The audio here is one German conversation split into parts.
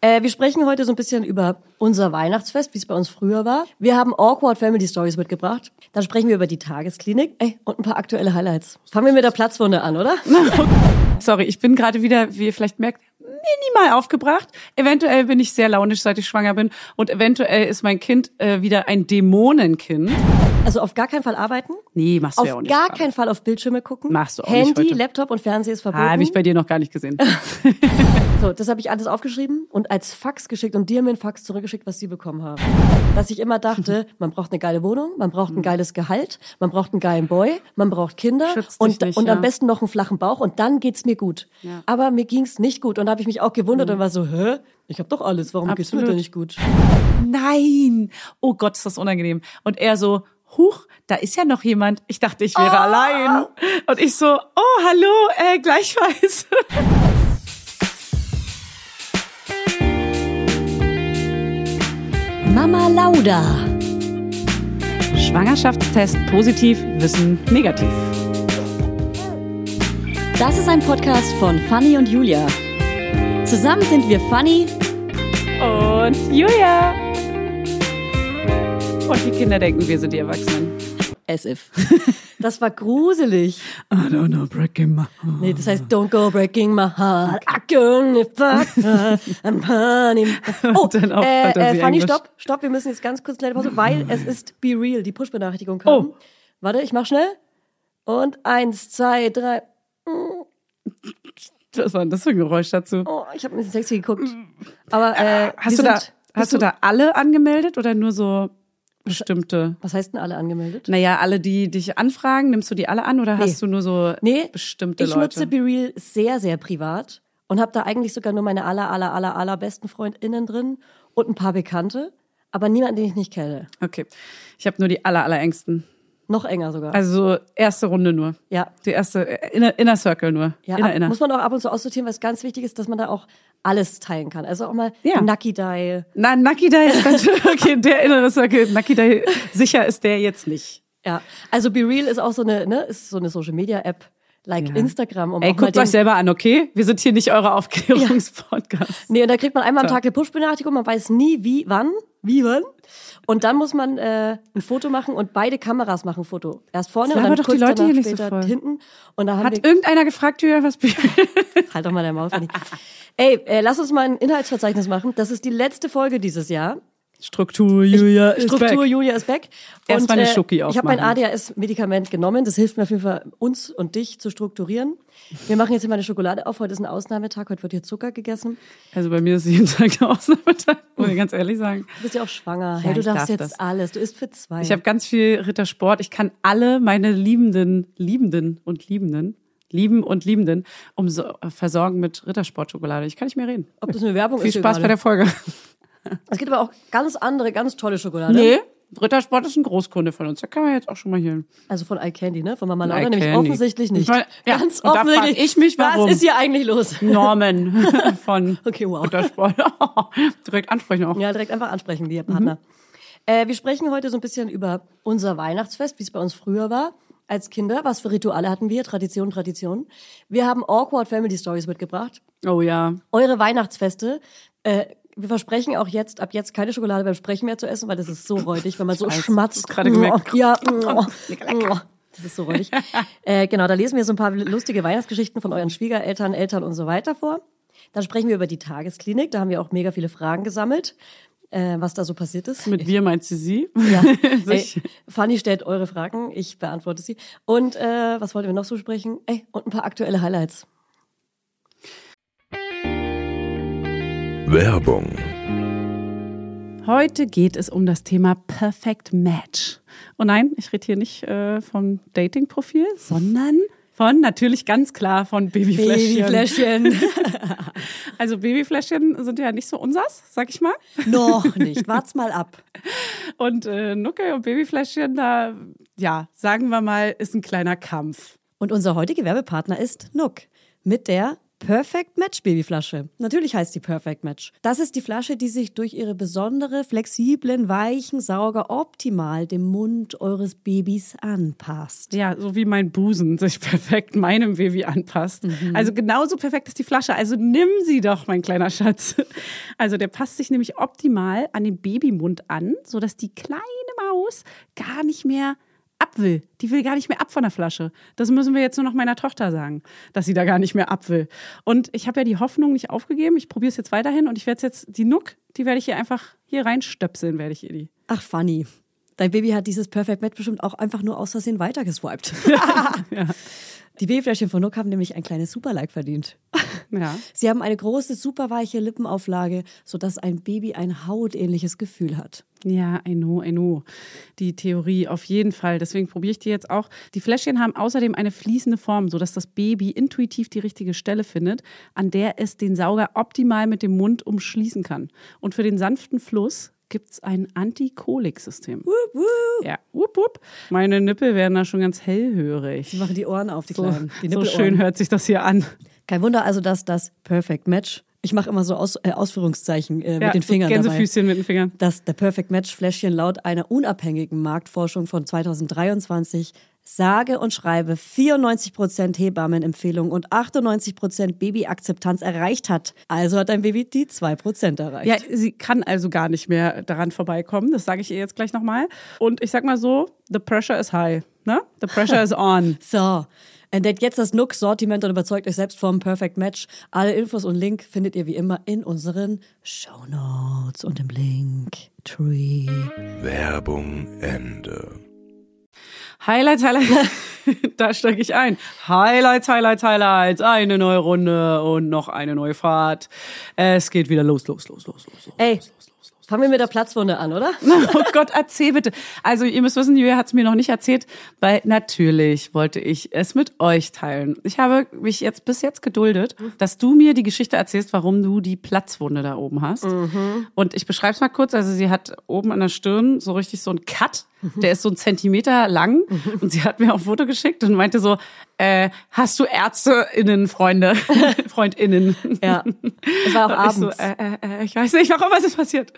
Äh, wir sprechen heute so ein bisschen über unser Weihnachtsfest, wie es bei uns früher war. Wir haben Awkward Family Stories mitgebracht. Dann sprechen wir über die Tagesklinik ey, und ein paar aktuelle Highlights. Fangen wir mit der Platzwunde an, oder? Sorry, ich bin gerade wieder, wie ihr vielleicht merkt, minimal aufgebracht. Eventuell bin ich sehr launisch, seit ich schwanger bin. Und eventuell ist mein Kind äh, wieder ein Dämonenkind. Also auf gar keinen Fall arbeiten. Nee, machst du Auf ja auch nicht. gar gerade. keinen Fall auf Bildschirme gucken. Machst du auch nicht Handy, heute. Laptop und Fernseher ist verboten. Ah, habe ich bei dir noch gar nicht gesehen. So, das habe ich alles aufgeschrieben und als Fax geschickt und dir mir ein Fax zurückgeschickt, was sie bekommen haben. Dass ich immer dachte, man braucht eine geile Wohnung, man braucht ein geiles Gehalt, man braucht einen geilen Boy, man braucht Kinder und, nicht, und ja. am besten noch einen flachen Bauch und dann geht's mir gut. Ja. Aber mir ging's nicht gut und da habe ich mich auch gewundert und war so, hä? Ich habe doch alles, warum geht's mir Absolut. denn nicht gut? Nein! Oh Gott, ist das unangenehm. Und er so, huch, da ist ja noch jemand. Ich dachte, ich wäre Ah. allein. Und ich so, oh, hallo, äh, gleichfalls. Mama Lauda. Schwangerschaftstest positiv, Wissen negativ. Das ist ein Podcast von Fanny und Julia. Zusammen sind wir Fanny Und Julia. Und die Kinder denken, wir sind die Erwachsenen. as if. Das war gruselig. I don't know, breaking my heart. Nee, das heißt, don't go breaking my heart. I couldn't fuck. I'm honey. Oh, dann auch äh, äh, Fanny, stopp, stopp, wir müssen jetzt ganz kurz eine Pause, weil es ist Be Real, die Push-Benachrichtigung kam. Oh. Warte, ich mach schnell. Und eins, zwei, drei. Was war denn das für ein Geräusch dazu? Oh, ich habe ein bisschen sexy geguckt. Aber äh, Hast, wir du da, hast du da alle angemeldet oder nur so bestimmte? Was heißt denn alle angemeldet? Naja, alle, die dich anfragen, nimmst du die alle an oder Nee. hast du nur so Nee, bestimmte ich Leute? nutze Be Real sehr, sehr privat und habe da eigentlich sogar nur meine aller, aller, aller, aller besten FreundInnen drin und ein paar Bekannte, aber niemanden, den ich nicht kenne. Okay. Ich habe nur die aller, allerengsten. Noch enger sogar. Also so erste Runde nur. ja. Die erste äh, Inner, Inner Circle nur. Ja, inner, ab, inner. muss man auch ab und zu aussortieren, es ganz wichtig ist, dass man da auch alles teilen kann. Also auch mal Ja. Nucky Die. Na, Nucky Day ist ganz okay, der innere Circle. Nucky Day, sicher ist der jetzt nicht. Ja, also Be Real ist auch so eine, ne, ist so eine Social Media App, like Ja. Instagram. Um Ey, guckt euch selber an, okay? Wir sind hier nicht eure Aufklärungspodcast. Nee, und da kriegt man einmal am Ja. Tag eine Push-Benachrichtigung, man weiß nie, wie, wann, wie, wann. Und dann muss man äh, ein Foto machen und beide Kameras machen ein Foto. Erst vorne und dann doch die kurz Leute danach hier nicht so voll. hinten. Und da haben Hat wir, irgendeiner gefragt, Julia, was halt doch mal der Maul. Fanny. Ey, äh, lass uns mal ein Inhaltsverzeichnis machen. Das ist die letzte Folge dieses Jahr. Struktur, Julia ist Struktur back. Julia ist back. Erst mal eine Schoki Ich habe mein aufmachen. ADHS-Medikament genommen. Das hilft mir auf jeden Fall, uns und dich zu strukturieren. Wir machen jetzt hier mal eine Schokolade auf. Heute ist ein Ausnahmetag. Heute wird hier Zucker gegessen. Also bei mir ist jeden Tag der Ausnahmetag, muss ich ganz ehrlich sagen. Du bist ja auch schwanger. Ja, hey, du darfst darf jetzt das. alles. Du isst für zwei. Ich habe ganz viel Rittersport. Ich kann alle meine Liebenden, Liebenden und Liebenden, lieben und Liebenden um so, versorgen mit Rittersportschokolade. Ich kann nicht mehr reden. Ob das eine Werbung Viel ist. Spaß bei der Folge. Es gibt aber auch ganz andere, ganz tolle Schokolade. Nee, Rittersport ist ein Großkunde von uns. Da kann man jetzt auch schon mal hier. Also von iCandy, ne? Von Mama Laura, nämlich offensichtlich nicht. Ich mein, ja, ganz offensichtlich. ich mich, warum. Was ist hier eigentlich los? Norman von Okay, wow. Rittersport. Direkt ansprechen auch. Ja, direkt einfach ansprechen, die Partner. Äh, wir sprechen heute so ein bisschen über unser Weihnachtsfest, wie es bei uns früher war. Als Kinder, was für Rituale hatten wir? Tradition, Tradition. Wir haben Awkward Family Stories mitgebracht. Oh ja. Eure Weihnachtsfeste. Äh, wir versprechen auch jetzt, ab jetzt keine Schokolade beim Sprechen mehr zu essen, weil das ist so räudig, wenn man so weiß, schmatzt. gerade gemerkt. Ja. Das ist so räudig. äh, genau, da lesen wir so ein paar lustige Weihnachtsgeschichten von euren Schwiegereltern, Eltern und so weiter vor. Dann sprechen wir über die Tagesklinik. Da haben wir auch mega viele Fragen gesammelt, äh, was da so passiert ist. Mit wir meint sie sie? Ja. Ey. Fanny stellt eure Fragen, ich beantworte sie. Und äh, was wollten wir noch so sprechen? Ey, und ein paar aktuelle Highlights. Werbung. Heute geht es um das Thema Perfect Match. Und nein, ich rede hier nicht äh, vom Dating-Profil, sondern von natürlich ganz klar von Babyfläschchen. Babyfläschchen. Also Babyfläschchen sind ja nicht so unsers, sag ich mal. noch nicht. Wart's mal ab. Und äh, Nucke und Babyfläschchen, da, ja, sagen wir mal, ist ein kleiner Kampf. Und unser heutiger Werbepartner ist Nook mit der Perfect Match Babyflasche. Natürlich heißt die Perfect Match. Das ist die Flasche, die sich durch ihre besondere, flexiblen, weichen Sauger optimal dem Mund eures Babys anpasst. Ja, so wie mein Busen sich perfekt meinem Baby anpasst. Mhm. Also genauso perfekt ist die Flasche. Also nimm sie doch, mein kleiner Schatz. Also der passt sich nämlich optimal an den Babymund an, sodass die kleine Maus gar nicht mehr will. Die will gar nicht mehr ab von der Flasche. Das müssen wir jetzt nur noch meiner Tochter sagen, dass sie da gar nicht mehr ab will. Und ich habe ja die Hoffnung nicht aufgegeben. Ich probiere es jetzt weiterhin und ich werde jetzt die Nuck, die werde ich hier einfach hier reinstöpseln, werde ich ihr die. Ach, funny. Dein Baby hat dieses Perfect Match bestimmt auch einfach nur aus Versehen weitergeswiped. ja. Die Babyfläschchen von Nook haben nämlich ein kleines Superlike verdient. Ja. Sie haben eine große, superweiche Lippenauflage, sodass ein Baby ein hautähnliches Gefühl hat. Ja, I know, I know. Die Theorie auf jeden Fall. Deswegen probiere ich die jetzt auch. Die Fläschchen haben außerdem eine fließende Form, sodass das Baby intuitiv die richtige Stelle findet, an der es den Sauger optimal mit dem Mund umschließen kann. Und für den sanften Fluss gibt es ein Antikolik-System. Wup, wup. Ja, wup, wup. Meine Nippel werden da schon ganz hellhörig. Sie machen die Ohren auf, die so, kleinen. Die so schön hört sich das hier an. Kein Wunder also, dass das Perfect Match ich mache immer so Aus, äh, Ausführungszeichen äh, ja, mit den Fingern. Gänsefüßchen dabei, mit den Fingern. Dass der Perfect Match Fläschchen laut einer unabhängigen Marktforschung von 2023 sage und schreibe 94% Hebammenempfehlung und 98% Babyakzeptanz erreicht hat. Also hat dein Baby die 2% erreicht. Ja, sie kann also gar nicht mehr daran vorbeikommen. Das sage ich ihr jetzt gleich nochmal. Und ich sag mal so, the pressure is high. Ne? The pressure is on. so. Entdeckt jetzt das Nook-Sortiment und überzeugt euch selbst vom Perfect Match. Alle Infos und Link findet ihr wie immer in unseren Show Notes und im Link Tree. Werbung Ende. Highlights, Highlights. da steige ich ein. Highlights, Highlights, Highlights. Eine neue Runde und noch eine neue Fahrt. Es geht wieder los, los, los, los, los. Ey, los, los. Fangen wir mit der Platzwunde an, oder? oh Gott, erzähl bitte. Also ihr müsst wissen, Julia hat es mir noch nicht erzählt, weil natürlich wollte ich es mit euch teilen. Ich habe mich jetzt bis jetzt geduldet, dass du mir die Geschichte erzählst, warum du die Platzwunde da oben hast. Mhm. Und ich beschreibe es mal kurz. Also sie hat oben an der Stirn so richtig so einen Cut der ist so ein Zentimeter lang und sie hat mir auch ein Foto geschickt und meinte so, äh, hast du ÄrzteInnen, Freunde, FreundInnen? Ja, es war auch abends. Ich, so, äh, äh, ich weiß nicht, warum was ist passiert.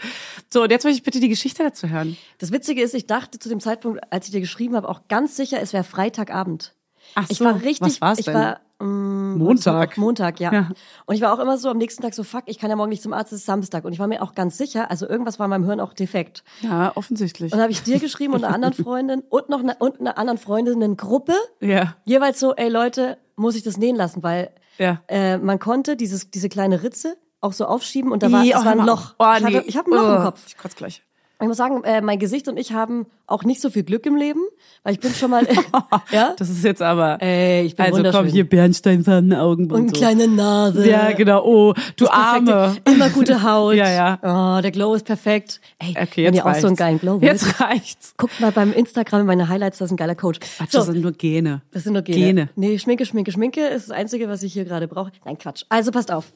So, und jetzt möchte ich bitte die Geschichte dazu hören. Das Witzige ist, ich dachte zu dem Zeitpunkt, als ich dir geschrieben habe, auch ganz sicher, es wäre Freitagabend. Ach so, ich war richtig, was war's ich denn? war Mm, Montag. Montag, ja. ja. Und ich war auch immer so am nächsten Tag so, fuck, ich kann ja morgen nicht zum Arzt, es ist Samstag. Und ich war mir auch ganz sicher, also irgendwas war in meinem Hirn auch defekt. Ja, offensichtlich. Und dann habe ich dir geschrieben und einer anderen Freundin und noch eine, und einer anderen Freundinnen-Gruppe. Ja. Jeweils so, ey Leute, muss ich das nähen lassen, weil ja. äh, man konnte dieses, diese kleine Ritze auch so aufschieben und da war, I, es war ein Loch. Oh, ich, nee. hatte, ich habe ein Loch oh, im Kopf. Ich kotze gleich. Ich muss sagen, äh, mein Gesicht und ich haben auch nicht so viel Glück im Leben, weil ich bin schon mal, ja. Das ist jetzt aber. Ey, ich bin Also komm hier Bernsteinfarbene-Augen und, und so. kleine Nase. Ja, genau. Oh, du Arme. Immer gute Haut. ja, ja. Oh, der Glow ist perfekt. Ey, okay, jetzt ihr auch so einen geilen Glow Jetzt reicht's. Guckt mal beim Instagram in meine Highlights, das ist ein geiler Coach. Quatsch, so. das sind nur Gene. Das sind nur Gene. Gene. Nee, Schminke, Schminke, Schminke ist das Einzige, was ich hier gerade brauche. Nein, Quatsch. Also passt auf.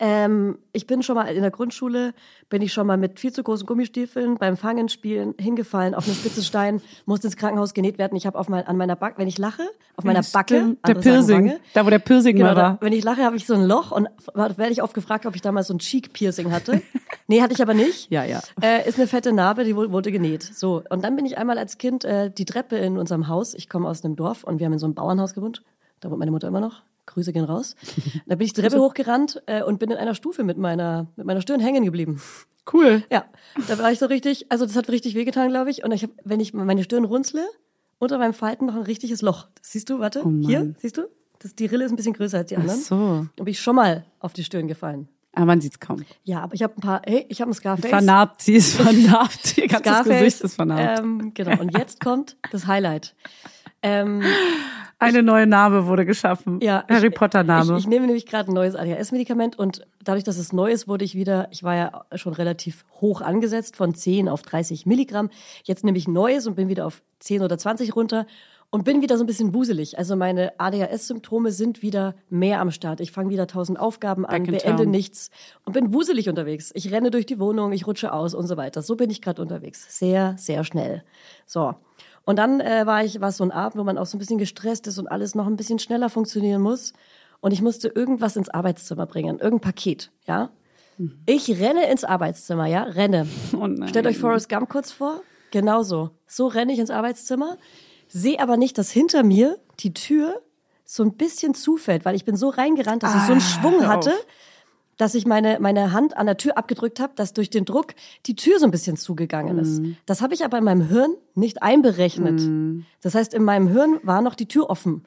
Ähm, ich bin schon mal in der Grundschule, bin ich schon mal mit viel zu großen Gummistiefeln beim Fangenspielen hingefallen auf einen spitzen Stein, musste ins Krankenhaus genäht werden. Ich habe auf mein, an meiner Backe, wenn ich lache, auf meiner Backe, der Piercing, da wo der Piercing genau, war. Da, wenn ich lache, habe ich so ein Loch und werde ich oft gefragt, ob ich damals so ein Cheek-Piercing hatte. nee, hatte ich aber nicht. Ja, ja. Äh, ist eine fette Narbe, die wurde genäht. So und dann bin ich einmal als Kind äh, die Treppe in unserem Haus. Ich komme aus einem Dorf und wir haben in so einem Bauernhaus gewohnt. Da wohnt meine Mutter immer noch. Grüße gehen raus. Da bin ich die Treppe hochgerannt äh, und bin in einer Stufe mit meiner, mit meiner Stirn hängen geblieben. Cool. Ja, da war ich so richtig, also das hat richtig wehgetan, glaube ich. Und ich hab, wenn ich meine Stirn runzle, unter meinem Falten noch ein richtiges Loch. Das siehst du, warte, oh hier, siehst du? Das, die Rille ist ein bisschen größer als die anderen. Ach so. Da bin ich schon mal auf die Stirn gefallen. Aber man sieht's kaum. Ja, aber ich habe ein paar, hey, ich habe ein Scarface. Vernarbt, sie ist vernarbt. Ihr ganzes Scarface, Gesicht ist vernarbt. Ähm, genau, und jetzt kommt das Highlight. Ähm, Eine neue Name wurde geschaffen. Ja, Harry Potter Name. Ich, ich nehme nämlich gerade ein neues ADHS-Medikament und dadurch, dass es neu ist, wurde ich wieder, ich war ja schon relativ hoch angesetzt, von 10 auf 30 Milligramm. Jetzt nehme ich neues und bin wieder auf 10 oder 20 runter und bin wieder so ein bisschen wuselig. Also meine ADHS-Symptome sind wieder mehr am Start. Ich fange wieder tausend Aufgaben an, beende town. nichts und bin wuselig unterwegs. Ich renne durch die Wohnung, ich rutsche aus und so weiter. So bin ich gerade unterwegs. Sehr, sehr schnell. So. Und dann äh, war ich, war so ein Abend, wo man auch so ein bisschen gestresst ist und alles noch ein bisschen schneller funktionieren muss. und ich musste irgendwas ins Arbeitszimmer bringen, irgendein Paket, ja. Ich renne ins Arbeitszimmer, ja, renne. Oh. Stellt euch Forrest Gump kurz vor. Genauso. So renne ich ins Arbeitszimmer, sehe aber nicht, dass hinter mir die Tür so ein bisschen zufällt, weil ich bin so reingerannt, dass ich so einen Schwung Ah, hör hatte, auf. Dass ich meine, meine Hand an der Tür abgedrückt habe, dass durch den Druck die Tür so ein bisschen zugegangen ist. Mhm. Das habe ich aber in meinem Hirn nicht einberechnet. Das heißt, in meinem Hirn war noch die Tür offen.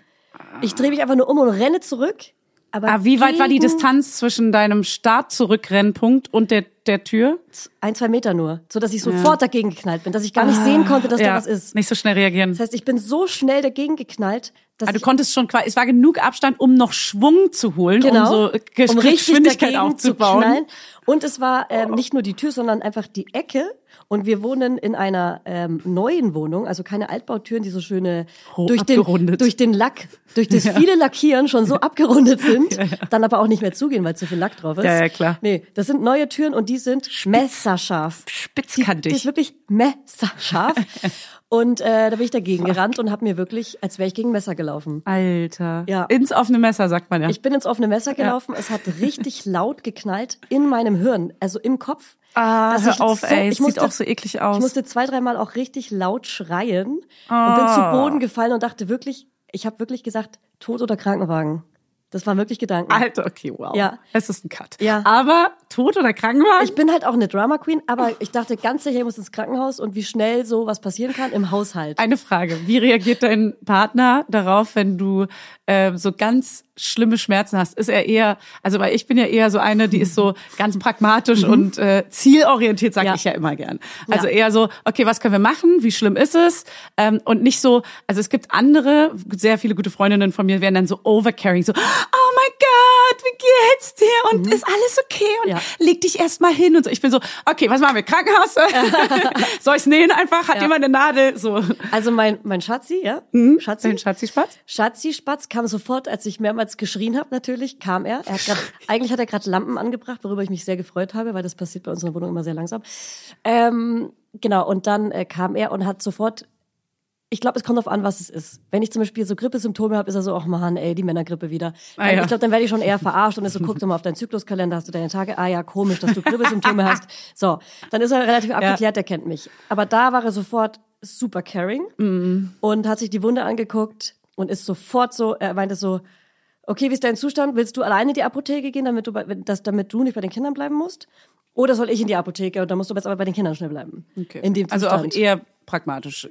Ich drehe mich einfach nur um und renne zurück. Aber Ah, wie weit war die Distanz zwischen deinem Start-Zurückrennpunkt und der, der Tür? Ein, zwei Meter nur, so dass ich sofort dagegen geknallt bin, dass ich gar nicht sehen konnte, dass da Ah, ja, was ist. Nicht so schnell reagieren. Das heißt, ich bin so schnell dagegen geknallt, dass Ah, du konntest schon quasi, es war genug Abstand, um noch Schwung zu holen, genau, um so Ge- um richtig Geschwindigkeit dagegen zu aufzubauen. knallen. Und es war ähm, nicht nur die Tür, sondern einfach die Ecke. Und wir wohnen in einer ähm, neuen Wohnung, also keine Altbautüren, die so schöne Ho- durch den durch den Lack, durch das viele Lackieren schon so abgerundet sind, dann aber auch nicht mehr zugehen, weil zu viel Lack drauf ist. Ja, ja, klar. Nee, das sind neue Türen und die sind messerscharf. Spitzkantig. Die ist wirklich messerscharf. und äh, da bin ich dagegen gerannt und habe mir wirklich, als wäre ich gegen Messer gelaufen. Alter. Ja. Ins offene Messer, sagt man ja. Ich bin ins offene Messer gelaufen. Es hat richtig laut geknallt in meinem Hirn, also im Kopf. Ah, dass hör ich auf, so- ey. ich musste- sieht auch so eklig aus. Ich musste zwei, dreimal auch richtig laut schreien und bin Ah. zu Boden gefallen und dachte wirklich, ich habe wirklich gesagt, Tod oder Krankenwagen. Das waren wirklich Gedanken. Alter, okay, wow. Ja. Es ist ein Cut. Ja. Aber tot oder Krankenwagen? Ich bin halt auch eine Drama Queen, aber ich dachte ganz sicher, ich muss ins Krankenhaus und wie schnell so was passieren kann im Haushalt. Eine Frage. Wie reagiert dein Partner darauf, wenn du äh, so ganz schlimme Schmerzen hast? Ist er eher, also weil ich bin ja eher so eine, die ist so ganz pragmatisch und äh, zielorientiert, sage Mhm. Ja. ich ja immer gern. Also Ja. eher so, okay, was können wir machen? Wie schlimm ist es? Ähm, und nicht so, also es gibt andere, sehr viele gute Freundinnen von mir werden dann so overcaring, so, oh mein Gott, wie geht's dir? Und ist alles okay? Und Mhm. Ja. leg dich erst mal hin und so. Ich bin so, okay, was machen wir? Krankenhaus? Soll ich's nähen einfach? Hat Ja. jemand eine Nadel? So. Also mein, mein Schatzi, ja? Schatzi? Dein Schatzi-Spatz? Schatzi Spatz kam sofort, als ich mehrmals geschrien habe, natürlich, kam er. er hat grad, eigentlich hat er gerade Lampen angebracht, worüber ich mich sehr gefreut habe, weil das passiert bei uns in der Wohnung immer sehr langsam. Ähm, genau, und dann äh, kam er und hat sofort, ich glaube, es kommt darauf an, was es ist. Wenn ich zum Beispiel so Grippesymptome habe, ist er so, ach Mann, ey, die Männergrippe wieder. Ah, ja. Ich glaube, dann werde ich schon eher verarscht und ist so, guck doch mal auf deinen Zykluskalender, hast du deine Tage? Ah ja, komisch, dass du Grippesymptome hast. So, dann ist er relativ abgeklärt, der kennt mich. Aber da war er sofort super caring Mhm. und hat sich die Wunde angeguckt und ist sofort so, er meinte so, okay, wie ist dein Zustand? Willst du alleine in die Apotheke gehen, damit du, bei, das, damit du nicht bei den Kindern bleiben musst? Oder soll ich in die Apotheke und dann musst du jetzt aber bei den Kindern schnell bleiben? In dem also auch eher pragmatisch,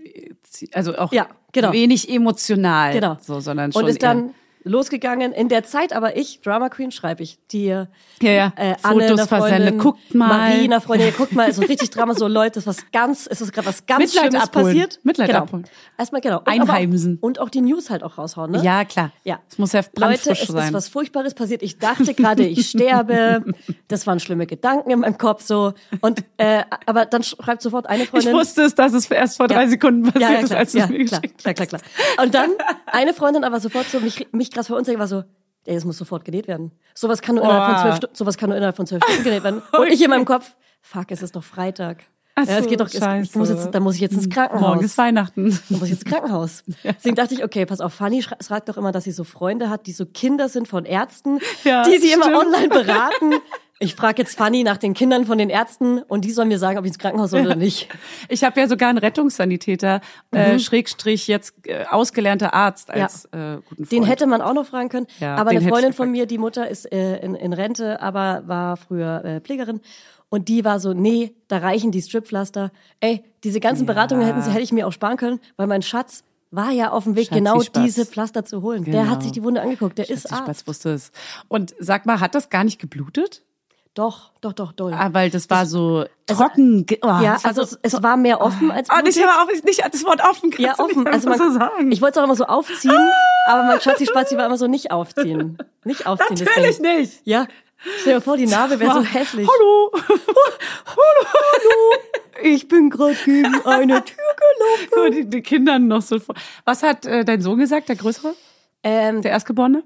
also auch Ja, genau. wenig emotional, Genau. so, sondern schon und ist eher- dann losgegangen. In der Zeit aber ich, Drama Queen, schreibe ich dir. Ja, ja. Äh, Fotos Anne, einer versende. Guckt mal. Marie, einer Freundin, guckt mal, so richtig Drama, so Leute, ist was ganz, ist es gerade was ganz Mitleid Schlimmes abholen. passiert. Mitleid genau. abholen. Erstmal genau. Und Einheimsen. Auch, und auch die News halt auch raushauen, ne? ja klar, Ja. es muss ja Leute, es sein. ist was Furchtbares passiert. Ich dachte gerade, ich sterbe. Das waren schlimme Gedanken in meinem Kopf so. Und äh, aber dann schreibt sofort eine ich Freundin. wusste es, dass es erst vor drei Sekunden passiert ja, ja, ist, als du ja, es mir klar, geschickt klar, klar, klar. Und dann eine Freundin aber sofort so mich, mich krass verunsichert war so, ey, das muss sofort genäht werden. Sowas kann nur innerhalb von Oh. zwölf sowas kann nur innerhalb von zwölf Stunden genäht werden. Und ich in meinem Kopf, fuck, es ist doch Freitag. Ach ja, es so, geht doch, es, ich scheiße. muss jetzt, da muss ich jetzt ins Krankenhaus. Morgen ist Weihnachten. Dann muss ich jetzt ins Krankenhaus. Deswegen dachte ich, okay, pass auf, Fanny sagt doch immer, dass sie so Freunde hat, die so Kinder sind von Ärzten, Ja, die sie immer stimmt. online beraten. Ich frage jetzt Fanny nach den Kindern von den Ärzten und die sollen mir sagen, ob ich ins Krankenhaus soll oder nicht. Ich habe ja sogar einen Rettungssanitäter, äh, Schrägstrich jetzt äh, ausgelernter Arzt als äh, guten Freund. Den hätte man auch noch fragen können. Ja, aber eine Freundin von mir, die Mutter ist äh, in, in Rente, aber war früher äh, Pflegerin. Und die war so, nee, da reichen die Strippflaster. Ey, diese ganzen Beratungen hätten sie, hätte ich mir auch sparen können, weil mein Schatz war ja auf dem Weg, Schatzi genau Spatz. diese Pflaster zu holen. Der Genau. hat sich die Wunde angeguckt, der ist Ich Arzt. wusste es. Und sag mal, hat das gar nicht geblutet? Doch, doch, doch, doll. Ah, weil das war so trocken. ge- Oh, ja, das also so, es, es war mehr offen als Oh, nicht, blutig. aber auch nicht das Wort offen. Ja, offen. Also man, so sagen. ich wollte es auch immer so aufziehen, aber mein Schatzi Spazi war immer so nicht aufziehen. Nicht aufziehen. das Natürlich nicht. Ja. Stell dir vor, die Narbe wäre so hässlich. Hallo. Ich bin gerade gegen eine Tür gelaufen. Die, die Kinder noch so vor. Was hat äh, dein Sohn gesagt, der Größere? Ähm, Der Erstgeborene?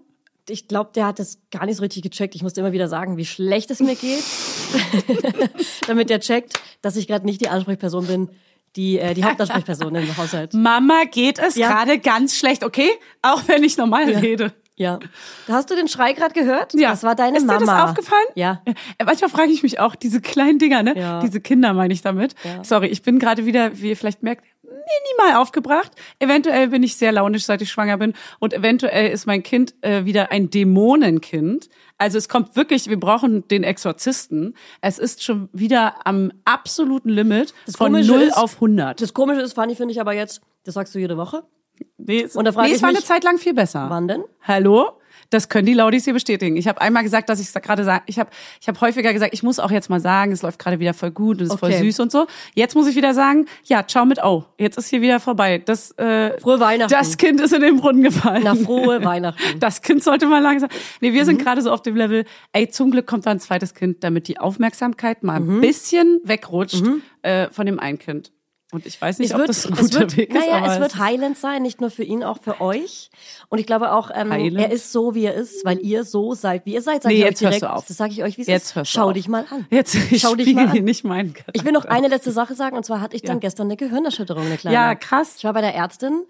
Ich glaube, der hat das gar nicht so richtig gecheckt. Ich musste immer wieder sagen, wie schlecht es mir geht, damit der checkt, dass ich gerade nicht die Ansprechperson bin, die äh, die Hauptansprechperson im Haushalt. Mama geht es Ja. gerade ganz schlecht, okay? Auch wenn ich normal rede. Ja. Hast du den Schrei gerade gehört? Ja. Das war deine Ist Mama. dir das aufgefallen? Ja. Äh, Manchmal frage ich mich auch, diese kleinen Dinger, ne? Ja. Diese Kinder meine ich damit. Ja. Sorry, ich bin gerade wieder, wie ihr vielleicht merkt, minimal aufgebracht. Eventuell bin ich sehr launisch, seit ich schwanger bin. Und eventuell ist mein Kind äh, wieder ein Dämonenkind. Also es kommt wirklich, wir brauchen den Exorzisten. Es ist schon wieder am absoluten Limit Das von Komische 0 ist- auf 100. Das Komische ist, Fanny, finde ich aber jetzt, das sagst du jede Woche. Nee, es, Und da frage nee, ich es war mich- eine Zeit lang viel besser. Wann denn? Hallo? Das können die Laudis hier bestätigen. Ich habe einmal gesagt, dass ich gerade sage, ich habe ich hab häufiger gesagt, ich muss auch jetzt mal sagen, es läuft gerade wieder voll gut und es ist voll Okay. süß und so. Jetzt muss ich wieder sagen, ja, ciao mit O. Jetzt ist hier wieder vorbei. Das äh, Frohe Weihnachten. das Kind ist in den Brunnen gefallen. Na, frohe Weihnachten. Das Kind sollte mal langsam. Nee, wir Mhm. sind gerade so auf dem Level, ey, zum Glück kommt da ein zweites Kind, damit die Aufmerksamkeit mal Mhm. ein bisschen wegrutscht äh, von dem einen Kind. Und ich weiß nicht, ob das ein es guter wird, Weg ist, naja, aber es wird heilend sein, nicht nur für ihn, auch für euch. Und ich glaube auch, ähm, er ist so, wie er ist, weil ihr so seid, wie ihr seid. Sag Nee, ich jetzt hörst direkt. du auf. Das sage ich euch, wie es Jetzt ist. hörst du Schau auf. dich mal an. Jetzt ich Schau dich mal an. nicht meinen Charakter. Ich will noch eine letzte Sache sagen, und zwar hatte ich dann Ja. gestern eine Gehirnerschütterung, eine kleine. Ja, krass. Ich war bei der Ärztin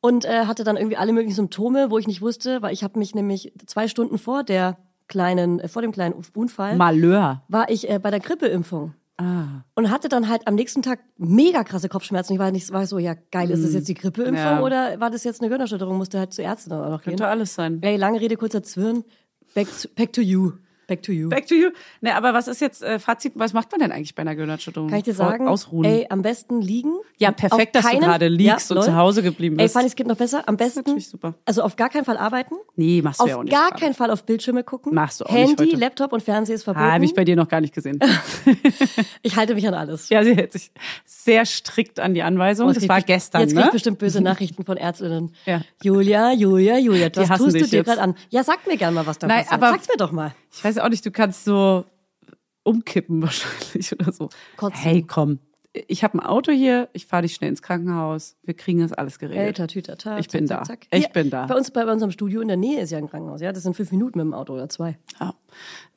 und äh, hatte dann irgendwie alle möglichen Symptome, wo ich nicht wusste, weil ich habe mich nämlich zwei Stunden vor der kleinen, äh, vor dem kleinen Unfall, Malheur. war ich äh, bei der Grippeimpfung. Ah. Und hatte dann halt am nächsten Tag mega krasse Kopfschmerzen. Ich war nicht, war so, ja geil, ist das jetzt die Grippeimpfung Ja. oder war das jetzt eine Gehirnerschütterung? Musste halt zur Ärztin auch noch gehen. Könnte alles sein. Ey, lange Rede, kurzer Zwirn. Back to, back to you. Back to you. Back to you. Ne, aber was ist jetzt äh, Fazit? Was macht man denn eigentlich bei einer Gehirnerschütterung? Kann ich dir Vor- sagen? Ausruhen. Ey, am besten liegen. Ja, perfekt, Auf dass du keinen- gerade liegst und lol. zu Hause geblieben Ey, bist. Fanny, es geht noch besser. Am besten. natürlich super. Also auf gar keinen Fall arbeiten. nee, machst du Auf ja auch nicht. gar gerade. keinen Fall auf Bildschirme gucken. Machst du auch nicht Handy, heute. Laptop und Fernseher ist verboten. Ah, habe ich bei dir noch gar nicht gesehen. ich halte mich an alles. ja, sie hält sich sehr strikt an die Anweisung. Oh, das krieg war ich- gestern, Jetzt krieg ne? ich bestimmt böse Nachrichten von Ärztinnen. Ja. Julia, Julia, Julia, hassen tust du dir gerade an? Ja, sag mir gerne mal, was da Nein, passiert. aber- Sag's mir doch mal. Ich weiß auch nicht, du kannst so umkippen wahrscheinlich oder so. Kotzen. Hey, komm. Ich habe ein Auto hier, ich fahre dich schnell ins Krankenhaus. Wir kriegen das alles geregelt. Hey, tatütata, Ich bin da. Ich bin da. Bei uns, bei unserem Studio in der Nähe ist ja ein Krankenhaus. Ja, das sind fünf Minuten mit dem Auto oder zwei. Ja,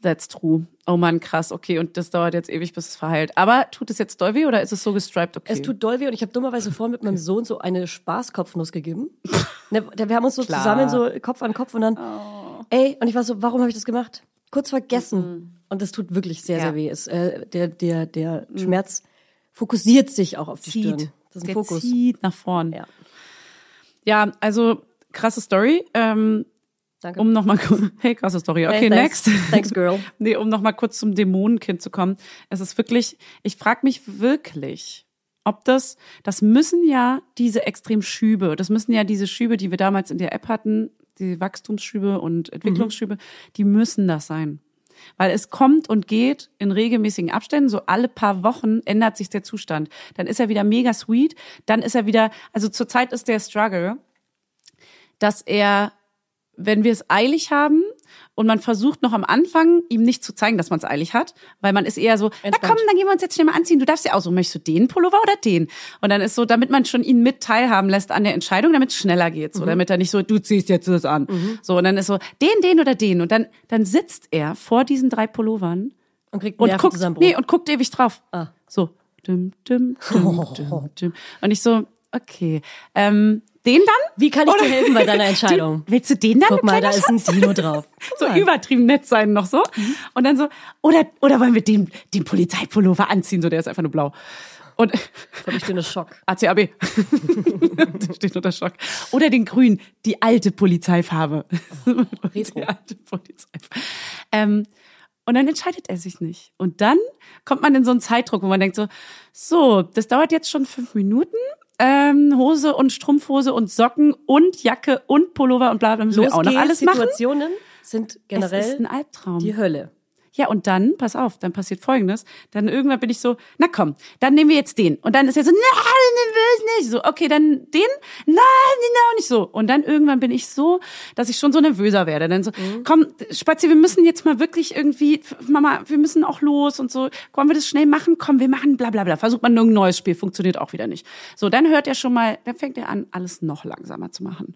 that's true. Oh Mann, krass. Okay, und das dauert jetzt ewig, bis es verheilt. Aber tut es jetzt doll weh oder ist es so gestriped? Okay. Es tut doll weh und ich habe dummerweise vorhin mit meinem Sohn so eine Spaßkopfnuss gegeben. ne, wir haben uns so Klar. zusammen so Kopf an Kopf und dann, Oh. ey, und ich war so, warum habe ich das gemacht? Kurz vergessen. Und das tut wirklich sehr, Ja. Mhm. sehr weh. Es, äh, der der, der Schmerz fokussiert sich auch auf die Stirn. zieht. Das ist ein Der Fokus. zieht nach vorn. Ja, Ja, also krasse Story. Ähm, danke. um nochmal hey, krasse Story. Okay, Hey, thanks. next. Thanks, girl. nee, um nochmal kurz zum Dämonenkind zu kommen. Es ist wirklich, ich frage mich wirklich, ob das, das müssen ja diese Extremschübe, das müssen ja diese Schübe, die wir damals in der App hatten, die Wachstumsschübe und Entwicklungsschübe, die müssen das sein. Weil es kommt und geht in regelmäßigen Abständen, so alle paar Wochen ändert sich der Zustand. Dann ist er wieder mega sweet, dann ist er wieder, also zurzeit ist der Struggle, dass er, wenn wir es eilig haben und man versucht noch am Anfang ihm nicht zu zeigen, dass man es eilig hat, weil man ist eher so, na Entspannt. komm, dann gehen wir uns jetzt schnell mal anziehen. Du darfst ja auch so, möchtest du den Pullover oder den? Und dann ist so, damit man schon ihn mit teilhaben lässt an der Entscheidung, damit es schneller geht, so, damit er nicht so, du ziehst jetzt das an. So, und dann ist so, den, den oder den. Und dann, dann sitzt er vor diesen drei Pullovern Und kriegt und guckt, nee, und guckt ewig drauf. Ah. So, düm, düm, düm, düm, düm. Und ich so, okay, ähm, den dann? Wie kann ich Oder- dir helfen bei deiner Entscheidung? Du, willst du den dann? Guck mal, da ist ein Dino drauf. so übertrieben nett sein noch so. Und dann so, oder, oder wollen wir den, den Polizeipullover anziehen? So, der ist einfach nur blau. Und Komm, ich stehe in Schock. ACAB. der steht unter Schock. Oder den grün, die alte Polizeifarbe. Retro. Die alte Polizeifarbe. Ähm, und dann entscheidet er sich nicht. Und dann kommt man in so einen Zeitdruck, wo man denkt so, so, das dauert jetzt schon fünf Minuten. Ähm, Hose und Strumpfhose und Socken und Jacke und Pullover und bla bla müssen wir auch noch alles machen. Situationen sind generell ein Albtraum. die Hölle. Ja, und dann, pass auf, dann passiert Folgendes. Dann irgendwann bin ich so, na komm, dann nehmen wir jetzt den. Und dann ist er so, nein, den will ich nicht. So, okay, dann den? Nein, den auch nicht so. Und dann irgendwann bin ich so, dass ich schon so nervöser werde. Dann so, komm, Spazi, wir müssen jetzt mal wirklich irgendwie, Mama, wir müssen auch los und so. Wollen wir das schnell machen? Komm, wir machen bla bla bla. Versucht man irgendein neues Spiel, funktioniert auch wieder nicht. So, dann hört er schon mal, dann fängt er an, alles noch langsamer zu machen.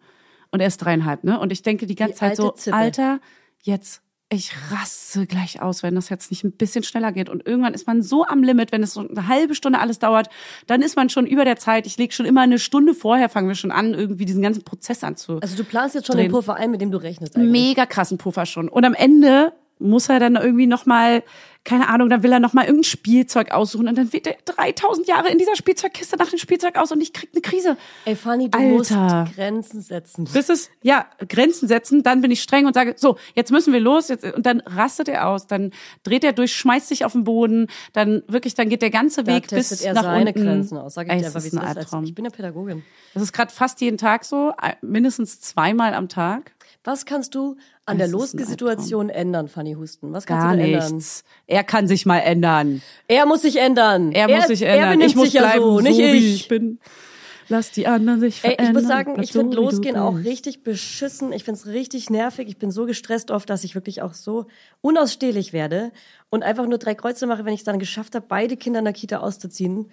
Und er ist dreieinhalb, ne? Und ich denke die ganze Die Zeit so, Zippe. Alter, jetzt ich raste gleich aus, wenn das jetzt nicht ein bisschen schneller geht. Und irgendwann ist man so am Limit, wenn es so eine halbe Stunde alles dauert, dann ist man schon über der Zeit. Ich lege schon immer eine Stunde vorher, fangen wir schon an, irgendwie diesen ganzen Prozess anzu. Also du planst jetzt schon Drehen. den Puffer ein, mit dem du rechnest eigentlich. Mega krassen Puffer schon. Und am Ende muss er dann irgendwie nochmal, keine Ahnung, dann will er nochmal irgendein Spielzeug aussuchen und dann wird er 3000 Jahre in dieser Spielzeugkiste nach dem Spielzeug aus und ich krieg eine Krise. Ey, Fanny, du Alter. musst Grenzen setzen. Das ist, ja, Grenzen setzen, dann bin ich streng und sage, so, jetzt müssen wir los, jetzt, und dann rastet er aus, dann dreht er durch, schmeißt sich auf den Boden, dann wirklich, dann geht der ganze Da Weg bis er nach seine unten. Grenzen aus. Sag ich Ey, dir einfach, wie ist es ein ist. Albtraum. Ich bin ja Pädagogin. Das ist gerade fast jeden Tag so, mindestens zweimal am Tag. Was kannst du an der Losgesituation ändern, Fanny Husten? Was kannst Gar du denn ändern? nichts. Er kann sich mal ändern. Er muss sich ändern. Er, muss sich ändern. Er ich muss sich ja bleiben, so, nicht wie ich. ich bin. Lass die anderen sich Ey, verändern. ich muss sagen, Bleib ich finde so, du Losgehen auch richtig beschissen. Ich finde es richtig nervig. Ich bin so gestresst oft, dass ich wirklich auch so unausstehlich werde und einfach nur drei Kreuze mache, wenn ich es dann geschafft habe, beide Kinder in der Kita auszuziehen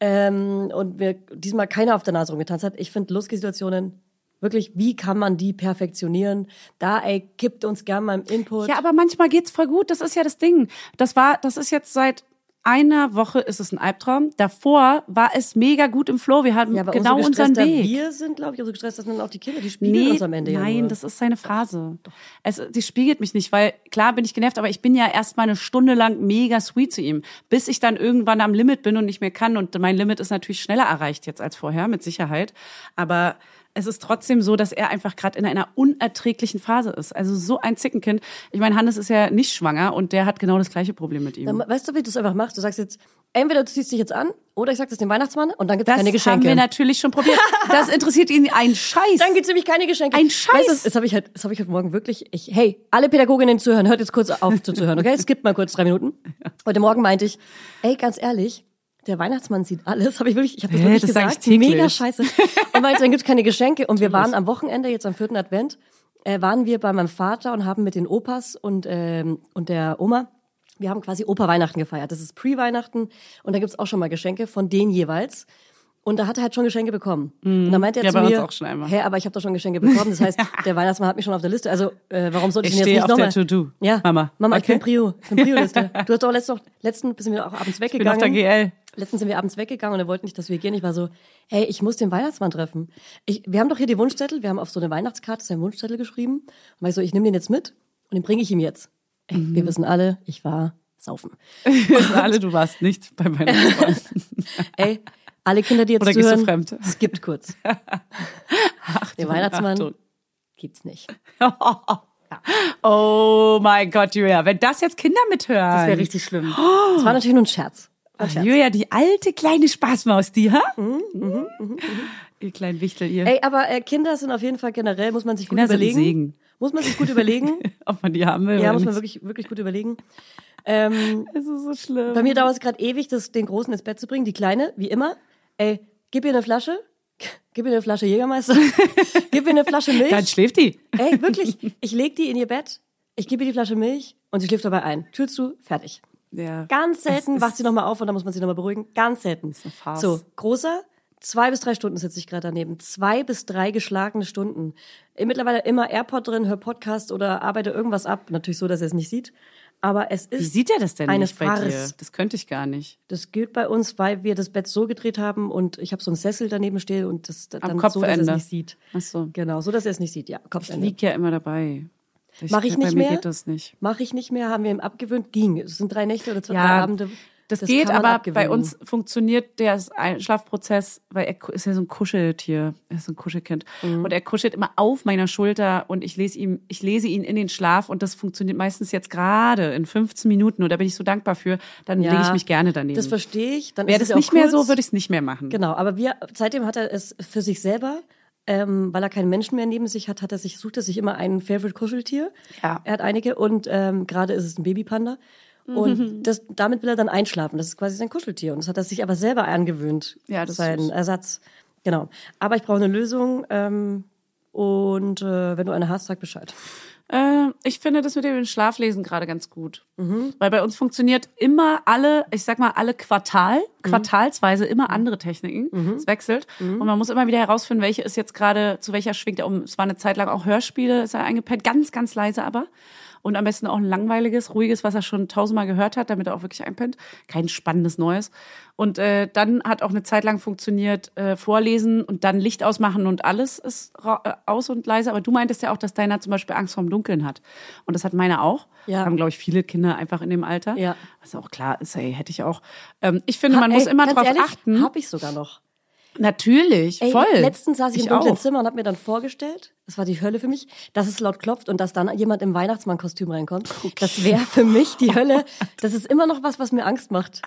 ähm, und mir diesmal keiner auf der Nase rumgetanzt hat. Ich finde Losgehsituationen wirklich, wie kann man die perfektionieren? Da, ey, kippt uns gern mal im Input. Ja, aber manchmal geht's voll gut. Das ist ja das Ding. Das war, das ist jetzt seit einer Woche ist es ein Albtraum. Davor war es mega gut im Flow. Wir hatten Ja, aber genau unseren Weg. wir sind, glaube ich, umso gestresster sind auch die Kinder. Die spiegeln uns am Ende ja nein, nur. das ist seine Phrase. Es, die spiegelt mich nicht, weil klar bin ich genervt, aber ich bin ja erst mal eine Stunde lang mega sweet zu ihm, bis ich dann irgendwann am Limit bin und nicht mehr kann. Und mein Limit ist natürlich schneller erreicht jetzt als vorher, mit Sicherheit. Aber es ist trotzdem so, dass er einfach gerade in einer unerträglichen Phase ist. Also so ein Zickenkind. Ich meine, Hannes ist ja nicht schwanger und der hat genau das gleiche Problem mit ihm. Dann, weißt du, wie du es einfach machst? Du sagst jetzt, entweder du ziehst dich jetzt an oder ich sag das dem Weihnachtsmann und dann gibt's das keine haben Geschenke. wir natürlich schon probiert. Das interessiert ihn ein Scheiß. dann gibt's nämlich keine Geschenke. Ein Scheiß. Weißt du, das habe ich halt, das habe ich heute Morgen wirklich. Ich, hey, alle Pädagoginnen zuhören, hört jetzt kurz auf zuzuhören, okay? Es gibt mal kurz drei Minuten. Heute Morgen meinte ich, ey, ganz ehrlich, der Weihnachtsmann sieht alles. Habe ich wirklich, ich habe das Hä, wirklich das gesagt. Mega scheiße. Und meinte, dann gibt's keine Geschenke. Und wir waren am Wochenende jetzt am vierten Advent, äh, waren wir bei meinem Vater und haben mit den Opas und ähm, und der Oma wir haben quasi Opa-Weihnachten gefeiert. Das ist Pre-Weihnachten und da gibt's auch schon mal Geschenke von denen jeweils. Und da hat er halt schon Geschenke bekommen. Und dann meinte er Ja, zu mir, auch schon einmal. hä, aber ich habe doch schon Geschenke bekommen. Das heißt, der Weihnachtsmann hat mich schon auf der Liste. Also äh, warum sollte ich, Ich denn jetzt stehe nicht auf der nochmal? To-Do. Ja, Mama. Mama, ich Okay. bin Prio. Ich bin Prio-Liste. Du hast doch letzten, letzten sind wir auch abends ich bin auf weggegangen. der GL. Letztens sind wir abends weggegangen und er wollte nicht, dass wir gehen. Ich war so, hey, ich muss den Weihnachtsmann treffen. Ich, wir haben doch hier die Wunschzettel. Wir haben auf so eine Weihnachtskarte seinen Wunschzettel geschrieben. Und war ich so, ich nehme den jetzt mit und den bringe ich ihm jetzt. Ey, Mhm. Wir wissen alle, ich war saufen. Wissen alle, du warst nicht bei meiner Ey, alle Kinder, die jetzt Oder zuhören, fremd? skippt kurz. den Weihnachtsmann Achtung. gibt's nicht. Oh mein Gott, Julia, wenn das jetzt Kinder mithören. Das wäre richtig schlimm. Das war natürlich nur ein Scherz. Ein Ach, Scherz. Julia, die alte kleine Spaßmaus, die, ha? Ihr kleinen Wichtel, ihr. Mhm, Ey, aber äh, Kinder sind auf jeden Fall generell, muss man sich gut Kinder sind ein überlegen. Segen. Muss man sich gut überlegen. Ob man die haben will ja, muss man wirklich, wirklich gut überlegen. Ähm, Es ist so schlimm. bei mir dauert es gerade ewig, das, den Großen ins Bett zu bringen. Die Kleine, wie immer. Ey, gib ihr eine Flasche. Gib ihr eine Flasche Jägermeister. gib ihr eine Flasche Milch. Dann schläft die. Ey, wirklich. Ich leg die in ihr Bett. Ich gebe ihr die Flasche Milch und sie schläft dabei ein. Tür zu, fertig. Ja. Ganz selten wacht ist- sie nochmal auf und dann muss man sie nochmal beruhigen. Ganz selten. eine Farce. So, großer, zwei bis drei Stunden sitze ich gerade daneben. Zwei bis drei geschlagene Stunden. Mittlerweile immer AirPod drin, hör Podcast oder arbeite irgendwas ab. Natürlich so, dass er es nicht sieht. Aber es Wie ist, sieht er das denn eine nicht bei dir? Farce. Das könnte ich gar nicht. das gilt bei uns, weil wir das Bett so gedreht haben und ich habe so einen Sessel daneben stehen und das dann so, dass er es Kopfende. nicht sieht. Ach so. Genau, so dass er es nicht sieht, ja. Ich Kopfende. lieg ja immer dabei. Mach ich bei nicht mir mehr. geht das nicht. Mache ich nicht mehr, haben wir ihm abgewöhnt. Ging. Es sind drei Nächte oder zwei drei Ja, Abende. Das, kann geht, aber abgewöhnen. bei uns funktioniert der Schlafprozess, weil er ist ja so ein Kuscheltier, er ist so ein Kuschelkind Mhm. und er kuschelt immer auf meiner Schulter und ich lese ihm, ich lese ihn in den Schlaf und das funktioniert meistens jetzt gerade in 15 Minuten und da bin ich so dankbar für. Dann Ja, lege ich mich gerne daneben. Das verstehe ich. Dann Wäre das nicht mehr so, würde ich es nicht mehr machen. Genau, aber wir, seitdem hat er es für sich selber, ähm, weil er keinen Menschen mehr neben sich hat, hat er sich, sucht er sich immer ein Favorite Kuscheltier. Ja. Er hat einige und ähm, gerade ist es ein Babypanda. Und das, damit will er dann einschlafen. Das ist quasi sein Kuscheltier. Und das hat er sich aber selber angewöhnt. Ja, das ist Sein süß. Ersatz. Genau. Aber ich brauche eine Lösung. Ähm, und äh, wenn du eine hast, sag Bescheid. Äh, ich finde das mit dem Schlaflesen gerade ganz gut. Mhm. Weil bei uns funktioniert immer alle, ich sag mal, alle Quartal, Mhm. quartalsweise immer andere Techniken. Es wechselt. Und man muss immer wieder herausfinden, welche ist jetzt gerade, zu welcher schwingt er um. Es war eine Zeit lang auch Hörspiele, ist er eingepennt, ganz, ganz leise aber. Und am besten auch ein langweiliges, ruhiges, was er schon tausendmal gehört hat, damit er auch wirklich einpennt. Kein spannendes Neues. Und äh, dann hat auch eine Zeit lang funktioniert, äh, vorlesen und dann Licht ausmachen und alles ist äh, aus und leise. Aber du meintest ja auch, dass deiner zum Beispiel Angst vorm Dunkeln hat. Und das hat meine auch. Ja. Haben, glaube ich, viele Kinder einfach in dem Alter. Ja. Was auch klar ist, hey, hätte ich auch. Ähm, ich finde, man muss Ey, immer ganz drauf ehrlich, achten. Hab ich sogar noch. Natürlich, Ey, voll. Letztens saß ich, im dunklen. Zimmer und habe mir dann vorgestellt, das war die Hölle für mich, dass es laut klopft und dass dann jemand im Weihnachtsmannkostüm reinkommt. Das wäre für mich die Hölle. Das ist immer noch was, was mir Angst macht.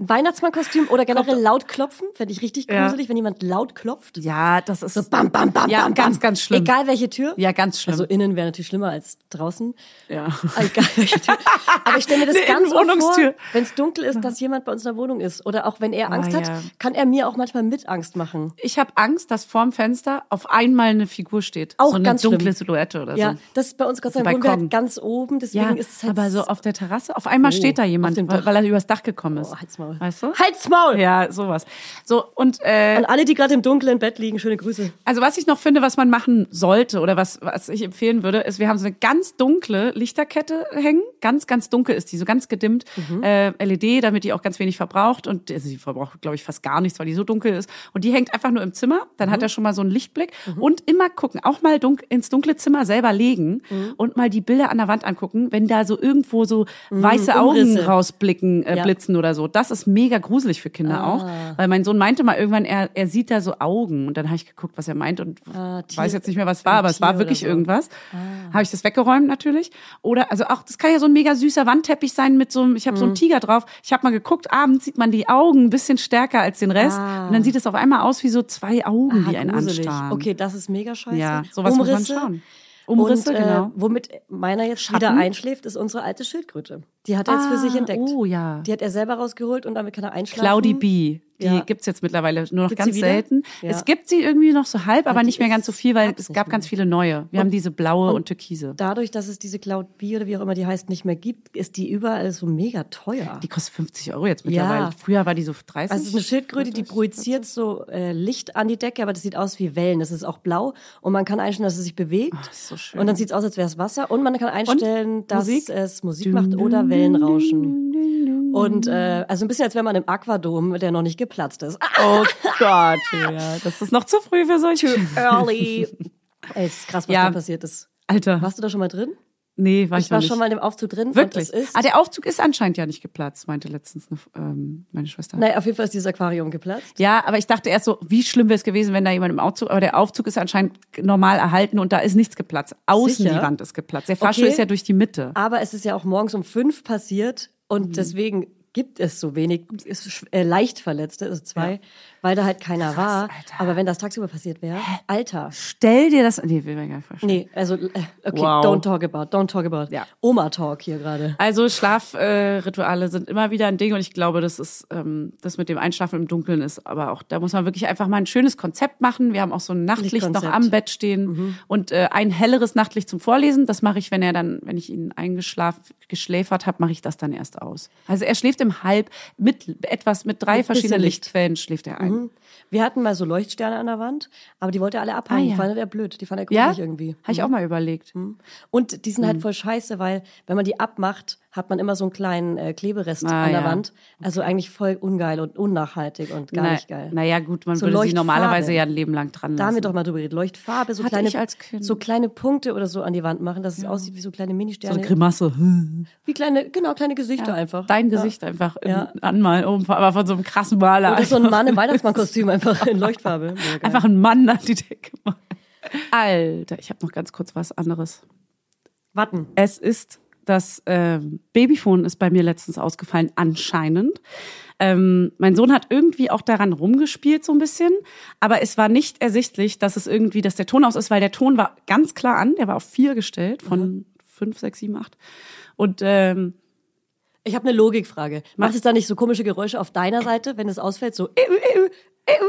Ein Weihnachtsmannkostüm oder generell laut klopfen, fände ich richtig Ja. gruselig, wenn jemand laut klopft. Ja, das ist So bam, bam, bam, Ja, bam, ganz, ganz schlimm. Egal welche Tür. Ja, ganz schlimm. Also innen wäre natürlich schlimmer als draußen. Ja. Egal welche Tür. Aber ich stelle mir das Eine ganz oft vor, wenn es dunkel ist, dass jemand bei uns in der Wohnung ist. Oder auch wenn er Angst Ah, hat, ja. kann er mir auch manchmal mit Angst machen. Ich habe Angst, dass vorm Fenster auf einmal eine Figur steht. Auch so eine ganz dunkle schlimm. Silhouette oder Ja, so. das ist bei uns Gott sei Dank halt ganz oben, deswegen Ja, ist es halt aber so auf der Terrasse, auf einmal Oh, steht da jemand, weil, weil er übers Dach gekommen ist. Oh, halt's Maul. Weißt du? Halt's Maul! Ja, sowas. So, und äh, An alle, die gerade im Dunkeln im Bett liegen, schöne Grüße. Also was ich noch finde, was man machen sollte oder was, was ich empfehlen würde, ist, wir haben so eine ganz dunkle Lichterkette hängen. Ganz, ganz dunkel ist die, so ganz gedimmt. Mhm. Äh, LED, damit die auch ganz wenig verbraucht. Und also sie verbraucht, glaube ich, fast gar nichts, weil die so dunkel ist. Und die hängt einfach nur im Zimmer. Dann Mhm. hat er schon mal so einen Lichtblick. Und immer gucken, auch mal dunk ins dunkle Zimmer selber legen Mhm. und mal die Bilder an der Wand angucken, wenn da so irgendwo so weiße Augen Mhm. Umrisse. rausblicken, äh, Ja. blitzen oder so. Das ist mega gruselig für Kinder Ah. auch. Weil mein Sohn meinte mal irgendwann, er, er sieht da so Augen. Und dann habe ich geguckt, was er meint und Ah, Tier- weiß jetzt nicht mehr, was war, aber es war wirklich so. irgendwas. Habe ich das weggeräumt natürlich. Oder, also auch, das kann ja so ein mega süßer Wandteppich sein mit so einem, ich habe Mhm. so einen Tiger drauf. Ich habe mal geguckt, abends sieht man die Augen ein bisschen stärker als den Rest. Ah. Und dann sieht es auf einmal aus wie so zwei Augen, Ah, die einen gruselig. anstarren. Okay, das ist mega scheiße. Ja, sowas muss man Umrisse. schauen. Umrisse, und, äh, genau. Womit meiner jetzt Schatten. wieder einschläft, ist unsere alte Schildkröte. Die hat er jetzt für sich Ah, entdeckt. Oh ja. Die hat er selber rausgeholt und damit kann er einschlafen. Cloudy Bee. Die Ja. gibt's jetzt mittlerweile nur noch Gibt's ganz selten. Ja. Es gibt sie irgendwie noch so halb, aber die nicht mehr ganz so viel, weil es gab ganz viele neue. Wir haben diese blaue und, türkise. Dadurch, dass es diese Cloud Bee oder wie auch immer die heißt, nicht mehr gibt, ist die überall so mega teuer. Die kostet 50 Euro jetzt mittlerweile. Ja. Früher war die so 30. Also es ist eine Schildkröte, die projiziert so äh, Licht an die Decke, aber das sieht aus wie Wellen. Das ist auch blau und man kann einstellen, dass es sich bewegt. ist so schön. Und dann sieht es aus, als wäre es Wasser. Und man kann einstellen, dass Musik? es Musik macht oder Wellenrauschen. Und äh, also ein bisschen, als wäre man im Aquadom, der noch nicht geplatzt ist. Oh Gott, ja, das ist noch zu früh für solche. early. Ey, es ist krass, was Ja. da passiert ist. Alter, Warst du da schon mal drin? nee, war ich, Ich war nicht. schon mal im Aufzug drin. Wirklich? Und ah, der Aufzug ist anscheinend ja nicht geplatzt, meinte letztens eine, ähm, meine Schwester. naja, auf jeden Fall ist dieses Aquarium geplatzt. Ja, aber ich dachte erst so, wie schlimm wäre es gewesen, wenn da jemand im Aufzug, aber der Aufzug ist anscheinend normal erhalten und da ist nichts geplatzt. Außen Sicher? die Wand ist geplatzt. Der Fahrstuhl Okay. ist ja durch die Mitte. Aber es ist ja auch morgens um fünf passiert und Mhm. deswegen gibt es so wenig ist, sch- äh, leicht Verletzte, also zwei, weil da halt keiner war. Alter. Aber wenn das tagsüber passiert wäre, Alter. Stell dir das, nee, will mir gar nicht vorstellen. Nee, also äh, okay, Wow. don't talk about, don't talk about. Ja. Oma Talk hier gerade. Also Schlafrituale äh, sind immer wieder ein Ding und ich glaube, das ist ähm, das mit dem Einschlafen im Dunkeln ist, aber auch da muss man wirklich einfach mal ein schönes Konzept machen. Wir haben auch so ein Nachtlicht noch am Bett stehen und äh, ein helleres Nachtlicht zum Vorlesen. Das mache ich, wenn er dann, wenn ich ihn eingeschlafen, geschläfert habe, mache ich das dann erst aus. Also er schläft im Halb mit etwas mit drei verschiedenen Licht. Lichtquellen schläft er ein. Mhm. Wir hatten mal so Leuchtsterne an der Wand, aber die wollte er alle abhängen. Ah, ja. Die fand er blöd, die fand er Ja, gruselig irgendwie. habe ich auch mal überlegt. Und die sind Mhm. halt voll scheiße, weil wenn man die abmacht, hat man immer so einen kleinen äh, Kleberest Ah, an der ja. Wand. Also eigentlich voll ungeil und unnachhaltig und gar Na, nicht geil. Naja, gut, man So würde sie normalerweise ja ein Leben lang dran Da haben wir lassen. doch mal drüber geredet. Leuchtfarbe, so Hatte kleine, so kleine Punkte oder so an die Wand machen, dass es aussieht wie so kleine so Ministerne. eine Grimasse. wie kleine, genau, kleine Gesichter einfach. Dein Ja. Gesicht einfach Ja. Anmal, oben, aber von so einem krassen Maler. Oder so ein Mann im Weihnachtsmannkostüm einfach in Leuchtfarbe. Einfach ein Mann an die Decke. machen. Alter, ich habe noch ganz kurz was anderes. Warten. Es ist das ähm, Babyphone ist bei mir letztens ausgefallen, anscheinend. Ähm, mein Sohn hat irgendwie auch daran rumgespielt so ein bisschen, aber es war nicht ersichtlich, dass es irgendwie, dass der Ton aus ist, weil der Ton war ganz klar an, der war auf vier gestellt von fünf, sechs, sieben, acht. Und ähm, Ich habe eine Logikfrage. Macht es da nicht so komische Geräusche auf deiner Seite, wenn es ausfällt? So,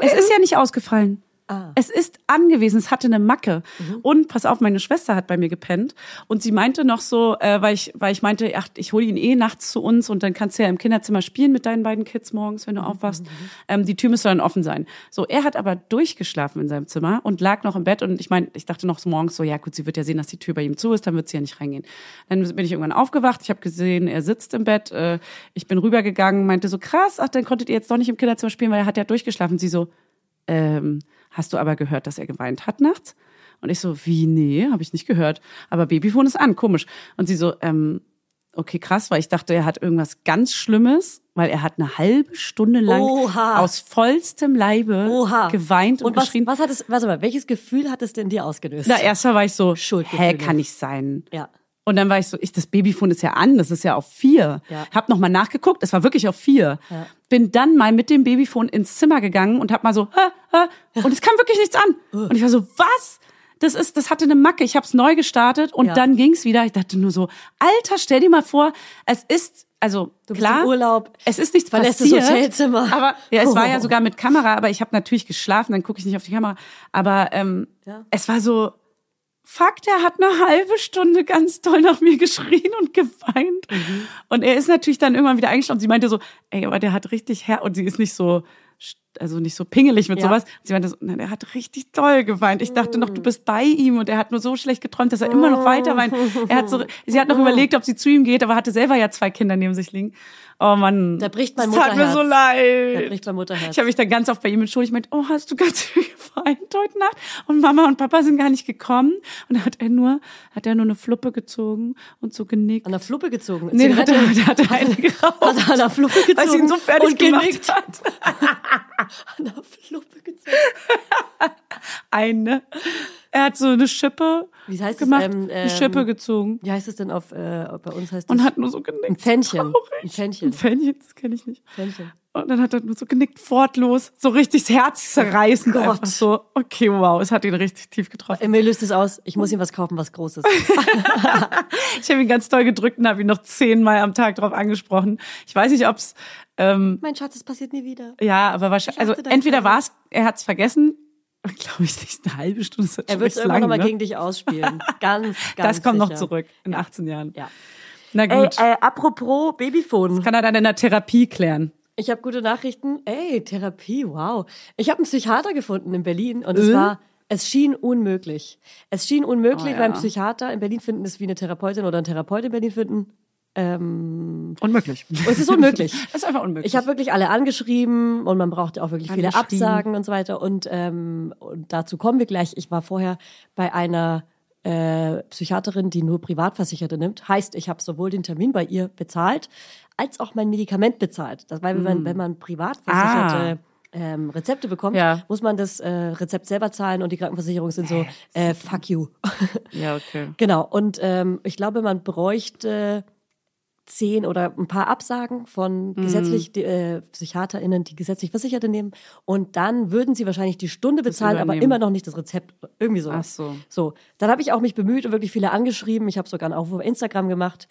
es ist ja nicht ausgefallen. Ah. Es ist angewiesen, es hatte eine Macke. Mhm. Und pass auf, meine Schwester hat bei mir gepennt und sie meinte noch so, äh, weil ich, weil ich meinte, ach, ich hole ihn eh nachts zu uns und dann kannst du ja im Kinderzimmer spielen mit deinen beiden Kids morgens, wenn du Mhm. aufwachst. Ähm, die Tür müsste dann offen sein. So, er hat aber durchgeschlafen in seinem Zimmer und lag noch im Bett und ich meine, ich dachte noch so morgens so, ja gut, sie wird ja sehen, dass die Tür bei ihm zu ist, dann wird sie ja nicht reingehen. Dann bin ich irgendwann aufgewacht, ich habe gesehen, er sitzt im Bett, äh, ich bin rübergegangen, meinte so, krass, ach, dann konntet ihr jetzt doch nicht im Kinderzimmer spielen, weil er hat ja durchgeschlafen. Sie so, ähm, hast du aber gehört, dass er geweint hat nachts? Und ich so, wie, nee, habe ich nicht gehört. Aber Babyphone ist an, komisch. Und sie so, ähm, okay, krass, weil ich dachte, er hat irgendwas ganz Schlimmes, weil er hat eine halbe Stunde lang Oha. aus vollstem Leibe Oha. geweint und, Und was, geschrien. was hat es, warte mal, welches Gefühl hat es denn dir ausgelöst? Na, erstmal war ich so, hä, kann nicht sein. Ja. Und dann war ich so, ich, das Babyphone ist ja an, das ist ja auf vier. Ja. Hab noch mal nachgeguckt, es war wirklich auf vier. Ja. Bin dann mal mit dem Babyphone ins Zimmer gegangen und hab mal so, hä, hä, und es kam wirklich nichts an. Und ich war so, was? Das ist, das hatte eine Macke. Ich hab's neu gestartet und Ja. dann ging's wieder. Ich dachte nur so, Alter, stell dir mal vor, es ist, also Du bist klar, im Urlaub, es ist nichts verlässt das passiert. Hotelzimmer. Aber ja, es war ja Oh. sogar mit Kamera, aber ich habe natürlich geschlafen, dann gucke ich nicht auf die Kamera. Aber ähm, Ja. es war so, fuck, der hat eine halbe Stunde ganz toll nach mir geschrien und geweint. Mhm. Und er ist natürlich dann irgendwann wieder eingeschlafen. Sie meinte so, ey, aber der hat richtig her und sie ist nicht so also nicht so pingelig mit Ja. sowas. Sie meinte so, nein, der hat richtig doll geweint. Ich dachte noch, du bist bei ihm und er hat nur so schlecht geträumt, dass er immer noch weiter weint. Er hat so, sie hat noch überlegt, ob sie zu ihm geht, aber hatte selber ja zwei Kinder neben sich liegen. Oh Mann. Da bricht mein das tat mir Mutterherz. so leid. Da bricht mein Mutterherz. Ich habe mich dann ganz oft bei ihm entschuldigt. Ich meinte, oh, hast du ganz viel geweint heute Nacht? Und Mama und Papa sind gar nicht gekommen. Und dann hat er nur, hat er nur eine Fluppe gezogen und so genickt. An der Fluppe gezogen. Nee, da hat er, da hat er eine geraucht. Hat er an der Fluppe gezogen. Weil sie ihn so fertig und gemacht genickt. hat. An der Fluppe gezogen. Eine. Er hat so eine Schippe Wie heißt es, gemacht, ähm, eine Schippe ähm, gezogen Wie heißt es denn auf, äh, bei uns heißt und es? hat nur so genickt. Ein Pfännchen. Traurig. Ein Pfännchen. Ein Pfännchen, das kenne ich nicht. Pfännchen. Und dann hat er nur so genickt, wortlos, so richtig das Herz zerreißend. Gott. Einfach so, okay, wow, es hat ihn richtig tief getroffen. Emil löst es aus. Ich muss ihm was kaufen, was Großes. Ich habe ihn ganz toll gedrückt und habe ihn noch zehnmal am Tag drauf angesprochen. Ich weiß nicht, ob's ähm, mein Schatz, es passiert nie wieder. ja, aber wahrscheinlich, also entweder drauf. war es, er hat es vergessen, glaube ich nicht, eine halbe Stunde ist Er wird es irgendwann nochmal ne? gegen dich ausspielen. Ganz, ganz Das kommt noch sicher. zurück in 18 Jahren. Ja. Na Ey, gut, äh, apropos Babyphone. kann er dann in der Therapie klären. Ich habe gute Nachrichten. Ey, Therapie, wow. Ich habe einen Psychiater gefunden in Berlin und es Äh? war, es schien unmöglich. Es schien unmöglich, Oh ja. weil ein Psychiater in Berlin finden ist wie eine Therapeutin oder ein Therapeut in Berlin finden. Unmöglich. Es ist unmöglich. Das ist einfach unmöglich. Ich habe wirklich alle angeschrieben und man brauchte auch wirklich viele. Absagen und so weiter. Und, ähm, und dazu kommen wir gleich. Ich war vorher bei einer äh, Psychiaterin, die nur Privatversicherte nimmt. Heißt, ich habe sowohl den Termin bei ihr bezahlt, als auch mein Medikament bezahlt. Das, weil wenn man, wenn man privatversicherte ähm, Rezepte bekommt, Mm. Ah. Ja. muss man das äh, Rezept selber zahlen und die Krankenversicherung sind so, äh, fuck you. ja, okay. Genau, und ähm, ich glaube, man bräuchte zehn oder ein paar Absagen von Mhm. gesetzlich die, äh, PsychiaterInnen, die gesetzlich Versicherte nehmen. Und dann würden sie wahrscheinlich die Stunde bezahlen, aber immer noch nicht das Rezept. Irgendwie so. Ach so. So, dann habe ich auch mich bemüht und wirklich viele angeschrieben. Ich habe sogar einen Aufruf auf Instagram gemacht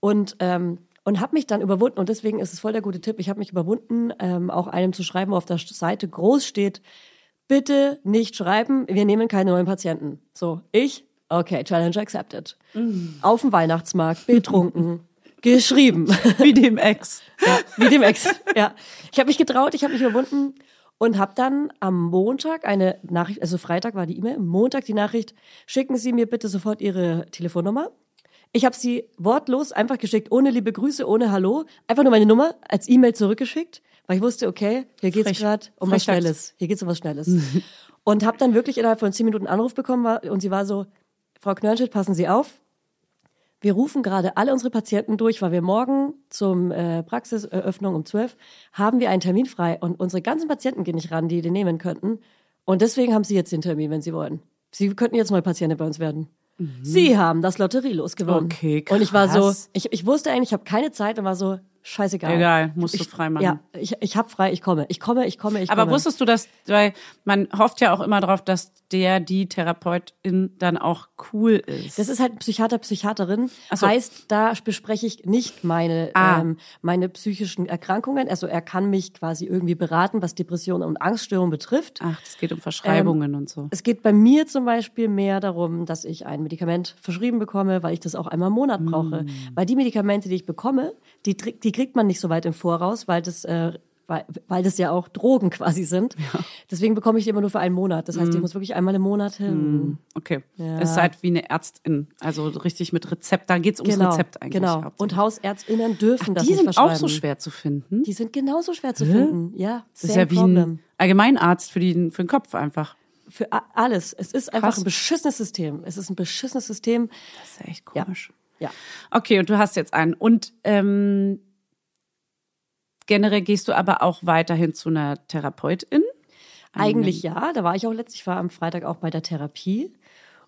und ähm, und habe mich dann überwunden und deswegen ist es voll der gute Tipp. Ich habe mich überwunden, ähm, auch einem zu schreiben, wo auf der Seite groß steht: Bitte nicht schreiben, wir nehmen keine neuen Patienten. So, ich, okay, Challenge accepted. Auf dem Weihnachtsmarkt, betrunken, geschrieben. Wie dem Ex. Ja, wie dem Ex. Ja. Ich habe mich getraut, ich habe mich überwunden und habe dann am Montag eine Nachricht, also Freitag war die E-Mail, Montag die Nachricht, schicken Sie mir bitte sofort Ihre Telefonnummer. Ich habe sie wortlos einfach geschickt, ohne liebe Grüße, ohne Hallo, einfach nur meine Nummer als E-Mail zurückgeschickt, weil ich wusste, okay, hier geht's Frech. gerade um was Frechtags. Schnelles. Hier geht's um was Schnelles. und habe dann wirklich innerhalb von zehn Minuten Anruf bekommen und sie war so, Frau Knörnschild, passen Sie auf, wir rufen gerade alle unsere Patienten durch, weil wir morgen zum äh, Praxiseröffnung um 12 haben wir einen Termin frei und unsere ganzen Patienten gehen nicht ran, die den nehmen könnten. Und deswegen haben Sie jetzt den Termin, wenn Sie wollen. Sie könnten jetzt mal Patientin bei uns werden. Sie haben das Lotterielos gewonnen. Okay, Und ich war so, krass. ich, ich wusste eigentlich, ich habe keine Zeit und war so, scheißegal. Egal, musst du ich, frei machen. Ja, ich, ich hab frei, ich komme. Ich komme, ich komme, ich Aber komme. wusstest du, dass, weil man hofft ja auch immer darauf, dass der, die Therapeutin dann auch cool ist. Das ist halt Psychiater, Psychiaterin. So. Heißt, da bespreche ich nicht meine, Ah. ähm, meine psychischen Erkrankungen. Also er kann mich quasi irgendwie beraten, was Depressionen und Angststörungen betrifft. Ach, das geht um Verschreibungen und so. Es geht bei mir zum Beispiel mehr darum, dass ich ein Medikament verschrieben bekomme, weil ich das auch einmal im Monat brauche. Mm. Weil die Medikamente, die ich bekomme, die, die kriegt man nicht so weit im Voraus, weil das, äh, weil, weil das ja auch Drogen quasi sind. Deswegen bekomme ich die immer nur für einen Monat. Das heißt, Mm. ich muss wirklich einmal im Monat hin. Okay. Ja. Es ist halt wie eine Ärztin. Also richtig mit Rezept. Da geht's ums Genau, Rezept eigentlich. genau. Und HausärztInnen dürfen das die nicht sind auch so schwer zu finden. Die sind genauso schwer zu finden. Ja, das ist ja wie problem. ein Allgemeinarzt für, die, für den Kopf einfach. Für alles. Es ist einfach Krass. ein beschissenes System. Es ist ein beschissenes System. Das ist ja echt Ja. komisch. Ja. Okay, und du hast jetzt einen. Und ähm, generell gehst du aber auch weiterhin zu einer Therapeutin? Eigentlich ja, da war ich auch letztlich, ich war am Freitag auch bei der Therapie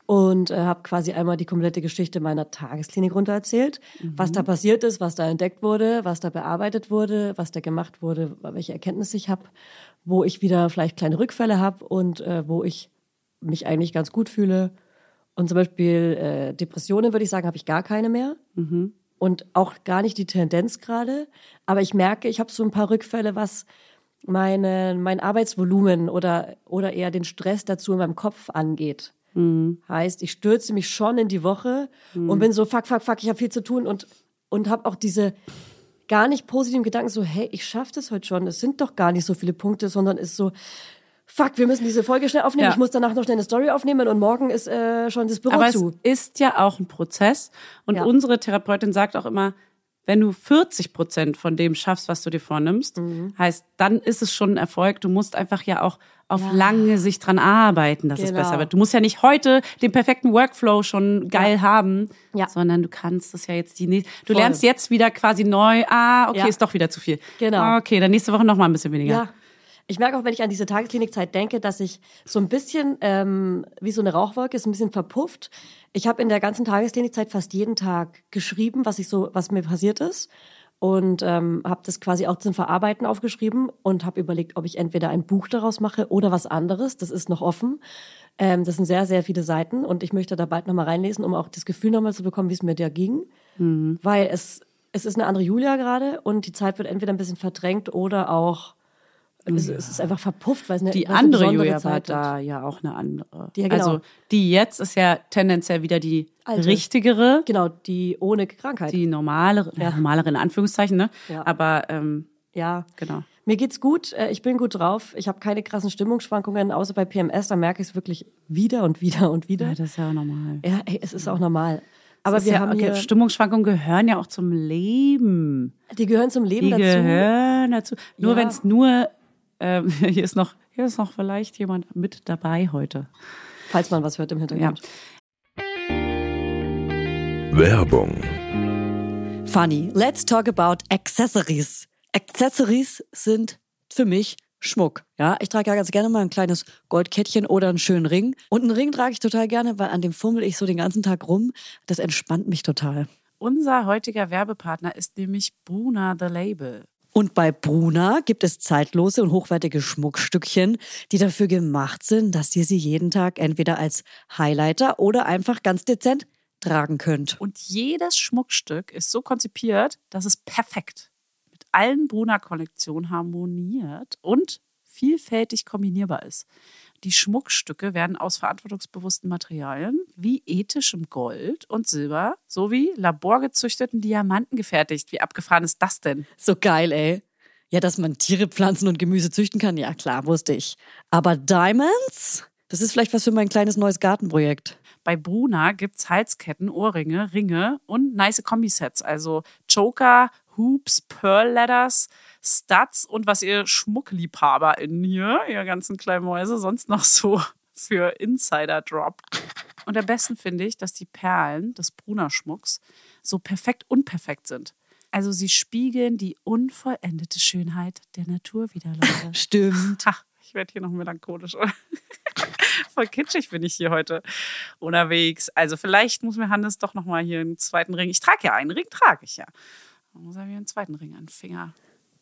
und äh, habe quasi einmal die komplette Geschichte meiner Tagesklinik runtererzählt, was da passiert ist, was da entdeckt wurde, was da bearbeitet wurde, was da gemacht wurde, welche Erkenntnisse ich habe, wo ich wieder vielleicht kleine Rückfälle habe und äh, wo ich mich eigentlich ganz gut fühle. Und zum Beispiel äh, Depressionen, würde ich sagen, habe ich gar keine mehr. Und auch gar nicht die Tendenz gerade. Aber ich merke, ich habe so ein paar Rückfälle, was meine, mein Arbeitsvolumen oder, oder eher den Stress dazu in meinem Kopf angeht. Heißt, ich stürze mich schon in die Woche und bin so, fuck, fuck, fuck, ich habe viel zu tun und, und habe auch diese gar nicht positiven Gedanken, so, hey, ich schaffe das heute schon, es sind doch gar nicht so viele Punkte, sondern ist so, fuck, wir müssen diese Folge schnell aufnehmen, Ja. ich muss danach noch schnell eine Story aufnehmen und morgen ist äh, schon das Büro Aber zu. es ist ja auch ein Prozess. Und Ja. unsere Therapeutin sagt auch immer, wenn du 40 Prozent von dem schaffst, was du dir vornimmst, Mhm. heißt, dann ist es schon ein Erfolg. Du musst einfach ja auch auf lange Sicht dran arbeiten, dass es Genau. besser wird. Du musst ja nicht heute den perfekten Workflow schon geil haben, Ja. sondern du kannst es ja jetzt die nächste, du Voll. lernst jetzt wieder quasi neu, ah, okay, Ja. ist doch wieder zu viel. Genau. Okay, dann nächste Woche noch mal ein bisschen weniger. Ja. Ich merke auch, wenn ich an diese Tagesklinikzeit denke, dass ich so ein bisschen ähm, wie so eine Rauchwolke ist ein bisschen verpufft. Ich habe in der ganzen Tagesklinikzeit fast jeden Tag geschrieben, was ich so, was mir passiert ist und ähm, habe das quasi auch zum Verarbeiten aufgeschrieben und habe überlegt, ob ich entweder ein Buch daraus mache oder was anderes. Das ist noch offen. Ähm, das sind sehr, sehr viele Seiten und ich möchte da bald nochmal reinlesen, um auch das Gefühl nochmal zu bekommen, wie es mir da ging. Weil es, es ist eine andere Julia gerade und die Zeit wird entweder ein bisschen verdrängt oder auch es, es ist einfach verpufft, weil es eine, Die eine andere Julia war da ja auch eine andere. Die- ja, genau. Also die jetzt ist ja tendenziell wieder die Alte. richtigere, Genau, die ohne Krankheit. die normalere, ja. normalere in Anführungszeichen, ne? Ja. Aber ähm, ja. genau. Mir geht's gut, äh, ich bin gut drauf. Ich habe keine krassen Stimmungsschwankungen, außer bei PMS, da merke ich es wirklich wieder und wieder und wieder. Ja, das ist ja normal. Ja, ey, es ist auch normal. Aber wir ja, haben okay, Stimmungsschwankungen gehören ja auch zum Leben. die gehören zum Leben Die dazu. gehören dazu. Nur Ja. wenn es nur, ähm, hier ist noch, hier ist noch vielleicht jemand mit dabei heute. Falls man was hört im Ja. Hintergrund. Werbung, Funny, let's talk about Accessories. Accessories sind für mich Schmuck. Ja, ich trage ja ganz gerne mal ein kleines Goldkettchen oder einen schönen Ring. Und einen Ring trage ich total gerne, weil an dem fummel ich so den ganzen Tag rum. Das entspannt mich total. Unser heutiger Werbepartner ist nämlich Bruna The Label. Und bei Bruna gibt es zeitlose und hochwertige Schmuckstückchen, die dafür gemacht sind, dass ihr sie jeden Tag entweder als Highlighter oder einfach ganz dezent tragen könnt. Und jedes Schmuckstück ist so konzipiert, dass es perfekt mit allen Bruna-Kollektionen harmoniert und vielfältig kombinierbar ist. Die Schmuckstücke werden aus verantwortungsbewussten Materialien wie ethischem Gold und Silber sowie laborgezüchteten Diamanten gefertigt. Wie abgefahren ist das denn? So geil, ey. Ja, dass man Tiere, Pflanzen und Gemüse züchten kann, ja klar, wusste ich. Aber Diamonds? Das ist vielleicht was für mein kleines neues Gartenprojekt. Bei Bruna gibt's Halsketten, Ohrringe, Ringe und nice Kombisets. Also Choker, Hoops, Pearl Ladders, Studs und was ihr SchmuckliebhaberInnen hier, ihr ganzen kleinen Mäuse, sonst noch so für Insider droppt. Und am besten finde ich, dass die Perlen des Bruna-Schmucks so perfekt unperfekt sind. Also sie spiegeln die unvollendete Schönheit der Natur wieder, Leute. Stimmt. Ha, ich werde hier noch melancholisch. Voll kitschig bin ich hier heute unterwegs. Also vielleicht muss mir Hannes doch noch mal hier einen zweiten Ring. Ich trage ja einen Ring, trage ich ja. Dann muss er mir einen zweiten Ring an den Finger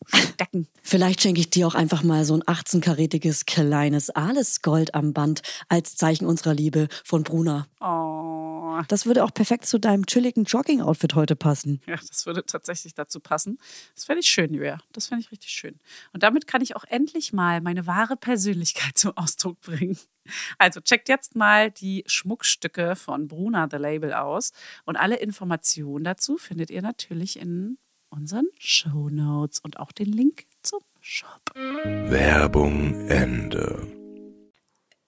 stecken. Vielleicht schenke ich dir auch einfach mal so ein 18-karätiges kleines Alles-Gold am Band als Zeichen unserer Liebe von Bruna. Oh, Das würde auch perfekt zu deinem chilligen Jogging-Outfit heute passen. ja, das würde tatsächlich dazu passen. Das fände ich schön, Julia. Das fände ich richtig schön. Und damit kann ich auch endlich mal meine wahre Persönlichkeit zum Ausdruck bringen. Also checkt jetzt mal die Schmuckstücke von Bruna The Label aus. Und alle Informationen dazu findet ihr natürlich in unseren Show Notes und auch den Link zum Shop. Werbung Ende.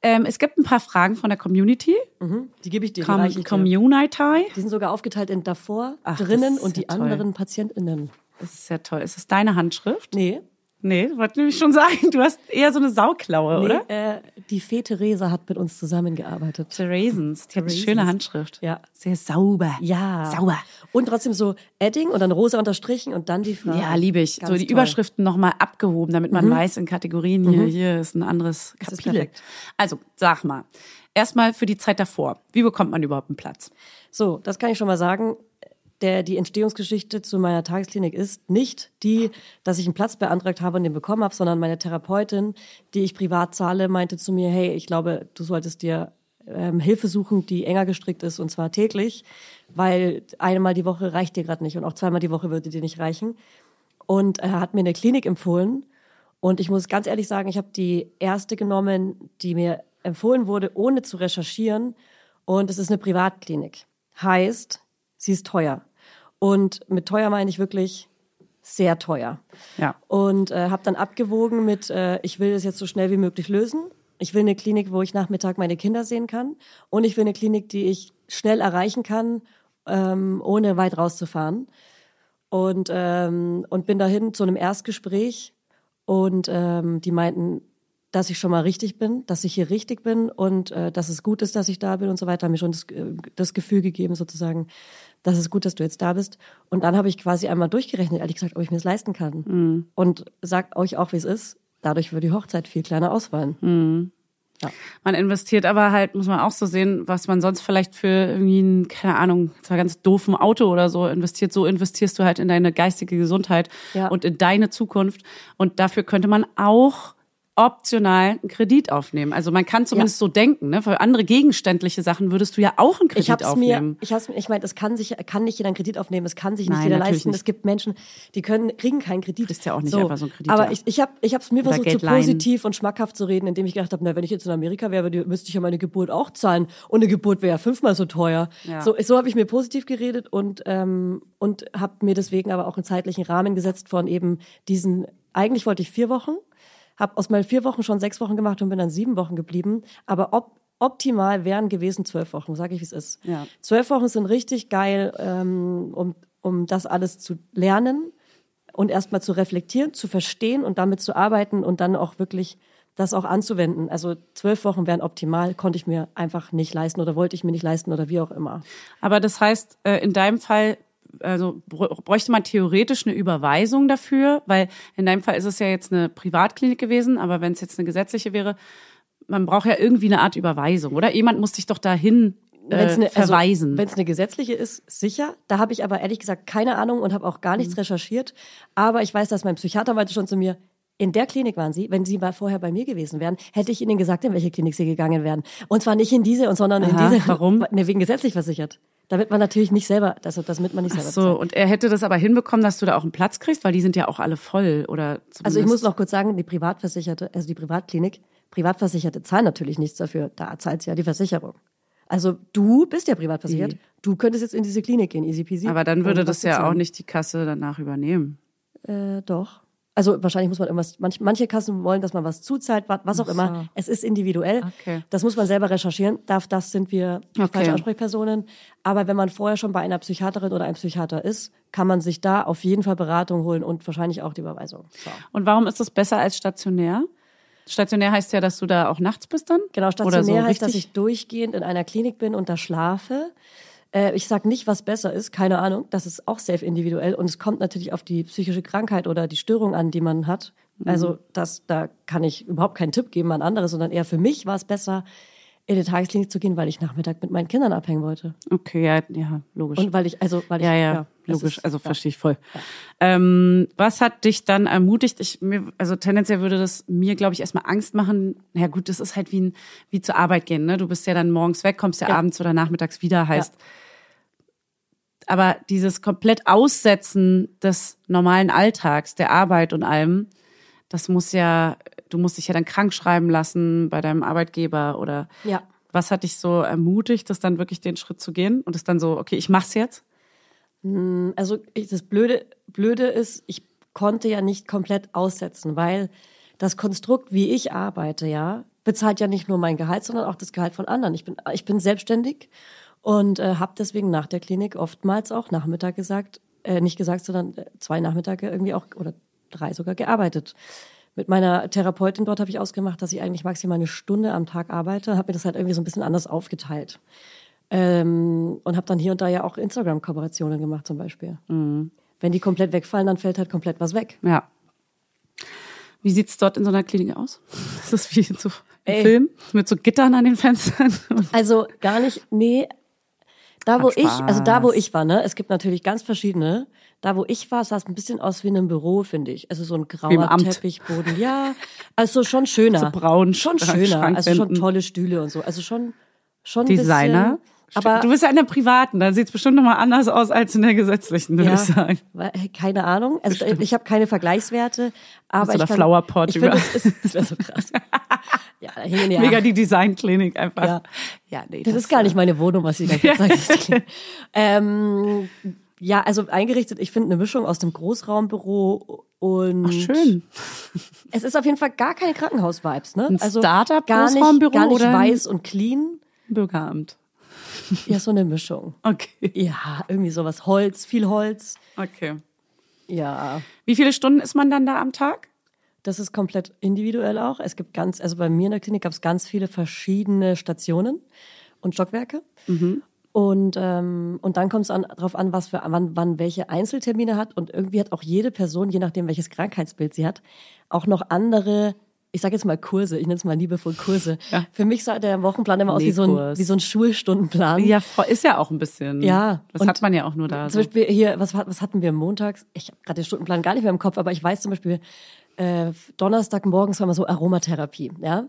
Ähm, es gibt ein paar Fragen von der Community. Mhm. Die gebe ich dir, die Com dir. Community. Die sind sogar aufgeteilt in davor, Ach, drinnen und die ja anderen PatientInnen. Das ist ja toll. Ist das deine Handschrift? Nee, Nee, wollte nämlich schon sagen, du hast eher so eine Sauklaue, oder? nee äh, die Fee Theresa hat mit uns zusammengearbeitet. Theresens. Die hat eine schöne Handschrift. Ja. Sehr sauber. Ja. Sauber. Und trotzdem so Edding und dann rosa unterstrichen und dann die Frage. Ja, liebe ich. Ganz so die toll. Überschriften nochmal abgehoben, damit man weiß in Kategorien, hier, hier ist ein anderes Das ist Kapitel. Also, sag mal. Erstmal für die Zeit davor. Wie bekommt man überhaupt einen Platz? So, das kann ich schon mal sagen. Der, die Entstehungsgeschichte zu meiner Tagesklinik ist nicht die, dass ich einen Platz beantragt habe und den bekommen habe, sondern meine Therapeutin, die ich privat zahle, meinte zu mir, hey, ich glaube, du solltest dir ähm, Hilfe suchen, die enger gestrickt ist und zwar täglich, weil einmal die Woche reicht dir gerade nicht und auch zweimal die Woche würde dir nicht reichen. Und er hat mir eine Klinik empfohlen und ich muss ganz ehrlich sagen, ich habe die erste genommen, die mir empfohlen wurde, ohne zu recherchieren. Und es ist eine Privatklinik. Heißt, sie ist teuer. Und mit teuer meine ich wirklich sehr teuer. Ja. Und äh, habe dann abgewogen mit, äh, ich will das jetzt so schnell wie möglich lösen. Ich will eine Klinik, wo ich Nachmittag meine Kinder sehen kann. Und ich will eine Klinik, die ich schnell erreichen kann, ähm, ohne weit rauszufahren. Und, ähm, und bin dahin zu einem Erstgespräch und ähm, die meinten, dass ich schon mal richtig bin, dass ich hier richtig bin und äh, dass es gut ist, dass ich da bin und so weiter. Haben mir schon das, äh, das Gefühl gegeben, sozusagen, dass es gut, dass du jetzt da bist. Und dann habe ich quasi einmal durchgerechnet, ehrlich gesagt, ob ich mir das leisten kann. Und sag euch auch, wie es ist. Dadurch würde die Hochzeit viel kleiner ausfallen. Man investiert aber halt, muss man auch so sehen, was man sonst vielleicht für irgendwie ein, keine Ahnung, zwar ganz doofen Auto oder so investiert, so investierst du halt in deine geistige Gesundheit Ja. und in deine Zukunft. Und dafür könnte man auch optional einen Kredit aufnehmen. Also man kann zumindest so denken, ne? Für andere gegenständliche Sachen würdest du ja auch einen Kredit Ich hab's mir, aufnehmen. ich hab's mir, ich meine, es kann sich, kann nicht jeder einen Kredit aufnehmen, es kann sich nicht Nein, jeder leisten. nicht. Es gibt Menschen, die können, kriegen keinen Kredit. bist ja auch nicht einfach so ein Krediter. Aber ich, ich habe, ich hab's mir Oder versucht, Geld so leihen. positiv und schmackhaft zu reden, indem ich gedacht habe, na, wenn ich jetzt in Amerika wäre, müsste ich ja meine Geburt auch zahlen. Und eine Geburt wäre ja fünfmal so teuer. Ja. So, so habe ich mir positiv geredet und, ähm, und habe mir deswegen aber auch einen zeitlichen Rahmen gesetzt von eben diesen, eigentlich wollte ich vier Wochen, habe aus meinen vier Wochen schon sechs Wochen gemacht und bin dann sieben Wochen geblieben. Aber ob, optimal wären gewesen zwölf Wochen, sage ich, wie es ist. Ja. Zwölf Wochen sind richtig geil, ähm, um, um das alles zu lernen und erstmal zu reflektieren, zu verstehen und damit zu arbeiten und dann auch wirklich das auch anzuwenden. Also zwölf Wochen wären optimal, konnte ich mir einfach nicht leisten oder wollte ich mir nicht leisten oder wie auch immer. Aber das heißt, äh, in deinem Fall, also br- bräuchte man theoretisch eine Überweisung dafür, weil in deinem Fall ist es ja jetzt eine Privatklinik gewesen, aber wenn es jetzt eine gesetzliche wäre, man braucht ja irgendwie eine Art Überweisung, oder? Jemand muss dich doch dahin äh, Wenn's eine, verweisen. Also, Wenn es eine gesetzliche ist, sicher. Da habe ich aber ehrlich gesagt keine Ahnung und habe auch gar Mhm. nichts recherchiert. Aber ich weiß, dass mein Psychiater meinte schon zu mir, in der Klinik waren Sie. Wenn Sie mal vorher bei mir gewesen wären, hätte ich Ihnen gesagt, in welche Klinik Sie gegangen wären. Und zwar nicht in diese, sondern in Aha, diese. warum? Ne, wegen gesetzlich versichert. Damit man natürlich nicht selber, also damit man nicht Ach selber so, zahlt. und er hätte das aber hinbekommen, dass du da auch einen Platz kriegst, weil die sind ja auch alle voll oder. Also ich muss noch kurz sagen, die Privatversicherte, also die Privatklinik, Privatversicherte zahlen natürlich nichts dafür. Da zahlt ja die Versicherung. Also du bist ja privatversichert. Du könntest jetzt in diese Klinik gehen, easy peasy. aber dann würde das ja auch nicht die Kasse danach übernehmen. Äh, doch. Also wahrscheinlich muss man irgendwas, manch, manche Kassen wollen, dass man was zuzahlt, wa- was auch immer. Es ist individuell. Okay. Das muss man selber recherchieren. Darf, das sind wir Okay. falsche Ansprechpersonen. Aber wenn man vorher schon bei einer Psychiaterin oder einem Psychiater ist, kann man sich da auf jeden Fall Beratung holen und wahrscheinlich auch die Überweisung. So. Und warum ist das besser als stationär? Stationär heißt ja, dass du da auch nachts bist dann? Genau, stationär so heißt, dass richtig? ich durchgehend in einer Klinik bin und da schlafe. Äh, ich sag nicht, was besser ist, keine Ahnung. Das ist auch safe individuell und es kommt natürlich auf die psychische Krankheit oder die Störung an, die man hat. Mhm. Also das, da kann ich überhaupt keinen Tipp geben an andere, sondern eher für mich war es besser, in die Tagesklinik zu gehen, weil ich Nachmittag mit meinen Kindern abhängen wollte. Okay, ja, ja, logisch. Und weil ich, also, weil ich, ja, ja, das logisch. ist- also ja. verstehe ich voll. Ähm, was hat dich dann ermutigt? Ich mir, also tendenziell würde das mir, glaube ich, erstmal Angst machen. Ja gut, das ist halt wie ein, wie zur Arbeit gehen. Ne? Du bist ja dann morgens weg, kommst ja, Ja. abends oder nachmittags wieder. Heißt, aber dieses komplett Aussetzen des normalen Alltags, der Arbeit und allem, das muss ja, du musst dich ja dann krank schreiben lassen bei deinem Arbeitgeber oder Ja. was hat dich so ermutigt, das dann wirklich den Schritt zu gehen und es dann so, okay, ich mach's jetzt? Also ich, das Blöde, Blöde ist, ich konnte ja nicht komplett aussetzen, weil das Konstrukt, wie ich arbeite, ja, bezahlt ja nicht nur mein Gehalt, sondern auch das Gehalt von anderen. Ich bin, ich bin selbstständig und äh, habe deswegen nach der Klinik oftmals auch Nachmittag gesagt, äh, nicht gesagt, sondern äh, zwei Nachmittage irgendwie auch oder drei sogar gearbeitet. Mit meiner Therapeutin dort habe ich ausgemacht, dass ich eigentlich maximal eine Stunde am Tag arbeite, habe mir das halt irgendwie so ein bisschen anders aufgeteilt. Ähm, und habe dann hier und da ja auch Instagram-Kooperationen gemacht zum Beispiel. Wenn die komplett wegfallen, dann fällt halt komplett was weg. Ja. Wie sieht's dort in so einer Klinik aus? Ist das wie in so Ey. Film mit so Gittern an den Fenstern? Also gar nicht, nee. Da wo ich, also da wo ich war, ne, es gibt natürlich ganz verschiedene. Da wo ich war, sah es ein bisschen aus wie in einem Büro, finde ich. Also so ein grauer. Teppichboden. Ja, also schon schöner. So braun, Schon schöner. Also schon tolle Stühle und so. Also schon, schon ein Designer? Bisschen, aber du bist ja in der privaten, da sieht's bestimmt nochmal anders aus als in der gesetzlichen, würde ja, ich sagen. keine Ahnung. Also ich habe keine Vergleichswerte, aber ich kann, Flower Pot ich über- das, ist, das wäre so krass. ja, da hingen ja. Mega die Designklinik einfach. Ja. ja nee, Das ist gar nicht meine Wohnung, was Sie da jetzt sagen. ähm, ja, also eingerichtet, ich finde eine Mischung aus dem Großraumbüro und Ach, schön. es ist auf jeden Fall gar keine Krankenhaus-Vibes, ne? Ein Startup- gar nicht, Großraumbüro gar nicht oder weiß und clean. Bürgeramt. Ja, so eine Mischung. Okay. Ja, irgendwie sowas Holz, viel Holz. Okay. Ja, Wie viele Stunden ist man dann da am Tag? das ist komplett individuell auch. Es gibt ganz, also bei mir in der Klinik gab es ganz viele verschiedene Stationen und Stockwerke. Und, ähm, und dann kommt es an, darauf an, was für wann, wann welche Einzeltermine hat. Und irgendwie hat auch jede Person, je nachdem welches Krankheitsbild sie hat, auch noch andere, ich sage jetzt mal Kurse, ich nenne es mal liebevoll Kurse. Ja. Für mich sah der Wochenplan immer aus wie so, ein, wie so ein Schulstundenplan. Ja, ist ja auch ein bisschen. Ja, Das und hat man ja auch nur da. Zum So. Beispiel hier, was, was hatten wir montags? Ich habe gerade den Stundenplan gar nicht mehr im Kopf, aber ich weiß zum Beispiel, äh, Donnerstagmorgens war mal so Aromatherapie. Ja?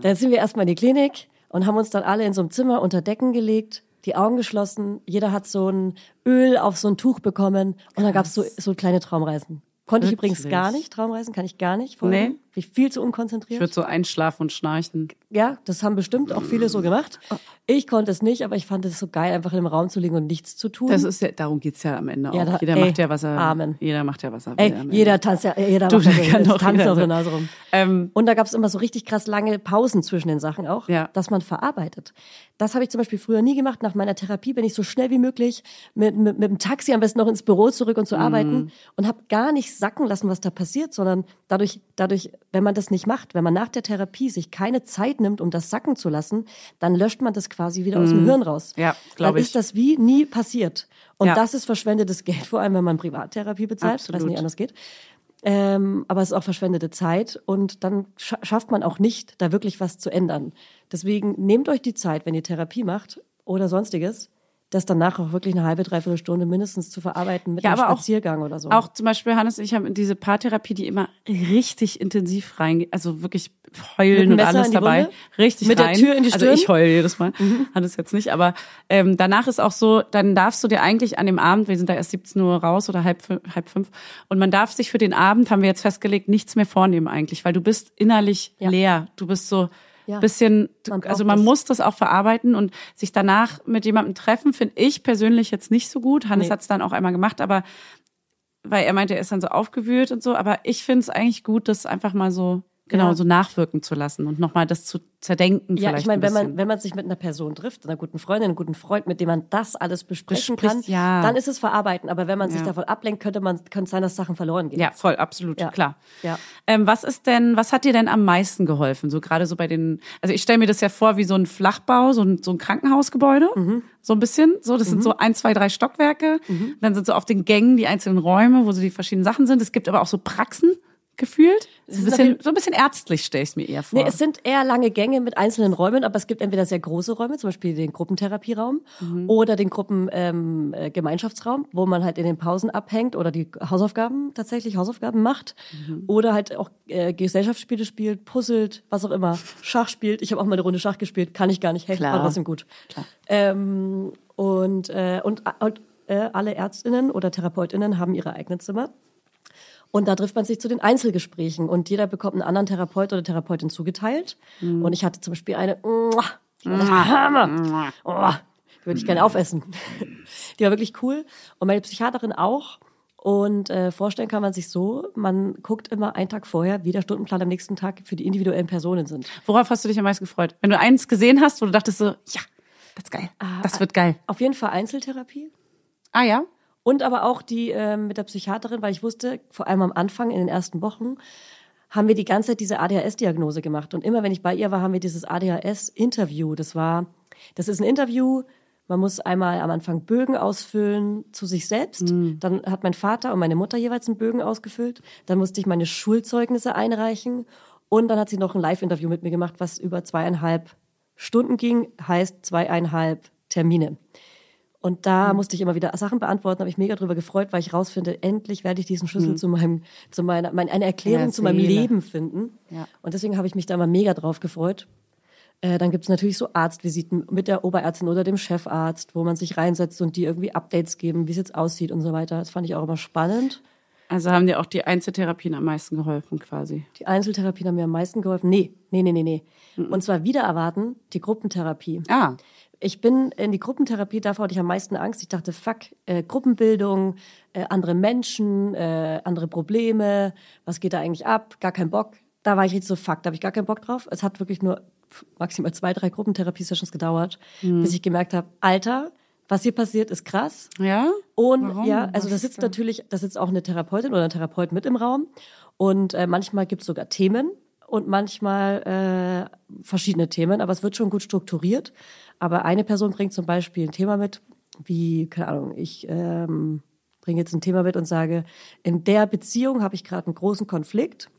Dann sind wir erstmal in die Klinik und haben uns dann alle in so einem Zimmer unter Decken gelegt, die Augen geschlossen. Jeder hat so ein Öl auf so ein Tuch bekommen und dann gab's so, so kleine Traumreisen. Konnte ich übrigens Wirklich? gar nicht. Traumreisen kann ich gar nicht. Folgen. Nee? Bin ich viel zu Ich unkonzentriert. würde so einschlafen und schnarchen. Ja, das haben bestimmt auch viele so gemacht. Ich konnte es nicht, aber ich fand es so geil, einfach in einem Raum zu liegen und nichts zu tun. Das ist ja, darum geht's ja am Ende auch. Ja, da- jeder ey, macht ja, was er, Amen. jeder macht ja, was er will. Ey, Ende. jeder tanzt ja, jeder Du, macht ja kann doch tanzt jeder so. Nase rum. Ähm, Und da gab es immer so richtig krass lange Pausen zwischen den Sachen auch, Ja. dass man verarbeitet. Das habe ich zum Beispiel früher nie gemacht. Nach meiner Therapie bin ich so schnell wie möglich mit, mit, mit dem Taxi am besten noch ins Büro zurück und Mhm. zu arbeiten und habe gar nicht sacken lassen, was da passiert, sondern dadurch, dadurch, wenn man das nicht macht, wenn man nach der Therapie sich keine Zeit nimmt, um das sacken zu lassen, dann löscht man das quasi wieder aus dem Hirn raus. Mhm. Ja, glaub Dann ich. ist das wie nie passiert. Und Ja. das ist verschwendetes Geld, vor allem wenn man Privattherapie bezahlt, weil es Absolut. nicht anders geht. Ähm, aber es ist auch verschwendete Zeit und dann scha schafft man auch nicht, da wirklich was zu ändern. Deswegen nehmt euch die Zeit, wenn ihr Therapie macht oder sonstiges, das danach auch wirklich eine halbe, dreiviertel Stunde mindestens zu verarbeiten mit Ja, einem aber auch- Spaziergang oder so. Auch zum Beispiel Hannes und ich haben diese Paartherapie, die immer richtig intensiv reingeht, also wirklich heulen und alles dabei. Wunde? Richtig Mit der rein. Tür in die Also Stirn? ich heule jedes Mal. Hannes jetzt nicht, aber ähm, danach ist auch so, dann darfst du dir eigentlich an dem Abend, wir sind da erst 17 Uhr raus oder halb, halb fünf, und man darf sich für den Abend, haben wir jetzt festgelegt, nichts mehr vornehmen eigentlich, weil du bist innerlich Ja. leer. Du bist so Ja. bisschen, Man also man das. muss das auch verarbeiten und sich danach mit jemandem treffen, finde ich persönlich jetzt nicht so gut. Hannes Nee. hat es dann auch einmal gemacht, aber weil er meinte, er ist dann so aufgewühlt und so, aber ich finde es eigentlich gut, das einfach mal so, genau, Ja. so nachwirken zu lassen und nochmal das zu zerdenken ja, vielleicht ich meine, ein wenn man, wenn man sich mit einer Person trifft, einer guten Freundin, einem guten Freund, mit dem man das alles besprechen Bespricht, kann, ja. dann ist es verarbeiten. Aber wenn man sich Ja. davon ablenkt, könnte man, könnte sein, dass Sachen verloren gehen. ja, voll, absolut, klar. Ja. Ähm, was ist denn, was hat dir denn am meisten geholfen? So gerade so bei den, also ich stelle mir das ja vor wie so ein Flachbau, so ein, so ein Krankenhausgebäude, Mhm. so ein bisschen. So, das sind so ein, zwei, drei Stockwerke. Dann sind so auf den Gängen die einzelnen Räume, wo so die verschiedenen Sachen sind. Es gibt aber auch so Praxen. Gefühlt? So ein bisschen, so ein bisschen ärztlich stelle ich es mir eher vor. Nee, es sind eher lange Gänge mit einzelnen Räumen, aber es gibt entweder sehr große Räume, zum Beispiel den Gruppentherapieraum oder den Gruppengemeinschaftsraum, ähm, äh, wo man halt in den Pausen abhängt oder die Hausaufgaben tatsächlich Hausaufgaben macht oder halt auch äh, Gesellschaftsspiele spielt, puzzelt, was auch immer, Schach spielt. Ich habe auch mal eine Runde Schach gespielt, kann ich gar nicht, hey, Klar. war trotzdem gut. Ähm, und äh, und, und äh, alle Ärztinnen oder Therapeutinnen haben ihre eigenen Zimmer. Und da trifft man sich zu den Einzelgesprächen und jeder bekommt einen anderen Therapeut oder Therapeutin zugeteilt. Und ich hatte zum Beispiel eine, die Hammer. Oh, die würde ich gerne aufessen. Die war wirklich cool. Und meine Psychiaterin auch. Und äh, vorstellen kann man sich so, man guckt immer einen Tag vorher, wie der Stundenplan am nächsten Tag für die individuellen Personen sind. Worauf hast du dich am meisten gefreut? Wenn du eins gesehen hast, wo du dachtest so, ja, das ist geil. Ah, Das wird geil. Auf jeden Fall Einzeltherapie. Ah ja? Und aber auch die ähm, mit der Psychiaterin, weil ich wusste, vor allem am Anfang, in den ersten Wochen, haben wir die ganze Zeit diese ADHS-Diagnose gemacht. Und immer wenn ich bei ihr war, haben wir dieses ADHS-Interview. Das war, das ist ein Interview, man muss einmal am Anfang Bögen ausfüllen zu sich selbst. Dann hat mein Vater und meine Mutter jeweils einen Bögen ausgefüllt. Dann musste ich meine Schulzeugnisse einreichen. Und dann hat sie noch ein Live-Interview mit mir gemacht, was über zweieinhalb Stunden ging, heißt zweieinhalb Termine. Und da musste ich immer wieder Sachen beantworten, habe ich mega drüber gefreut, weil ich rausfinde, endlich werde ich diesen Schlüssel zu meinem, zu meiner, mein, eine Erklärung Ja, zu meinem. Leben finden. Ja. Und deswegen habe ich mich da immer mega drauf gefreut. Äh, dann gibt's natürlich so Arztvisiten mit der Oberärztin oder dem Chefarzt, wo man sich reinsetzt und die irgendwie Updates geben, wie es jetzt aussieht und so weiter. Das fand ich auch immer spannend. Also haben dir auch die Einzeltherapien am meisten geholfen quasi. Die Einzeltherapien haben mir am meisten geholfen. Nee, nee, nee, nee, nee. Und zwar wieder erwarten, die Gruppentherapie. Ah, Ich bin in die Gruppentherapie, davor hatte ich am meisten Angst. Ich dachte, fuck, äh, Gruppenbildung, äh, andere Menschen, äh, andere Probleme, was geht da eigentlich ab? Gar kein Bock. Da war ich richtig so, fuck, da habe ich gar keinen Bock drauf. Es hat wirklich nur maximal zwei, drei Gruppentherapie-Sessions gedauert, bis ich gemerkt habe, Alter, was hier passiert, ist krass. ja? Und Warum? ja, also da sitzt natürlich, da sitzt auch eine Therapeutin oder ein Therapeut mit im Raum. Und äh, manchmal gibt's sogar Themen und manchmal äh, verschiedene Themen, aber es wird schon gut strukturiert. Aber eine Person bringt zum Beispiel ein Thema mit, wie, keine Ahnung, ich ähm, bringe jetzt ein Thema mit und sage, in der Beziehung habe ich gerade einen großen Konflikt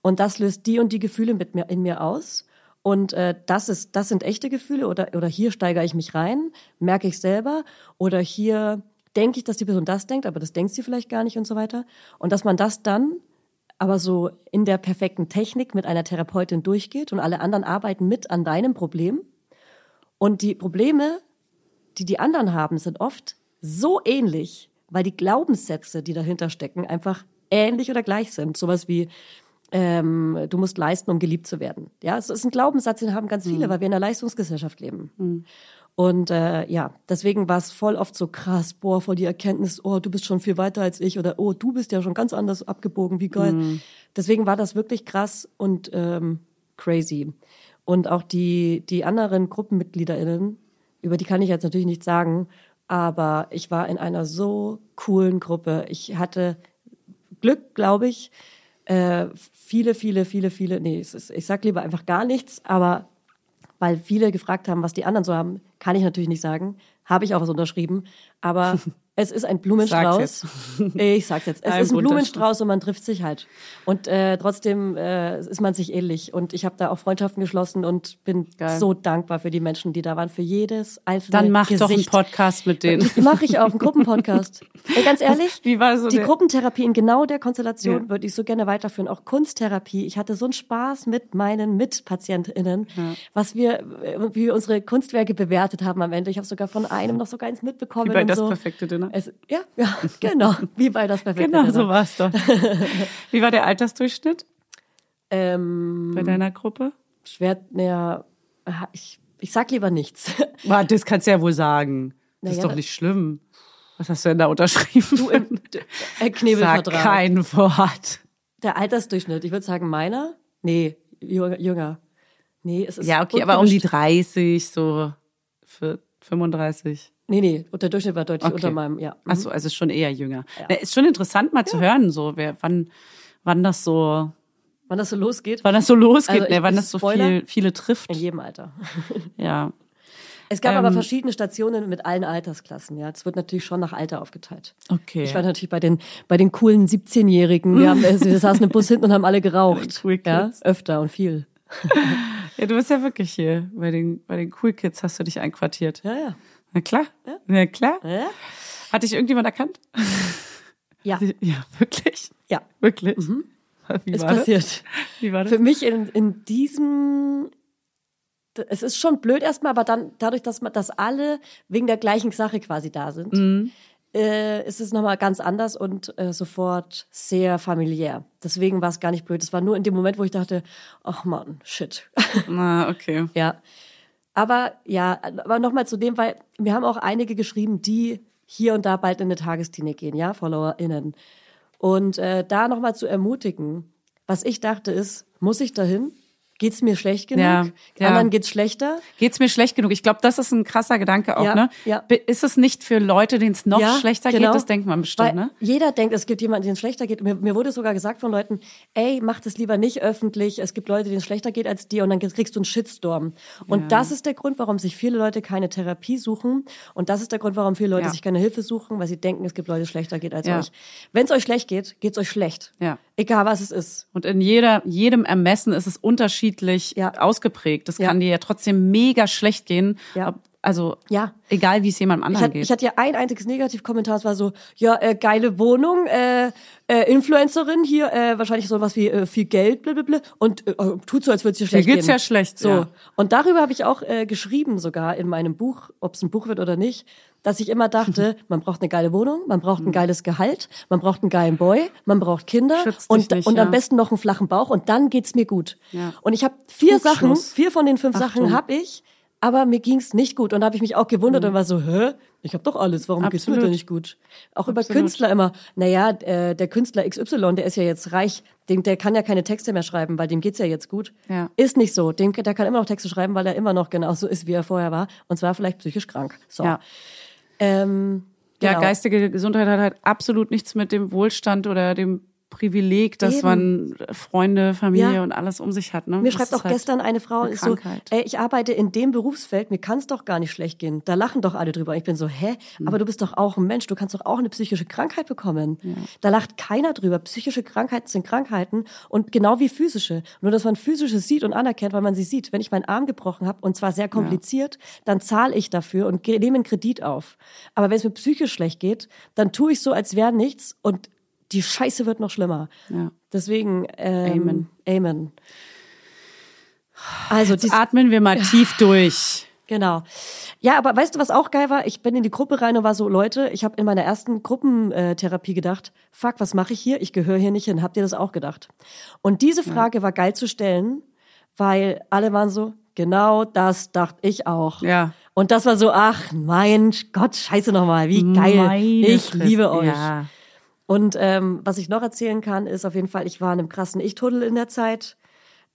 und das löst die und die Gefühle mit mir, in mir aus. Und äh, das ist, das sind echte Gefühle oder oder hier steigere ich mich rein, merke ich selber oder hier denke ich, dass die Person das denkt, aber das denkt sie vielleicht gar nicht und so weiter. Und dass man das dann aber so in der perfekten Technik mit einer Therapeutin durchgeht und alle anderen arbeiten mit an deinem Problem. Und die Probleme, die die anderen haben, sind oft so ähnlich, weil die Glaubenssätze, die dahinter stecken, einfach ähnlich oder gleich sind. Sowas wie, ähm, du musst leisten, um geliebt zu werden. Ja, es ist ein Glaubenssatz, den haben ganz viele, weil wir in einer Leistungsgesellschaft leben. Und äh, ja, deswegen war es voll oft so krass, boah, voll die Erkenntnis, oh, du bist schon viel weiter als ich oder oh, du bist ja schon ganz anders abgebogen, wie geil. Deswegen war das wirklich krass und ähm, crazy. Und auch die, die anderen GruppenmitgliederInnen, über die kann ich jetzt natürlich nichts sagen, aber ich war in einer so coolen Gruppe. Ich hatte Glück, glaube ich. Äh, viele, viele, viele, viele, nee, ist, ich sag lieber einfach gar nichts, aber weil viele gefragt haben, was die anderen so haben, kann ich natürlich nicht sagen. Habe ich auch was unterschrieben. Aber es ist ein Blumenstrauß. Ich sag's jetzt. Es Ein ist ein Blumenstrauß und man trifft sich halt. Und äh, trotzdem äh, ist man sich ähnlich. Und ich habe da auch Freundschaften geschlossen und bin Geil. so dankbar für die Menschen, die da waren, für jedes einzelne Dann mach Gesicht. doch einen Podcast mit denen. Mache ich auch, einen Gruppenpodcast. Ey, ganz ehrlich, Wie war so die der- Gruppentherapie in genau der Konstellation Ja. würde ich so gerne weiterführen. Auch Kunsttherapie. Ich hatte so einen Spaß mit meinen MitpatientInnen, was wir, äh, wie wir unsere Kunstwerke bewertet haben am Ende. Ich habe sogar von einem noch sogar eins mitbekommen. Wie bei das so. perfekte Dinner. Es, ja, ja, genau. Wie bei das perfekte Genau, Dinner. so war es doch. Wie war der Altersdurchschnitt Ähm, bei deiner Gruppe? schwer, naja, ich, ich sag lieber nichts. Boah, Das kannst du ja wohl sagen. Das ist Naja, doch da- nicht schlimm. Was hast du denn da unterschrieben? Du im äh, Sag Knebelvertrag. kein Wort. Der Altersdurchschnitt, ich würde sagen meiner? Nee, jünger. Nee, es ist Ja, okay, aber um die ungemischt. 30, so für 35. Nee, nee, und der Durchschnitt war deutlich Okay. unter meinem, ja. Ach so, also schon eher jünger. Na, ist schon interessant mal zu hören, so wer, wann, wann das so, Wann das so losgeht? wann das so losgeht, Also ne, wann das so Spoiler? viel, viele trifft. In jedem Alter. Ja. Es gab Ähm, aber verschiedene Stationen mit allen Altersklassen, ja. Das wird natürlich schon nach Alter aufgeteilt. Okay. Ich war natürlich bei den, bei den coolen 17-Jährigen. Wir, haben, wir saßen im Bus hinten und haben alle geraucht. Cool ja, Kids. öfter und viel. Ja, du bist ja wirklich hier. Bei den, bei den Cool Kids hast du dich einquartiert. Ja, ja. Na klar. Ja, klar. Ja? Hat dich irgendjemand erkannt? Ja, Ja, wirklich? ja. Wirklich? Wie ist war passiert. das? Wie war das? Für mich in, in diesem, es ist schon blöd erstmal, aber dann dadurch, dass man, dass alle wegen der gleichen Sache quasi da sind, Mhm. äh, ist es nochmal ganz anders und äh, sofort sehr familiär. Deswegen war es gar nicht blöd. Es war nur in dem Moment, wo ich dachte, ach man, shit. Na, okay. ja. Aber ja, aber nochmal zu dem, weil wir haben auch einige geschrieben, die hier und da bald in eine Tagesklinik gehen, ja, FollowerInnen. Und äh, da nochmal zu ermutigen, was ich dachte ist, muss ich dahin? Geht's mir schlecht genug? Ja, ja. Anderen geht's schlechter? Geht's mir schlecht genug? Ich glaube, das ist ein krasser Gedanke auch, Ja, ne? ja. Ist es nicht für Leute, denen es noch Ja, schlechter genau. geht? Das denkt man bestimmt, Weil ne? Jeder denkt, es gibt jemanden, denen es schlechter geht. Mir, mir wurde sogar gesagt von Leuten, ey, mach das lieber nicht öffentlich. Es gibt Leute, denen es schlechter geht als dir und dann kriegst du einen Shitstorm. Und Ja. das ist der Grund, warum sich viele Leute keine Therapie suchen. Und das ist der Grund, warum viele Leute sich keine Hilfe suchen, weil sie denken, es gibt Leute, denen es schlechter geht als euch. Wenn es euch schlecht geht, geht's euch schlecht. Ja. Egal was es ist. Und in jeder, jedem Ermessen ist es unterschiedlich Ja. ausgeprägt. Das Ja. kann dir ja trotzdem mega schlecht gehen. Ja. Also, Ja. egal wie es jemandem Ich anderen hatte, geht. ich hatte ja ein einziges Negativkommentar, es war so, ja, äh, geile Wohnung, äh, äh, Influencerin hier, äh, wahrscheinlich sowas wie äh, viel Geld, blablabla, und äh, tut so, als würde es dir schlecht geht's gehen. ja schlecht, So. ja. Und darüber habe ich auch äh, geschrieben sogar in meinem Buch, ob es ein Buch wird oder nicht, dass ich immer dachte, man braucht eine geile Wohnung, man braucht ein geiles Gehalt, man braucht einen geilen Boy, man braucht Kinder und, nicht, und ja. am besten noch einen flachen Bauch und dann geht's mir gut. Ja. Und ich habe vier Sachen, Trugschluss. vier von den fünf Sachen Achtung. habe ich, aber mir ging's nicht gut und da habe ich mich auch gewundert und war so, hä, ich habe doch alles, warum geht's mir Mhm. Absolut. denn nicht gut? Auch über Absolut. Künstler immer, naja, äh, der Künstler XY, der ist ja jetzt reich, den, der kann ja keine Texte mehr schreiben, weil dem geht's ja jetzt gut. Ja. Ist nicht so, dem, der kann immer noch Texte schreiben, weil er immer noch genauso ist, wie er vorher war und zwar vielleicht psychisch krank. So. Ja. Ähm, Ja, genau. geistige Gesundheit hat halt absolut nichts mit dem Wohlstand oder dem Privileg, dass Eben. man Freunde, Familie Ja. und alles um sich hat. Ne? Mir Das schreibt auch halt gestern eine Frau, eine ist so, ey, ich arbeite in dem Berufsfeld, mir kann's doch gar nicht schlecht gehen. Da lachen doch alle drüber. Ich bin so, hä? Hm. Aber du bist doch auch ein Mensch, du kannst doch auch eine psychische Krankheit bekommen. Da lacht keiner drüber. Psychische Krankheiten sind Krankheiten und genau wie physische. Nur, dass man physische sieht und anerkennt, weil man sie sieht. Wenn ich meinen Arm gebrochen habe und zwar sehr kompliziert, dann zahle ich dafür und nehme einen Kredit auf. Aber wenn es mir psychisch schlecht geht, dann tue ich so, als wäre nichts und die Scheiße wird noch schlimmer. Ja. Deswegen, ähm, Amen. Amen. Also, dies, Atmen wir mal tief durch. genau. Ja, aber weißt du, was auch geil war? Ich bin in die Gruppe rein und war so, Leute, ich habe in meiner ersten Gruppentherapie gedacht, fuck, was mache ich hier? Ich gehöre hier nicht hin. Habt ihr das auch gedacht? Und diese Frage war geil zu stellen, weil alle waren so, genau das dachte ich auch. Ja. Und das war so, ach mein Gott, scheiße nochmal, wie geil. Meine ich Fresse. liebe euch. Ja. Und ähm, was ich noch erzählen kann, ist auf jeden Fall, ich war in einem krassen Ich-Tunnel in der Zeit.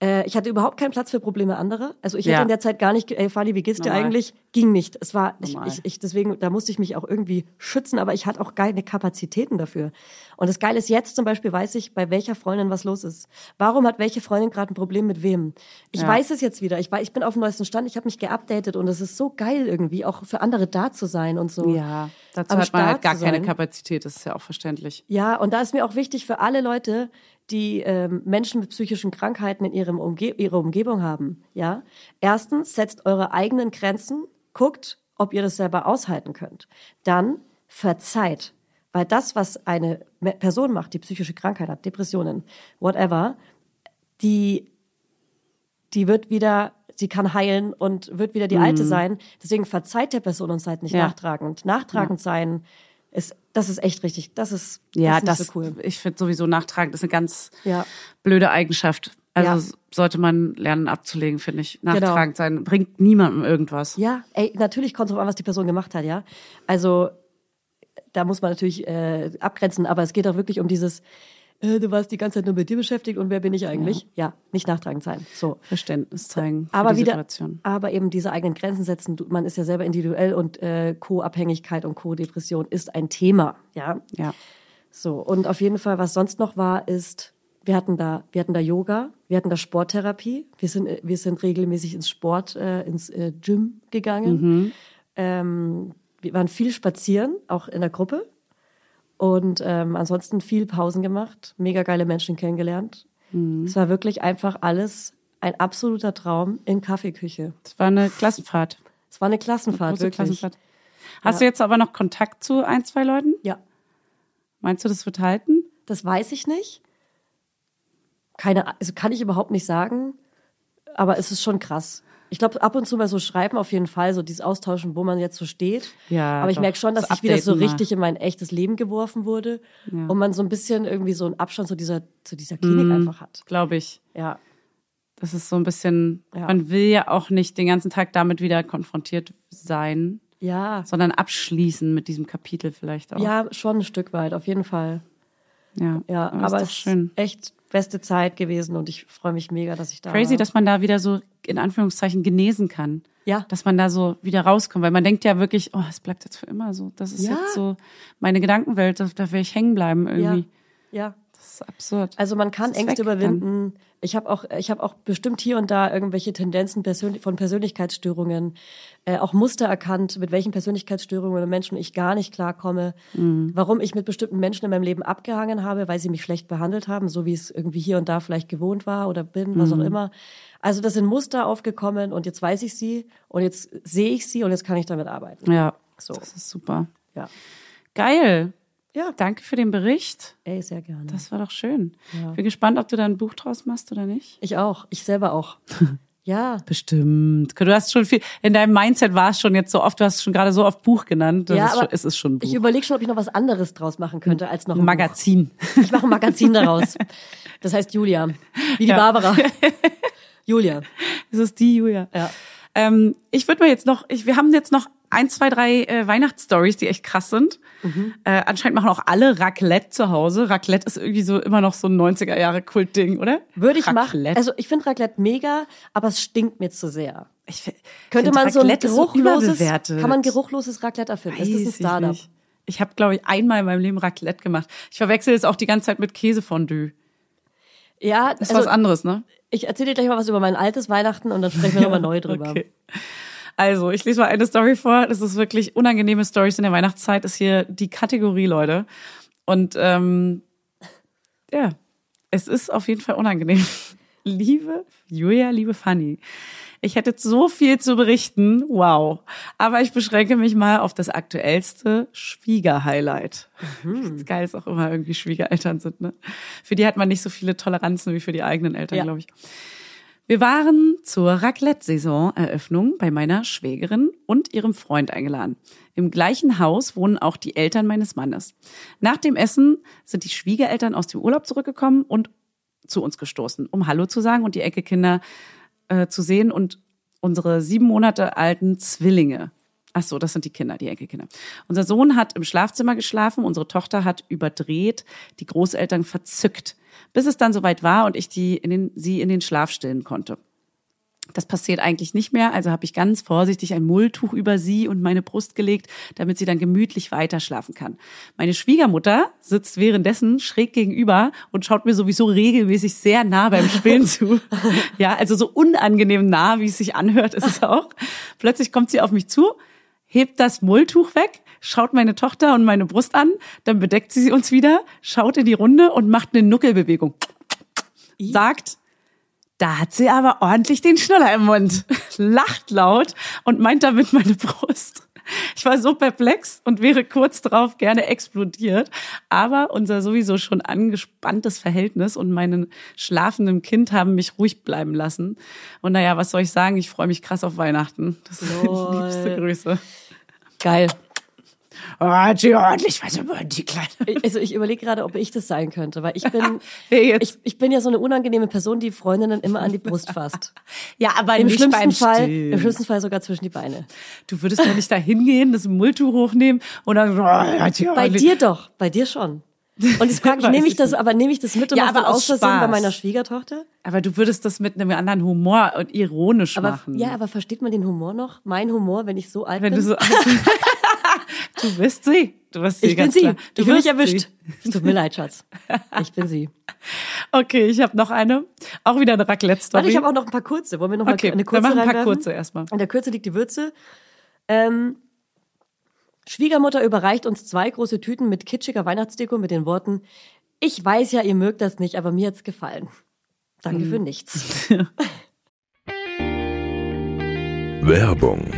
Äh, ich hatte überhaupt keinen Platz für Probleme anderer. Also ich hätte Ja. in der Zeit gar nicht, ey Fanny, wie geht's dir Normal. eigentlich? Ging nicht. Es war, ich, ich, ich, deswegen, da musste ich mich auch irgendwie schützen, aber ich hatte auch keine Kapazitäten dafür. Und das Geile ist, jetzt zum Beispiel weiß ich, bei welcher Freundin was los ist. Warum hat welche Freundin gerade ein Problem mit wem? Ich Ja. weiß es jetzt wieder. Ich, weiß, ich bin auf dem neuesten Stand, ich habe mich geupdatet und es ist so geil irgendwie, auch für andere da zu sein und so. Ja, dazu Am hat man halt gar keine. Kapazität, das ist ja auch verständlich. Ja, und da ist mir auch wichtig für alle Leute, die ähm, Menschen mit psychischen Krankheiten in ihrem Umge ihrer Umgebung haben. Ja, erstens setzt eure eigenen Grenzen, guckt, ob ihr das selber aushalten könnt. Dann verzeiht, weil das, was eine Person macht, die psychische Krankheit hat, Depressionen, whatever, die die wird wieder, sie kann heilen und wird wieder die alte sein. Deswegen verzeiht der Person und seid nicht Mhm. Ja. nachtragend. Nachtragend sein ist, das ist echt richtig. Das ist, Ja, das das, ist nicht so cool. ich finde sowieso nachtragend ist eine ganz Ja. blöde Eigenschaft. Also Ja. sollte man lernen abzulegen, finde ich. Genau. Nachtragend sein bringt niemandem irgendwas. Ja, ey, natürlich kommt es drauf an, was die Person gemacht hat, ja. Also da muss man natürlich äh, abgrenzen, aber es geht auch wirklich um dieses, äh, du warst die ganze Zeit nur mit dir beschäftigt und wer bin ich eigentlich? Ja, nicht nachtragend sein. So. Verständnis zeigen Aber wieder, Situation. aber eben diese eigenen Grenzen setzen. Du, man ist ja selber individuell und äh, Co-Abhängigkeit und Co-Depression ist ein Thema, ja. Ja. So und auf jeden Fall, was sonst noch war, ist Wir hatten da, wir hatten da Yoga, wir hatten da Sporttherapie. Wir sind, äh, wir sind regelmäßig ins Sport, äh, ins äh, Gym gegangen. Ähm, wir waren viel spazieren, auch in der Gruppe. Und ähm, ansonsten viel Pausen gemacht, mega geile Menschen kennengelernt. Es war wirklich einfach alles ein absoluter Traum in Kaffeeküche. Das war eine Klassenfahrt. Es war eine Klassenfahrt, Große wirklich. Klassenfahrt. Hast du jetzt aber noch Kontakt zu ein, zwei Leuten? Ja, Meinst du, das wird halten? das weiß ich nicht. Keine, also kann ich überhaupt nicht sagen. Aber es ist schon krass. Ich glaube, ab und zu mal so schreiben auf jeden Fall, so dieses Austauschen, wo man jetzt so steht. Ja, Aber ich merke schon, dass Das ich wieder so richtig in mein echtes Leben geworfen wurde. Ja. Und man so ein bisschen irgendwie so einen Abstand zu dieser, zu dieser Klinik einfach hat. Glaube ich. Ja. Das ist so ein bisschen, Ja. man will ja auch nicht den ganzen Tag damit wieder konfrontiert sein, Ja. sondern abschließen mit diesem Kapitel vielleicht auch. Ja, schon ein Stück weit, auf jeden Fall. ja. Ja, aber, aber ist es ist echt beste Zeit gewesen und ich freue mich mega, dass ich da Crazy, war. dass man da wieder so in Anführungszeichen genesen kann. Ja. Dass man da so wieder rauskommt, weil man denkt ja wirklich, oh, es bleibt jetzt für immer so. Das ist Ja. jetzt so meine Gedankenwelt, da, da will ich hängen bleiben ja. irgendwie. ja. Das ist absurd. Also man kann Ängste weg überwinden. Ich habe auch, ich habe auch bestimmt hier und da irgendwelche Tendenzen persönlich, von Persönlichkeitsstörungen, äh, auch Muster erkannt, mit welchen Persönlichkeitsstörungen und Menschen ich gar nicht klarkomme, Mhm. warum ich mit bestimmten Menschen in meinem Leben abgehangen habe, weil sie mich schlecht behandelt haben, so wie es irgendwie hier und da vielleicht gewohnt war oder bin, was Mhm. auch immer. Also das sind Muster aufgekommen und jetzt weiß ich sie und jetzt sehe ich sie und jetzt kann ich damit arbeiten. Ja, So. das ist super. Ja. Geil. Ja. Danke für den Bericht. Ey, sehr gerne. Das war doch schön. Ja. Bin gespannt, ob du da ein Buch draus machst oder nicht. ich auch. Ich selber auch. ja. Bestimmt. Du hast schon viel, in deinem Mindset war es schon jetzt so oft, du hast schon gerade so oft Buch genannt. Das Ja, ist aber schon, es ist schon ein Buch. Ich überlege schon, ob ich noch was anderes draus machen könnte als noch ein Magazin. Buch. Ich mache ein Magazin daraus. Das heißt Julia. Wie die Ja. Barbara. Julia. Es ist die Julia. Ja. Ähm, ich würde mir jetzt noch, ich, wir haben jetzt noch ein, zwei, drei äh, Weihnachtsstories, die echt krass sind. Mhm. Äh, anscheinend machen auch alle Raclette zu Hause. Raclette ist irgendwie so immer noch so ein 90er Jahre Kultding, oder? Würde ich machen. Raclette. Also ich finde Raclette mega, aber es stinkt mir zu sehr. ich, Könnte find man so ein Raclette geruchloses, überbewertet. kann man geruchloses Raclette erfinden? ist das ein Weiß ich Startup? nicht. Ich habe, glaube ich, einmal in meinem Leben Raclette gemacht. Ich verwechsel jetzt auch die ganze Zeit mit Käsefondue. Ja, Das ist also was anderes, ne? ich erzähle dir gleich mal was über mein altes Weihnachten und dann sprechen wir nochmal neu drüber. Okay. Also, ich lese mal eine Story vor. Das ist wirklich unangenehme Stories in der Weihnachtszeit, ist hier die Kategorie, Leute. Und ähm, ja, es ist auf jeden Fall unangenehm. Liebe Julia, liebe Fanny, ich hätte so viel zu berichten, wow. Aber ich beschränke mich mal auf das aktuellste Schwiegerhighlight. Das Geil ist auch immer irgendwie Schwiegereltern sind, ne? Für die hat man nicht so viele Toleranzen wie für die eigenen Eltern, Ja. glaube ich. Wir waren zur Raclette-Saison-Eröffnung bei meiner Schwägerin und ihrem Freund eingeladen. Im gleichen Haus wohnen auch die Eltern meines Mannes. Nach dem Essen sind die Schwiegereltern aus dem Urlaub zurückgekommen und zu uns gestoßen, um Hallo zu sagen und die Enkelkinder äh, zu sehen und unsere sieben Monate alten Zwillinge. Ach so, das sind die Kinder, die Enkelkinder. Unser Sohn hat im Schlafzimmer geschlafen, unsere Tochter hat überdreht, die Großeltern verzückt, bis es dann soweit war und ich die in den, sie in den Schlaf stillen konnte. Das passiert eigentlich nicht mehr, also habe ich ganz vorsichtig ein Mulltuch über sie und meine Brust gelegt, damit sie dann gemütlich weiter schlafen kann. Meine Schwiegermutter sitzt währenddessen schräg gegenüber und schaut mir sowieso regelmäßig sehr nah beim Stillen zu. Ja, also so unangenehm nah, wie es sich anhört, ist es auch. Plötzlich kommt sie auf mich zu, hebt das Mulltuch weg, schaut meine Tochter und meine Brust an, dann bedeckt sie uns wieder, schaut in die Runde und macht eine Nuckelbewegung. Sagt, da hat sie aber ordentlich den Schnuller im Mund, lacht laut und meint damit meine Brust. Ich war so perplex und wäre kurz darauf gerne explodiert. Aber unser sowieso schon angespanntes Verhältnis und meinen schlafenden Kind haben mich ruhig bleiben lassen. Und naja, was soll ich sagen? Ich freue mich krass auf Weihnachten. Das ist Lol. liebste Grüße. Geil. Oh, hat sie ordentlich was über die Kleine. Also ich überlege gerade, ob ich das sein könnte, weil ich bin, ich, ich bin ja so eine unangenehme Person, die Freundinnen immer an die Brust fasst. Ja, aber Im schlimmsten Fall, Stillen. im schlimmsten Fall sogar zwischen die Beine. Du würdest doch nicht da hingehen, das Mulltuch hochnehmen und dann, oh, hat sie Bei dir doch, bei dir schon. Und jetzt frage ich, nehme ich das, aber nehme ich das mit und Ja, aber aus Versehen bei meiner Schwiegertochter? Aber du würdest das mit einem anderen Humor und ironisch Aber machen. ja, aber versteht man den Humor noch? Mein Humor, wenn ich so alt Wenn bin? du so, Du bist sie. Du bist sie, Ich bin ganz sie. klar. Du ich bin nicht wirst erwischt. Es tut mir leid, Schatz. Ich bin sie. Okay, ich habe noch eine. Auch wieder eine Raclette-Story. Warte, ich habe auch noch ein paar kurze. Wollen wir noch mal Okay, eine dann kurze machen wir ein paar kurze erstmal. In der Kürze liegt die Würze. Ähm, Schwiegermutter überreicht uns zwei große Tüten mit kitschiger Weihnachtsdeko mit den Worten, ich weiß ja, ihr mögt das nicht, aber mir hat's gefallen. Danke Hm. für nichts. Werbung.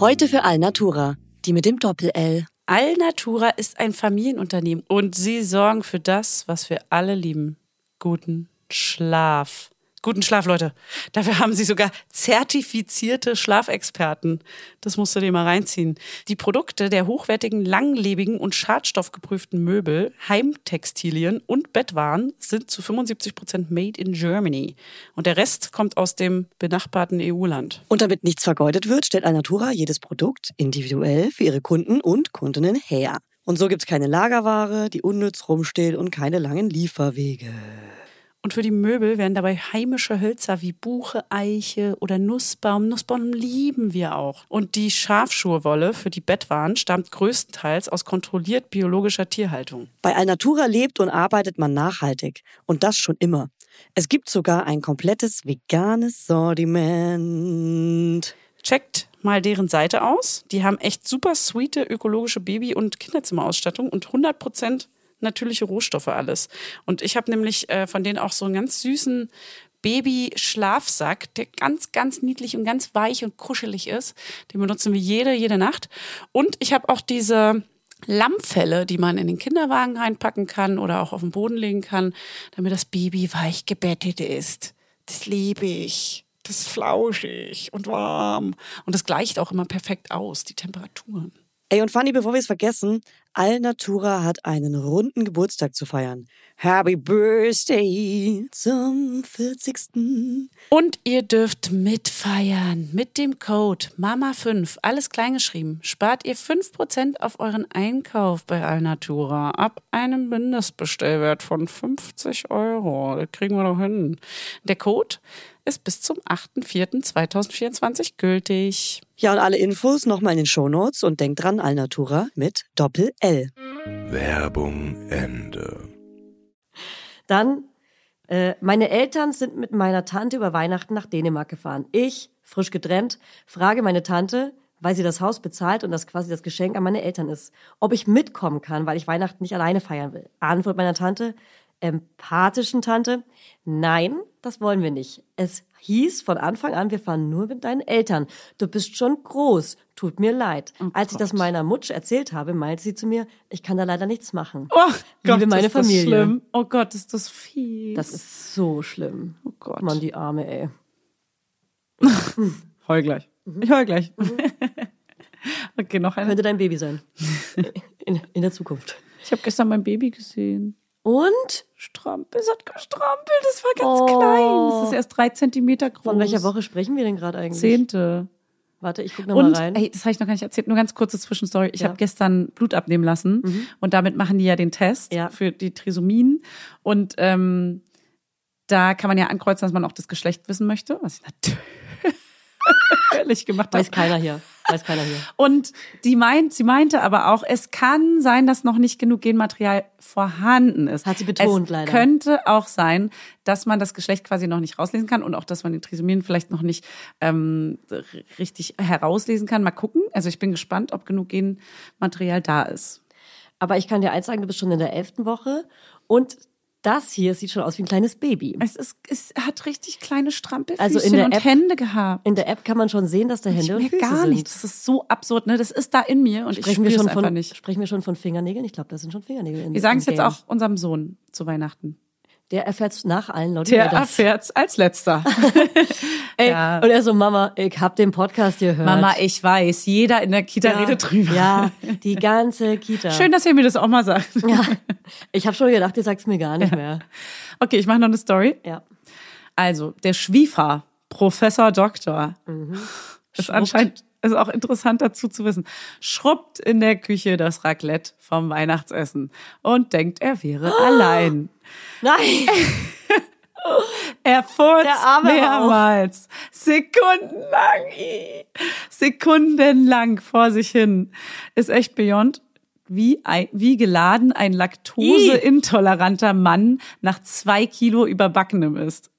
Heute für Alnatura, die mit dem Doppel-L. Alnatura ist ein Familienunternehmen und sie sorgen für das, was wir alle lieben. Guten Schlaf. Guten Schlaf, Leute. Dafür haben sie sogar zertifizierte Schlafexperten. Das musst du dir mal reinziehen. Die Produkte der hochwertigen, langlebigen und schadstoffgeprüften Möbel, Heimtextilien und Bettwaren sind zu 75 Prozent made in Germany. Und der Rest kommt aus dem benachbarten EU-Land. Und damit nichts vergeudet wird, stellt Alnatura jedes Produkt individuell für ihre Kunden und Kundinnen her. Und so gibt's keine Lagerware, die unnütz rumsteht und keine langen Lieferwege. Und für die Möbel werden dabei heimische Hölzer wie Buche, Eiche oder Nussbaum. Nussbaum lieben wir auch. Und die Schafschurwolle für die Bettwaren stammt größtenteils aus kontrolliert biologischer Tierhaltung. Bei Alnatura lebt und arbeitet man nachhaltig. Und das schon immer. Es gibt sogar ein komplettes veganes Sortiment. Checkt mal deren Seite aus. Die haben echt super sweete ökologische Baby- und Kinderzimmerausstattung und 100% natürliche Rohstoffe alles. Und ich habe nämlich äh, von denen auch so einen ganz süßen Baby-Schlafsack, der ganz, ganz niedlich und ganz weich und kuschelig ist. Den benutzen wir jede, jede Nacht. Und ich habe auch diese Lammfelle, die man in den Kinderwagen reinpacken kann oder auch auf den Boden legen kann, damit das Baby weich gebettet ist. Das liebe ich. Das ist flauschig und warm. Und das gleicht auch immer perfekt aus, die Temperaturen. Ey, und Fanny, bevor wir es vergessen, Alnatura hat einen runden Geburtstag zu feiern. Happy Birthday zum 40. Und ihr dürft mitfeiern mit dem Code MAMA5, alles kleingeschrieben. Spart ihr 5% auf euren Einkauf bei Alnatura ab einem Mindestbestellwert von 50 Euro. Das kriegen wir doch hin. Der Code ist bis zum 8.4.2024 gültig. Ja, und alle Infos nochmal in den Shownotes und denkt dran, Alnatura mit Doppel-L. Werbung Ende. Dann, äh, meine Eltern sind mit meiner Tante über Weihnachten nach Dänemark gefahren. Ich, frisch getrennt, frage meine Tante, weil sie das Haus bezahlt und das quasi das Geschenk an meine Eltern ist, ob ich mitkommen kann, weil ich Weihnachten nicht alleine feiern will. Antwort meiner Tante, empathischen Tante, nein, das wollen wir nicht. Es hieß von Anfang an, wir fahren nur mit deinen Eltern. Du bist schon groß, tut mir leid. Als ich das meiner Mutsch erzählt habe, meinte sie zu mir, ich kann da leider nichts machen. Oh Liebe meine ist das Familie. schlimm. Oh Gott, ist das fies. Das ist so schlimm. oh Gott. Mann, die Arme, ey. Heul gleich. Ich heul gleich. okay, noch eine. Könnte dein Baby sein. In, in der Zukunft. Ich habe gestern mein Baby gesehen. Und? Strampel, es hat gestrampelt. Das war ganz Oh. klein. Das ist erst drei Zentimeter groß. Von welcher Woche sprechen wir denn gerade eigentlich? Zehnte. Warte, ich gucke nochmal rein. ey, das habe ich noch gar nicht erzählt, nur ganz kurze Zwischenstory. Ich Ja. habe gestern Blut abnehmen lassen und damit machen die ja den Test Ja. für die Trisomien. Und ähm, da kann man ja ankreuzen, dass man auch das Geschlecht wissen möchte, was ich natürlich gemacht habe. Weiß keiner hier. Weiß keiner hier. Und die meint, sie meinte aber auch, es kann sein, dass noch nicht genug Genmaterial vorhanden ist. Hat sie betont, es leider. könnte auch sein, dass man das Geschlecht quasi noch nicht rauslesen kann und auch, dass man die Trisomien vielleicht noch nicht ähm, richtig herauslesen kann. Mal gucken. Also ich bin gespannt, ob genug Genmaterial da ist. Aber ich kann dir eins sagen, du bist schon in der elften Woche und das hier sieht schon aus wie ein kleines Baby. Es, ist, es hat richtig kleine Strampelfüßchen Also in der und App- Hände gehabt. In der App kann man schon sehen, dass da ich Hände und mir Füße gar sind. nicht. Das ist so absurd, ne? Das ist da in mir und Sprechen ich wir, schon es einfach von, nicht. sprechen wir schon von Fingernägeln? Ich glaube, das sind schon Fingernägel. In, Wir sagen es jetzt auch unserem Sohn zu Weihnachten. Der erfährt nach allen laut Der erfährt's als letzter. Ey, Ja. Und er so, Mama, ich hab den Podcast gehört. Mama, ich weiß, jeder in der Kita ja, redet drüber. Ja, die ganze Kita. Schön, dass ihr mir das auch mal sagt. Ja, ich habe schon gedacht, ihr sagt's mir gar nicht mehr. Okay, ich mache noch eine Story. Ja. Also, der Schwiefer, Professor Doktor, ist Mhm. Schrubbt. anscheinend ist auch interessant dazu zu wissen, schrubbt in der Küche das Raclette vom Weihnachtsessen und denkt, er wäre allein. Nein! Er furzt mehrmals. Sekundenlang. ih. Sekundenlang vor sich hin. Ist echt beyond. Wie, ein, wie geladen ein laktoseintoleranter Mann nach zwei Kilo Überbackenem ist.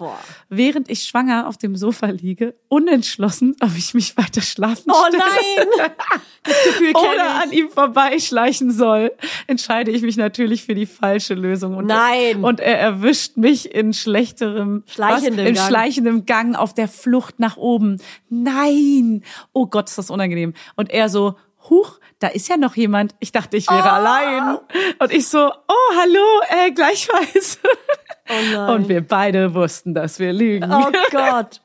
Boah. Während ich schwanger auf dem Sofa liege, unentschlossen, ob ich mich weiter schlafen Oh stelle nein! Das Gefühl oder an ihm vorbeischleichen soll, entscheide ich mich natürlich für die falsche Lösung. Und Nein. Und er erwischt mich in schlechterem, Schleichendem was, in Gang. schleichendem Gang auf der Flucht nach oben. Nein! Oh Gott, ist das unangenehm. Und er so, huch, da ist ja noch jemand. Ich dachte, ich wäre Oh. allein. Und ich so, oh, hallo, äh, gleichfalls. Oh nein. Und wir beide wussten, dass wir lügen. Oh Gott.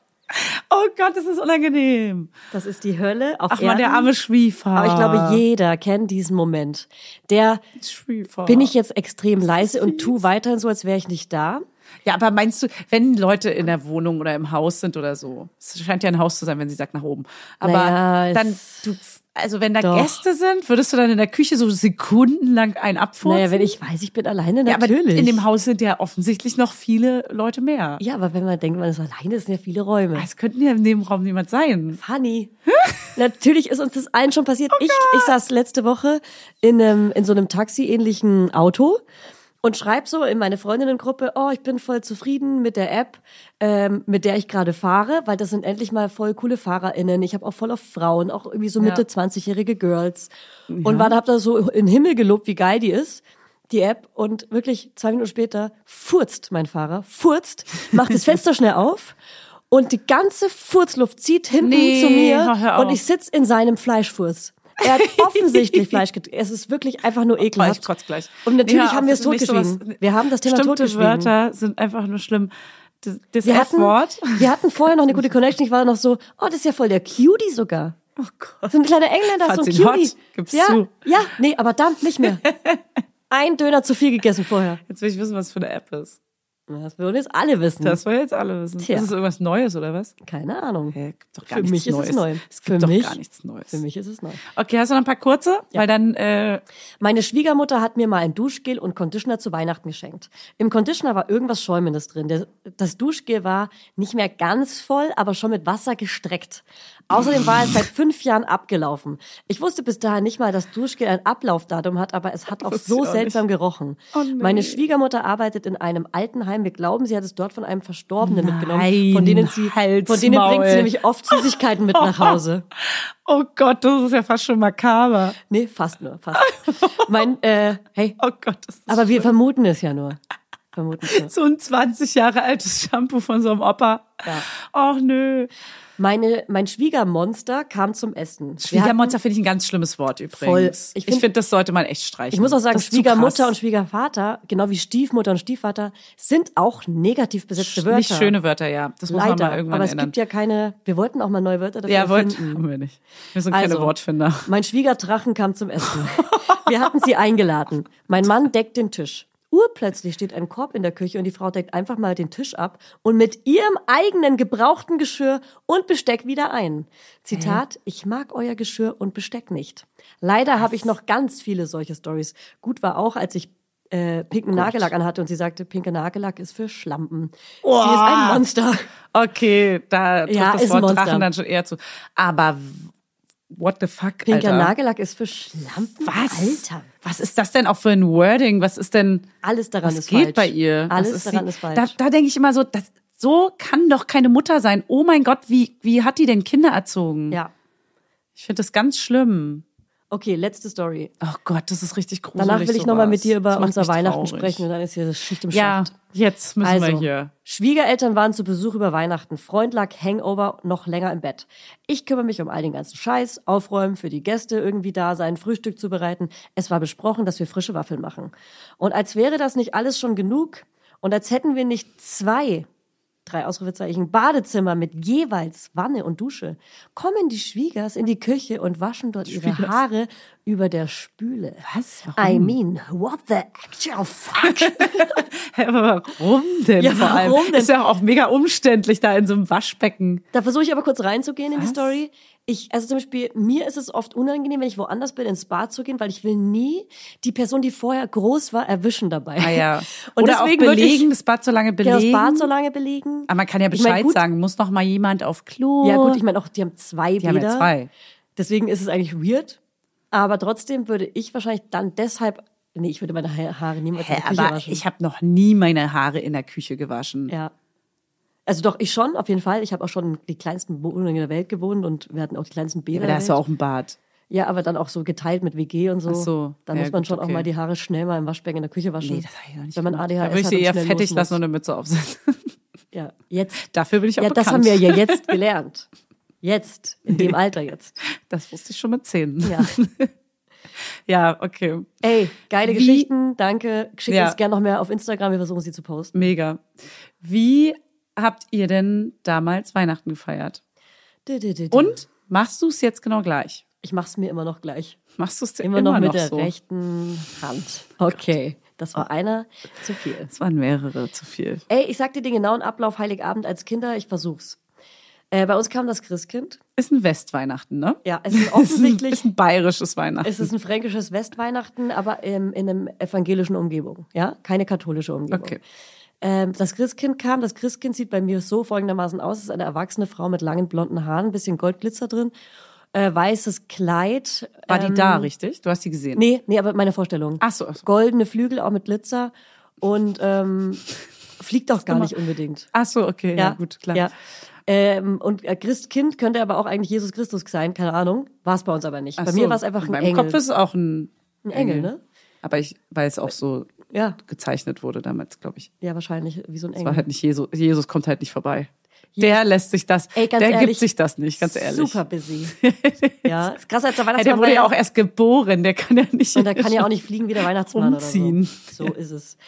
Oh Gott, das ist unangenehm. Das ist die Hölle auf Ach man, der arme Schwiefer. Aber ich glaube, jeder kennt diesen Moment. Der Schwiefer. bin ich jetzt extrem leise und tu weiterhin so, als wäre ich nicht da. Ja, aber meinst du, wenn Leute in der Wohnung oder im Haus sind oder so, es scheint ja ein Haus zu sein, wenn sie sagt nach oben. Aber Naja, dann, du, also wenn da Doch. Gäste sind, würdest du dann in der Küche so sekundenlang einen abfurzen? Naja, wenn ich weiß, ich bin alleine, ja, aber natürlich. in dem Haus sind ja offensichtlich noch viele Leute mehr. ja, aber wenn man denkt, man ist alleine, sind ja viele Räume. Es könnten ja in dem Raum niemand sein. Funny. Natürlich ist uns das allen schon passiert. Oh ich, ich saß letzte Woche in, einem, in so einem Taxi-ähnlichen Auto und schreib so in meine Freundinnengruppe, oh, ich bin voll zufrieden mit der App, ähm, mit der ich gerade fahre, weil das sind endlich mal voll coole FahrerInnen. Ich habe auch voll auf Frauen, auch irgendwie so Mitte 20-jährige Girls. Und war da hab da so in den Himmel gelobt, wie geil die ist. Die App und wirklich zwei Minuten später furzt mein Fahrer, furzt, macht das Fenster schnell auf und die ganze Furzluft zieht hinten Nee, zu mir und ich sitz in seinem Fleischfuß. Er hat offensichtlich Fleisch getrunken. Es ist wirklich einfach nur Oh, ich ekelhaft. kotze gleich. Und natürlich Ja, haben wir es totgeschwiegen. sowas- wir haben das Thema totgeschwiegen. Wörter sind einfach nur schlimm. Das, das Wir hatten, wir hatten vorher noch eine gute Connection. Ich war noch so, oh, das ist ja voll der Cutie sogar. Oh Gott. So ein kleiner Engländer, Fand's so ein hot? Cutie. Gib's ja, zu. ja, nee, aber dann nicht mehr. Ein Döner zu viel gegessen vorher. Jetzt will ich wissen, was für eine App ist. Das würden jetzt alle wissen. Das wollen jetzt alle wissen. Tja. Ist es irgendwas Neues oder was? Keine Ahnung. Gar Für mich ist Neues. es neu. Es gibt Für doch mich- gar nichts Neues. Für mich ist es neu. Okay, hast du noch ein paar kurze? Weil dann, äh, Meine Schwiegermutter hat mir mal ein Duschgel und Conditioner zu Weihnachten geschenkt. Im Conditioner war irgendwas Schäumendes drin. Das Duschgel war nicht mehr ganz voll, aber schon mit Wasser gestreckt. Außerdem war es seit fünf Jahren abgelaufen. Ich wusste bis dahin nicht mal, dass Duschgel ein Ablaufdatum hat, aber es hat auch so seltsam gerochen. Oh nee. Meine Schwiegermutter arbeitet in einem Altenheim. Wir glauben, sie hat es dort von einem Verstorbenen Nein, mitgenommen. Von denen sie, halt's von denen bringt sie nämlich oft Süßigkeiten mit nach Hause. oh Gott, das ist ja fast schon makaber. Nee, fast nur, fast. Mein, äh, hey, Oh Gott, das ist aber wir vermuten es ja nur. Vermuten es nur. so ein 20 Jahre altes Shampoo von so einem Opa. Ja. Ach nö. Meine, mein Schwiegermonster kam zum Essen. Schwiegermonster finde ich ein ganz schlimmes Wort übrigens. Voll. Ich finde, find- das sollte man echt streichen. Ich muss auch sagen, Schwiegermutter und Schwiegervater, genau wie Stiefmutter und Stiefvater, sind auch negativ besetzte Wörter. Nicht schöne Wörter, ja. Das muss man Leider. mal irgendwann Aber es ändern. gibt ja keine, wir wollten auch mal neue Wörter dafür ja, wollt, finden. haben wir nicht. Wir sind keine Also, Wortfinder. Mein Schwiegerdrachen kam zum Essen. Wir hatten sie eingeladen. Mein Mann deckt den Tisch. Urplötzlich steht ein Korb in der Küche und die Frau deckt einfach mal den Tisch ab und mit ihrem eigenen gebrauchten Geschirr und Besteck wieder ein. Zitat, ich mag euer Geschirr und Besteck nicht. Leider habe ich noch ganz viele solche Stories. Gut war auch, als ich äh, pinken Nagellack anhatte und sie sagte, pinker Nagellack ist für Schlampen. Sie ist ein Monster. Okay, da trifft Ja, das Wort. Drachen dann schon eher zu. Aber what the fuck, Pinker Alter? Nagellack ist für Schlampen? Was? Alter. Was ist das denn auch für ein Wording? Was ist denn, Alles daran was ist geht falsch. bei ihr? Alles daran sie? ist falsch. Da, da denke ich immer so, das, so kann doch keine Mutter sein. Oh mein Gott, wie, wie hat die denn Kinder erzogen? ja. Ich finde das ganz schlimm. Okay, letzte Story. Oh Gott, das ist richtig gruselig. Danach will ich nochmal mit dir über unser Weihnachten traurig. sprechen und dann ist hier das Schicht im Ja, Schacht. jetzt müssen Also, wir hier. Schwiegereltern waren zu Besuch über Weihnachten. Freund lag Hangover noch länger im Bett. Ich kümmere mich um all den ganzen Scheiß, aufräumen, für die Gäste irgendwie da sein, Frühstück zubereiten. Es war besprochen, dass wir frische Waffeln machen. Und als wäre das nicht alles schon genug und als hätten wir nicht zwei drei Ausrufezeichen, Badezimmer mit jeweils Wanne und Dusche, kommen die Schwiegers in die Küche und waschen dort ihre Haare über der Spüle. Was? I mean, what the actual fuck? Warum denn Ja, vor allem? warum denn? Ist ja auch mega umständlich da in so einem Waschbecken. da versuche ich aber kurz reinzugehen in die Was? Story. Ich, also zum Beispiel, mir ist es oft unangenehm, wenn ich woanders bin, ins Bad zu gehen, weil ich will nie die Person, die vorher groß war, erwischen dabei. Ah ja. Und Oder deswegen auch würde belegen, ich, das Bad so lange belegen. das Bad so lange belegen. Aber man kann ja Ich mein, Bescheid gut- sagen, muss noch mal jemand auf Klo. Ja gut, ich meine auch, die haben zwei Die haben Bäder. ja zwei. Deswegen ist es eigentlich weird. Aber trotzdem würde ich wahrscheinlich dann deshalb, nee, ich würde meine Ha- Haare niemals in Hä, der Küche aber waschen. ich habe noch nie meine Haare in der Küche gewaschen. ja. Also doch, ich schon, auf jeden Fall. Ich habe auch schon die kleinsten Wohnungen der Welt gewohnt und wir hatten auch die kleinsten Bäder. Aber da hast du auch ein Bad. Ja, aber dann auch so geteilt mit WG und so. Ach so, Dann ja, muss man gut, schon auch okay. mal die Haare schnell mal im Waschbecken in der Küche waschen. Nee, das habe ich noch nicht Wenn man. ADHS Da würde ich sie eher fettig lassen und eine Mütze aufsetzen. Ja, jetzt. Dafür bin ich auch Ja, bekannt. das haben wir ja jetzt gelernt. Jetzt, in dem Alter jetzt. Das wusste ich schon mit zehn. Ja. Ja, okay. Ey, geile Wie- Geschichten, danke. Schickt Ja. uns gerne noch mehr auf Instagram, wir versuchen sie zu posten. Mega. Wie habt ihr denn damals Weihnachten gefeiert? Du, du, du. Und machst du es jetzt genau gleich? Ich mach's mir immer noch gleich. Machst du es Immer, noch mit der so? rechten Hand. Okay, das war einer zu viel. Es waren mehrere zu viel. Ey, ich sag dir den genauen Ablauf Heiligabend als Kinder, ich versuch's. Äh, bei uns kam das Christkind. Ist ein Westweihnachten, ne? Ja, es ist Ist ein, offensichtlich, ist ein bayerisches Weihnachten. es ist ein fränkisches Westweihnachten, aber im, in einem evangelischen Umgebung. Ja, keine katholische Umgebung. Okay. Ähm, das Christkind kam. Das Christkind sieht bei mir so folgendermaßen aus. Es ist eine erwachsene Frau mit langen blonden Haaren, ein bisschen Goldglitzer drin, äh, weißes Kleid. War die ähm, da, richtig? Du hast sie gesehen. Nee, nee, aber meine Vorstellung. Ach so, ach so. Goldene Flügel, auch mit Glitzer und ähm, fliegt auch gar nicht unbedingt. Ach so, okay, ja, gut, klar. Ja. Ähm, und äh, Christkind könnte aber auch eigentlich Jesus Christus sein, keine Ahnung. War es bei uns aber nicht. Ach bei so, mir war es einfach in ein meinem Engel. Kopf ist es auch ein, ein Engel, ne? Aber ich, weil es auch so Ja, gezeichnet wurde damals, glaube ich. ja, wahrscheinlich wie so ein Es Engel. war halt nicht Jesus. Jesus kommt halt nicht vorbei. Der lässt sich das, Ey, ganz der ehrlich, gibt sich das nicht, ganz ehrlich. Super busy. ja, ist krass als der Ja, Weihnachtsmann. der wurde ja auch erst geboren, der kann ja nicht. Und der kann ja auch nicht fliegen wie der Weihnachtsmann Umziehen. oder so. So ist es.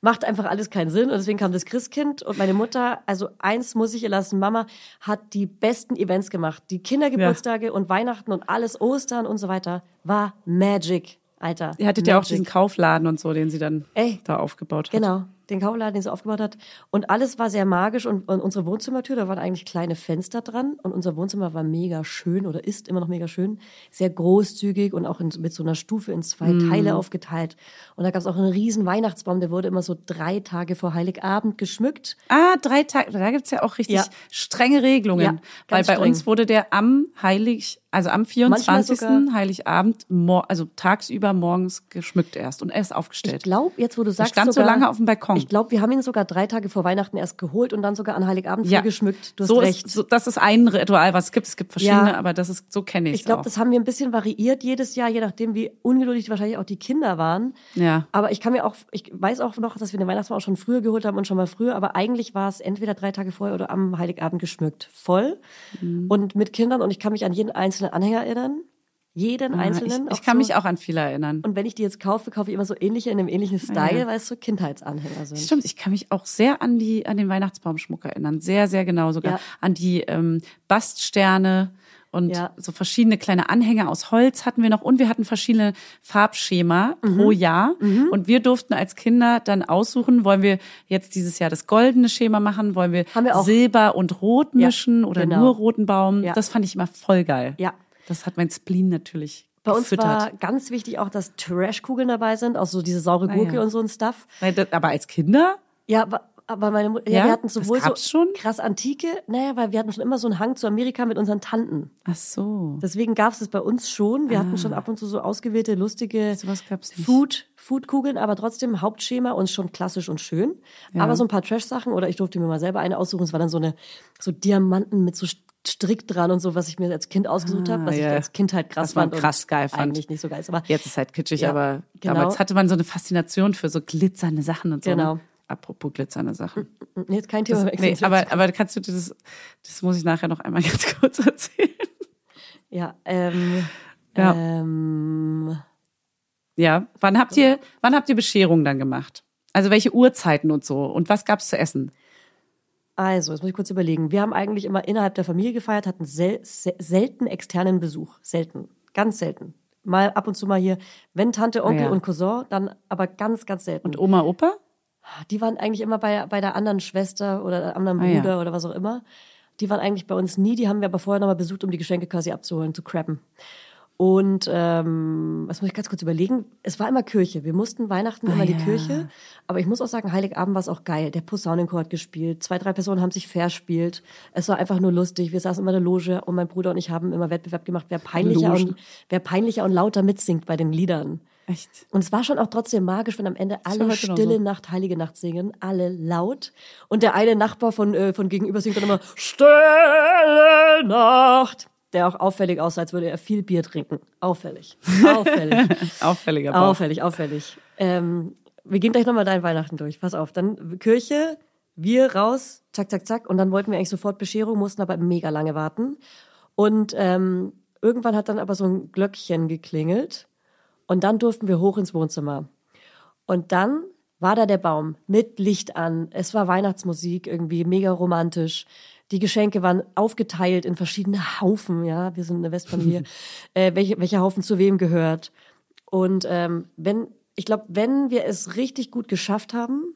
Macht einfach alles keinen Sinn und deswegen kam das Christkind und meine Mutter, also eins muss ich ihr lassen, Mama hat die besten Events gemacht. Die Kindergeburtstage und Weihnachten und alles, Ostern und so weiter, war Magic, Alter. Ihr hattet ja auch Magic. diesen Kaufladen und so, den sie dann Ey, da aufgebaut hat. Genau, den Kaufladen, den sie aufgebaut hat. Und alles war sehr magisch und, und unsere Wohnzimmertür, da waren eigentlich kleine Fenster dran und unser Wohnzimmer war mega schön oder ist immer noch mega schön. Sehr großzügig und auch in, mit so einer Stufe in zwei Mm. Teile aufgeteilt. Und da gab es auch einen riesen Weihnachtsbaum, der wurde immer so drei Tage vor Heiligabend geschmückt. Ah, drei Tage, da gibt's ja auch richtig Ja. strenge Regelungen. Ja, weil bei streng. uns wurde der am Heilig, also am 24. sogar- Heiligabend, also tagsüber morgens geschmückt erst und erst aufgestellt. Ich glaube, jetzt wo du Der sagst, stand so sogar, lange auf dem Balkon. Ich glaube, wir haben ihn sogar drei Tage vor Weihnachten erst geholt und dann sogar an Heiligabend ja. früh geschmückt. Du hast so recht. Ist, so, das ist ein Ritual, was es gibt. Es gibt verschiedene, Ja. aber das ist, so kenne ich Ich glaube, das haben wir ein bisschen variiert jedes Jahr, je nachdem, wie ungeduldig wahrscheinlich auch die Kinder waren. Ja. Aber ich kann mir auch, ich weiß auch noch, dass wir den Weihnachtsbaum auch schon früher geholt haben und schon mal früher, aber eigentlich war es entweder drei Tage vorher oder am Heiligabend geschmückt. Voll. Mhm. Und mit Kindern und ich kann mich an jeden einzelnen Anhänger erinnern. Jeden Ah, einzelnen. ich, ich kann so. mich auch an viele erinnern. Und wenn ich die jetzt kaufe, kaufe ich immer so ähnliche in einem ähnlichen Style, Ja. weil es so Kindheitsanhänger sind. Stimmt, ich kann mich auch sehr an die an den Weihnachtsbaumschmuck erinnern, sehr sehr genau sogar Ja. an die ähm, Baststerne und Ja. so verschiedene kleine Anhänger aus Holz hatten wir noch und wir hatten verschiedene Farbschema Mhm. pro Jahr und wir durften als Kinder dann aussuchen, wollen wir jetzt dieses Jahr das goldene Schema machen, wollen wir, Haben wir. Silber und Rot Ja, mischen oder genau. nur roten Baum. Ja. Das fand ich immer voll geil. Ja. Das hat mein Spleen natürlich Bei uns gefüttert. war ganz wichtig auch, dass Trashkugeln dabei sind, auch so diese saure Gurke ja. und so ein Stuff. Nein, das- aber als Kinder Ja, aber, aber meine Mutter, ja, Ja? wir hatten Das sowohl so schon? krass Antike, naja, weil wir hatten schon immer so einen Hang zu Amerika mit unseren Tanten. Ach so. Deswegen gab es es bei uns schon. Wir hatten schon ab und zu so ausgewählte, lustige Ah. Food, Foodkugeln, aber trotzdem Hauptschema und schon klassisch und schön. Aber so ein paar Trash-Sachen oder ich durfte mir mal selber eine aussuchen. Es war dann so eine, so Diamanten mit so Strick dran und so, was ich mir als Kind ausgesucht habe, was Ah, ja. ich als Kind halt krass Was fand. krass geil fand. Eigentlich nicht so geil ist, aber Jetzt ist halt kitschig, Ja, aber genau. damals hatte man so eine Faszination für so glitzernde Sachen und so. Genau. Apropos glitzernde Sachen. jetzt kein Thema Das, nee, aber, aber kannst du dir das, das muss ich nachher noch einmal ganz kurz erzählen. ja, ähm, Ja. ähm, Ja, wann habt ihr, wann habt ihr Bescherung dann gemacht? Also welche Uhrzeiten und so? Und was gab's zu essen? Also, jetzt muss ich kurz überlegen. Wir haben eigentlich immer innerhalb der Familie gefeiert, hatten sel se selten externen Besuch. Selten. Ganz selten. mal ab und zu mal hier, wenn Tante, Onkel Ja. und Cousin, dann aber ganz, ganz selten. Und Oma, Opa? Die waren eigentlich immer bei, bei der anderen Schwester oder der anderen Ah, ja. Bruder oder was auch immer. Die waren eigentlich bei uns nie. Die haben wir aber vorher nochmal besucht, um die Geschenke quasi abzuholen, zu crappen. Und ähm, was muss ich ganz kurz überlegen? Es war immer Kirche. Wir mussten Weihnachten immer in ja. die Kirche. Aber ich muss auch sagen, Heiligabend war es auch geil. Der Posaunenchor hat gespielt. Zwei, drei Personen haben sich verspielt. Es war einfach nur lustig. Wir saßen immer in der Loge und mein Bruder und ich haben immer Wettbewerb gemacht, wer peinlicher, und, wer peinlicher und lauter mitsingt bei den Liedern. Echt? Und es war schon auch trotzdem magisch, wenn am Ende alle Stille so. Nacht, Heilige Nacht singen, alle laut. Und der eine Nachbar von, äh, von gegenüber singt dann immer Stille Nacht. Der auch auffällig aussah, als würde er viel Bier trinken. Auffällig. Auffällig. Auffälliger Bauch. auffällig, auffällig. Ähm, wir gehen gleich nochmal dein Weihnachten durch. Pass auf. Dann Kirche, wir raus, zack, zack, zack. Und dann wollten wir eigentlich sofort Bescherung, mussten aber mega lange warten. Und ähm, irgendwann hat dann aber so ein Glöckchen geklingelt. Und dann durften wir hoch ins Wohnzimmer. Und dann war da der Baum mit Licht an. Es war Weihnachtsmusik irgendwie mega romantisch. Die Geschenke waren aufgeteilt in verschiedene Haufen. Ja, wir sind eine Westfamilie. äh, welche, welcher Haufen zu wem gehört. Und ähm, wenn, ich glaube, wenn wir es richtig gut geschafft haben,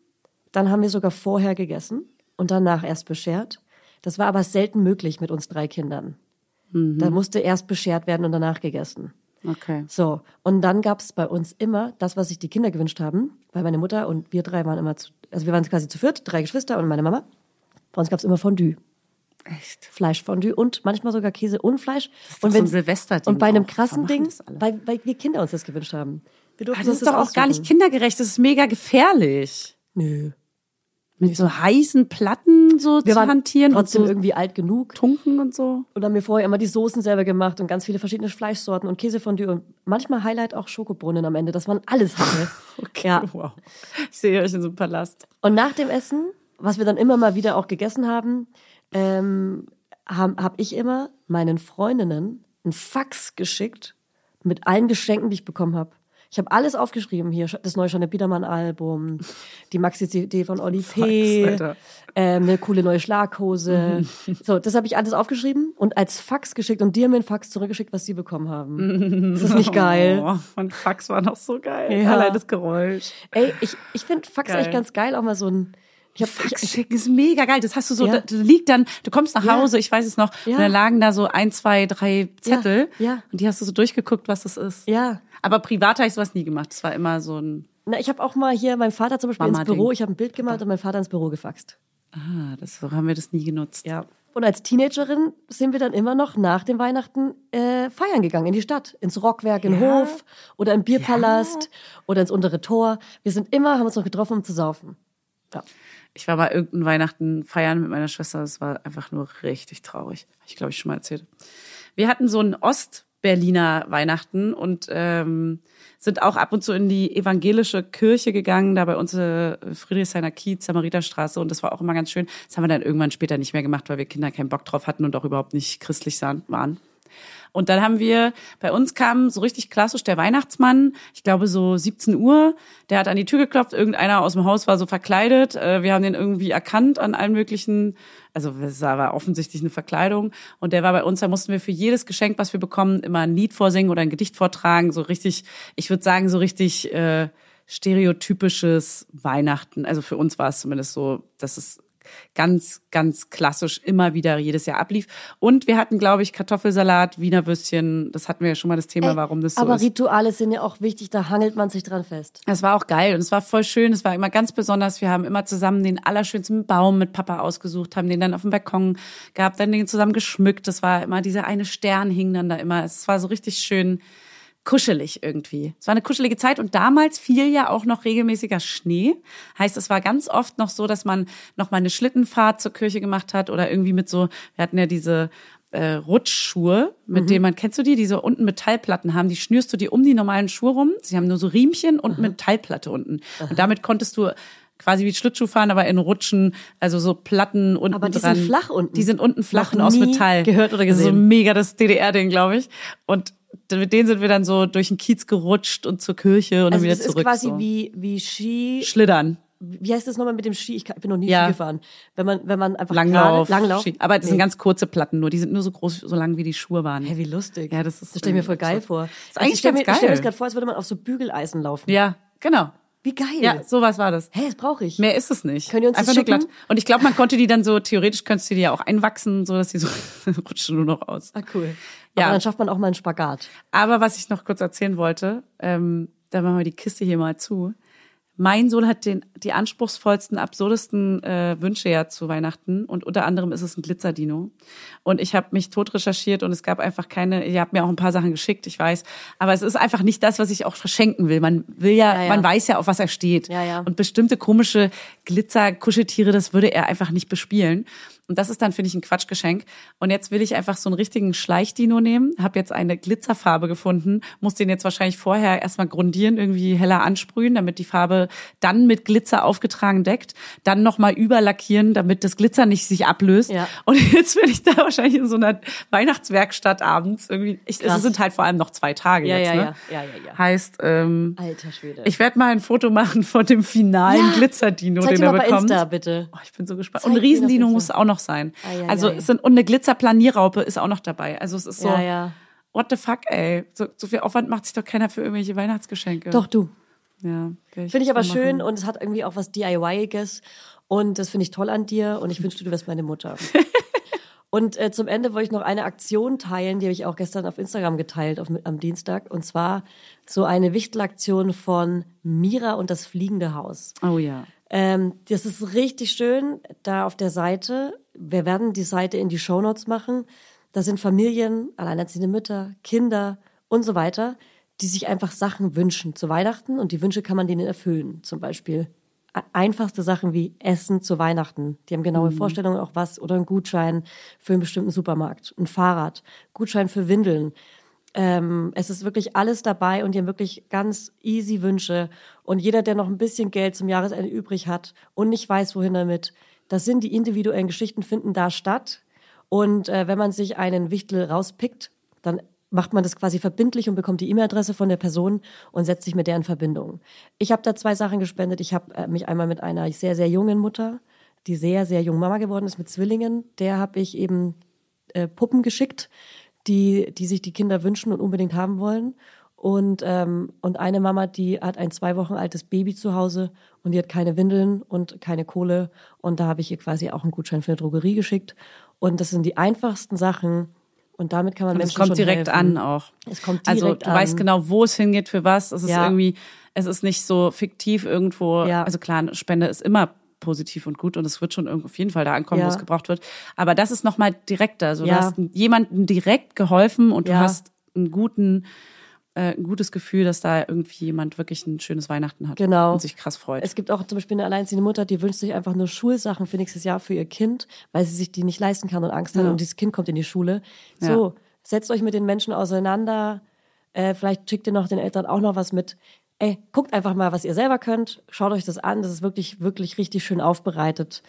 dann haben wir sogar vorher gegessen und danach erst beschert. Das war aber selten möglich mit uns drei Kindern. Da musste erst beschert werden und danach gegessen. Okay. So, und dann gab's bei uns immer das, was sich die Kinder gewünscht haben, weil meine Mutter und wir drei waren immer zu, also wir waren quasi zu viert, drei Geschwister und meine Mama. Bei uns gab's immer Fondue. Echt? Fleischfondue und manchmal sogar Käse und Fleisch. doch und so ein Silvesterding Und bei einem. Warum krassen Ding, das weil, weil wir Kinder uns das gewünscht haben. Wir durften Also das uns ist doch auch gar nicht kindergerecht, das ist mega gefährlich. Nö. Mit so heißen Platten so Wir zu hantieren und trotzdem so irgendwie alt genug. tunken und so. Und haben mir vorher immer die Soßen selber gemacht und ganz viele verschiedene Fleischsorten und Käsefondue und manchmal Highlight auch Schokobrunnen am Ende, dass man alles hatte. okay. Ja. Wow. Ich sehe euch in so einem Palast. Und nach dem Essen, was wir dann immer mal wieder auch gegessen haben, ähm, habe hab ich immer meinen Freundinnen einen Fax geschickt mit allen Geschenken, die ich bekommen habe. Ich habe alles aufgeschrieben hier, das neue Janne Biedermann-Album, die Maxi-CD von Oli P., ähm, eine coole neue Schlaghose. So, das habe ich alles aufgeschrieben und als Fax geschickt und dir mir einen Fax zurückgeschickt, was sie bekommen haben. Ist das nicht geil? Oh, mein Fax war noch so geil. Ja. Allein das Geräusch. Ey, ich, ich finde Fax Geil. eigentlich ganz geil, auch mal so ein. Ich hab, Fax ich, schicken ist mega geil. Das hast du so, Ja. da liegt dann, du kommst nach Ja. Hause, ich weiß es noch, Ja. und da lagen da so ein, zwei, drei Zettel. Ja. Und die hast du so durchgeguckt, was das ist. ja. Aber privat habe ich sowas nie gemacht. Das war immer so ein, Na, ich habe auch mal hier meinem Vater zum Beispiel ins Mama-Ding. Büro, ich habe ein Bild gemalt und mein Vater ins Büro gefaxt. ah, das, so haben wir das nie genutzt. Ja. Und als Teenagerin sind wir dann immer noch nach dem Weihnachten äh, feiern gegangen in die Stadt, ins Rockwerk, in Ja. Hof oder im Bierpalast oder ins untere Tor. Wir sind immer, haben uns noch getroffen, um zu saufen. Ja. Ich war bei irgendeinem Weihnachten feiern mit meiner Schwester. Das war einfach nur richtig traurig. Hab ich glaube ich schon mal erzählt. Wir hatten so ein Ostberliner Weihnachten und ähm, sind auch ab und zu in die evangelische Kirche gegangen, da bei uns äh, Friedrichshainer Kiez, Samariterstraße. Und das war auch immer ganz schön. Das haben wir dann irgendwann später nicht mehr gemacht, weil wir Kinder keinen Bock drauf hatten und auch überhaupt nicht christlich waren. Und dann haben wir, bei uns kam so richtig klassisch der Weihnachtsmann, ich glaube so 17 Uhr, der hat an die Tür geklopft, irgendeiner aus dem Haus war so verkleidet, äh, wir haben den irgendwie erkannt an allen möglichen, also es war offensichtlich eine Verkleidung. Und der war bei uns, da mussten wir für jedes Geschenk, was wir bekommen, immer ein Lied vorsingen oder ein Gedicht vortragen, so richtig, ich würde sagen, so richtig äh, stereotypisches Weihnachten. Also für uns war es zumindest so, dass es ganz, ganz klassisch immer wieder jedes Jahr ablief. Und wir hatten, glaube ich, Kartoffelsalat, Wiener Würstchen. Das hatten wir ja schon mal das Thema, Ey, warum das so aber ist. Rituale sind ja auch wichtig, da hangelt man sich dran fest. Es war auch geil und es war voll schön. Es war immer ganz besonders. Wir haben immer zusammen den allerschönsten Baum mit Papa ausgesucht, haben den dann auf dem Balkon gehabt, dann den zusammen geschmückt. Das war immer dieser eine Stern hing dann da immer. Es war so richtig schön kuschelig irgendwie. Es war eine kuschelige Zeit und damals fiel ja auch noch regelmäßiger Schnee. Heißt, es war ganz oft noch so, dass man noch mal eine Schlittenfahrt zur Kirche gemacht hat oder irgendwie mit so, wir hatten ja diese äh, Rutschschuhe, mit denen man, kennst du die, die so unten Metallplatten haben, die schnürst du dir um die normalen Schuhe rum. Sie haben nur so Riemchen und Metallplatte unten. Und damit konntest du quasi wie Schlittschuh fahren, aber in Rutschen, also so Platten unten Aber die dran. sind flach unten. Die sind unten flach Noch und aus Metall. gehört oder Das ist So gesehen. mega das DDR-Ding, glaube ich. Und mit denen sind wir dann so durch den Kiez gerutscht und zur Kirche und Also dann wieder das ist zurück. quasi so. wie, wie Ski. Schlittern. wie heißt das nochmal mit dem Ski? Ich bin noch nie Ja. Ski gefahren. Wenn man, wenn man einfach Langlauf. gerade, Langlauf. Ski- Aber das sind Nee. ganz kurze Platten nur. Die sind nur so groß, so lang wie die Schuhe waren. Hä, wie lustig. Ja, das ist Das stelle ich mir voll geil so- vor. Ist eigentlich ich stelle mir, stell mir das gerade vor, als würde man auf so Bügeleisen laufen. Ja, genau. Wie geil. Ja, sowas war das. Hä, das brauche ich. Mehr ist es nicht. Könnt ihr uns das Einfach nur glatt. Und ich glaube, man konnte die dann so, theoretisch könntest du die ja auch einwachsen, so dass die so rutschen nur noch aus. Ah, cool. Ja. Aber dann schafft man auch mal einen Spagat. Aber was ich noch kurz erzählen wollte, ähm, da machen wir die Kiste hier mal zu. Mein Sohn hat den, die anspruchsvollsten, absurdesten äh, Wünsche ja zu Weihnachten und unter anderem ist es ein Glitzerdino. Und ich habe mich tot recherchiert und es gab einfach keine, ihr habt mir auch ein paar Sachen geschickt, ich weiß, aber es ist einfach nicht das, was ich auch verschenken will. Man will ja, Ja, ja. man weiß ja, auf was er steht. Ja, ja. Und bestimmte komische Glitzer-Kuscheltiere, das würde er einfach nicht bespielen. Und das ist dann, finde ich, ein Quatschgeschenk. Und jetzt will ich einfach so einen richtigen Schleichdino nehmen. Habe jetzt eine Glitzerfarbe gefunden. Muss den jetzt wahrscheinlich vorher erstmal grundieren, irgendwie heller ansprühen, damit die Farbe dann mit Glitzer aufgetragen deckt. Dann nochmal überlackieren, damit das Glitzer nicht sich ablöst. Ja. Und jetzt bin ich da wahrscheinlich in so einer Weihnachtswerkstatt abends irgendwie. Ich, es sind halt vor allem noch zwei Tage Ja, jetzt. ja, ne? ja, ja, ja, ja. Heißt, ähm, Alter Schwede. ich werde mal ein Foto machen von dem finalen Ja. Glitzerdino, Zeig den er bekommt. Insta, bitte. Oh, ich bin so gespannt. Zeig Und Riesendino muss auch noch sein. Ei, ei, also ei. es sind und eine Glitzerplanierraupe ist auch noch dabei. Also es ist so Ja, ja. What the fuck, ey? So, so viel Aufwand macht sich doch keiner für irgendwelche Weihnachtsgeschenke. Doch, du. Ja, werd Finde ich aber schön und es hat irgendwie auch was DIY-iges und das finde ich toll an dir und ich wünschte, du wärst meine Mutter. und äh, zum Ende wollte ich noch eine Aktion teilen, die habe ich auch gestern auf Instagram geteilt auf, am Dienstag und zwar so eine Wichtelaktion von Mira und das fliegende Haus. Oh ja. Ähm, das ist richtig schön da auf der Seite. Wir werden die Seite in die Shownotes machen. Da sind Familien, alleinerziehende Mütter, Kinder und so weiter, die sich einfach Sachen wünschen zu Weihnachten und die Wünsche kann man denen erfüllen. Zum Beispiel einfachste Sachen wie Essen zu Weihnachten. Die haben genaue Vorstellungen auch was oder einen Gutschein für einen bestimmten Supermarkt, ein Fahrrad, Gutschein für Windeln. Ähm, es ist wirklich alles dabei und haben wirklich ganz easy Wünsche. Und jeder, der noch ein bisschen Geld zum Jahresende übrig hat und nicht weiß, wohin damit, das sind die individuellen Geschichten, finden da statt. Und äh, wenn man sich einen Wichtel rauspickt, dann macht man das quasi verbindlich und bekommt die E-Mail-Adresse von der Person und setzt sich mit der in Verbindung. Ich habe da zwei Sachen gespendet. Ich habe äh, mich einmal mit einer sehr, sehr jungen Mutter, die sehr, sehr jung Mama geworden ist mit Zwillingen, der habe ich eben äh, Puppen geschickt, die, die sich die Kinder wünschen und unbedingt haben wollen. Und, ähm, und eine Mama, die hat ein zwei Wochen altes Baby zu Hause und die hat keine Windeln und keine Kohle. Und da habe ich ihr quasi auch einen Gutschein für eine Drogerie geschickt. Und das sind die einfachsten Sachen. Und damit kann man Und es Menschen kommt schon direkt helfen. an auch. Es kommt Also direkt du an. weißt genau, wo es hingeht, für was. Es ist Ja. irgendwie, es ist nicht so fiktiv irgendwo. Ja. Also klar, Spende ist immer positiv und gut und es wird schon auf jeden Fall da ankommen, Ja. wo es gebraucht wird. Aber das ist nochmal direkter. Also Ja. du hast jemandem direkt geholfen und du Ja. hast einen guten, äh, ein gutes Gefühl, dass da irgendwie jemand wirklich ein schönes Weihnachten hat. Genau. Und sich krass freut. Es gibt auch zum Beispiel eine alleinerziehende Mutter, die wünscht sich einfach nur Schulsachen für nächstes Jahr für ihr Kind, weil sie sich die nicht leisten kann und Angst hat und dieses Kind kommt in die Schule. So, setzt euch mit den Menschen auseinander. Äh, vielleicht schickt ihr noch den Eltern auch noch was mit. Ey, guckt einfach mal, was ihr selber könnt. Schaut euch das an. Das ist wirklich, wirklich richtig schön aufbereitet.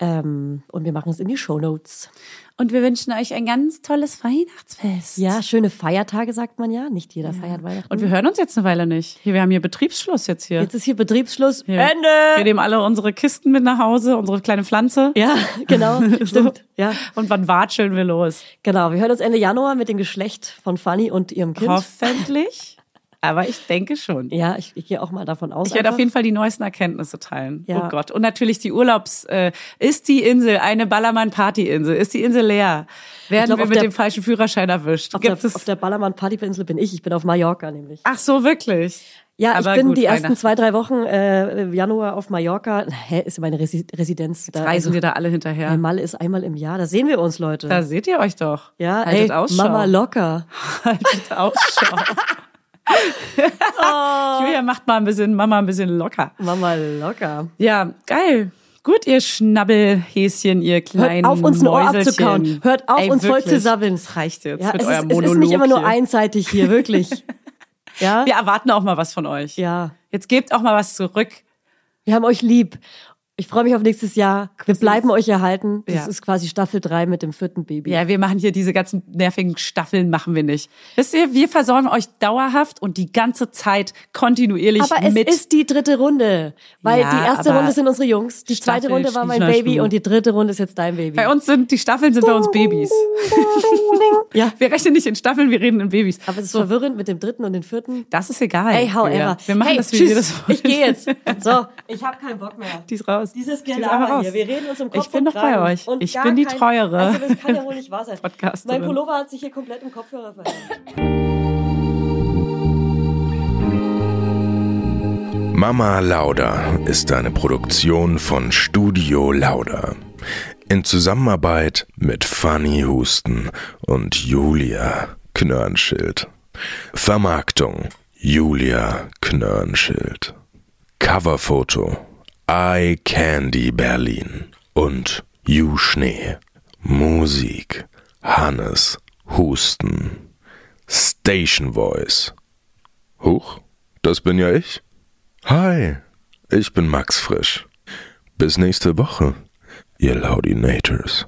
Ähm, und wir machen es in die Shownotes. Und wir wünschen euch ein ganz tolles Weihnachtsfest. Ja, schöne Feiertage, sagt man ja. Nicht jeder feiert Weihnachten. Und wir hören uns jetzt eine Weile nicht. Hier, wir haben hier Betriebsschluss jetzt hier. Jetzt ist hier Betriebsschluss. Hier. Ende! Wir nehmen alle unsere Kisten mit nach Hause, unsere kleine Pflanze. Ja, genau. Stimmt. Ja. Und wann watscheln wir los? Genau, wir hören uns Ende Januar mit dem Geschlecht von Fanny und ihrem Kind. Hoffentlich. Aber ich denke schon. Ja, ich, ich gehe auch mal davon aus. Ich werde auf jeden Fall die neuesten Erkenntnisse teilen. Ja. Oh Gott. Und natürlich die Urlaubs. Äh, ist die Insel eine Ballermann-Party-Insel? Ist die Insel leer? Werden glaub, wir mit der- dem falschen Führerschein erwischt? auf der, Gibt es? auf der Ballermann Partyinsel bin ich. Ich bin auf Mallorca nämlich. Ach so, wirklich? Ja, Aber ich bin gut, die ersten zwei, drei Wochen äh, im Januar auf Mallorca. Hä, ist meine Resi Residenz. Da, Reisen also, wir da alle hinterher. Mein Mal ist einmal im Jahr. Da sehen wir uns, Leute. Da seht ihr euch doch. ja, Haltet ey, Ausschau. Mama locker. Haltet Ausschau. Oh. Julia macht mal ein bisschen, Mama ein bisschen locker. Mama locker. Ja, geil. Gut, ihr Schnabbelhäschen, ihr kleinen Hört auf, uns ein Ohr abzukauen. Hört auf, Ey, uns voll wirklich. zu sabbeln. Das reicht jetzt Ja, mit es eurem ist, es ist nicht immer nur hier. einseitig hier, wirklich. ja? Wir erwarten auch mal was von euch. Ja. Jetzt gebt auch mal was zurück. Wir haben euch lieb. Ich freue mich auf nächstes Jahr. Wir bleiben euch erhalten. Das Ja. ist quasi Staffel 3 mit dem vierten Baby. Ja, wir machen hier diese ganzen nervigen Staffeln, machen wir nicht. Wisst ihr, wir versorgen euch dauerhaft und die ganze Zeit kontinuierlich Aber es mit. ist die dritte Runde. Weil Ja, die erste aber Runde sind unsere Jungs, die zweite Staffel, Runde war mein Baby und die dritte Runde ist jetzt dein Baby. bei uns sind die Staffeln sind bei uns Babys. Ja. Wir rechnen nicht in Staffeln, wir reden in Babys. Aber es ist verwirrend mit dem dritten und dem vierten. Das ist egal. Ey, however. Ja. Wir machen hey, das wie tschüss. wir das wollen. Ich gehe jetzt. So, ich habe keinen Bock mehr. Die ist raus. Dieses Die ist Gelaber raus. hier. Wir reden uns im Kopf Ich bin und noch bei euch. Und Ich bin die kein- treuere Also das kann ja wohl nicht wahr sein. Mein Pullover hat sich hier komplett im Kopfhörer verändert. Mama Lauda ist eine Produktion von Studio Lauda. In Zusammenarbeit mit Fanny Husten und Julia Knörnschild. Vermarktung Julia Knörnschild. Coverfoto Eye Candy Berlin und You Schnee. Musik Hannes Husten. Station Voice. Huch, das bin ja ich. Hi, ich bin Max Frisch. Bis nächste Woche, ihr Laudinators.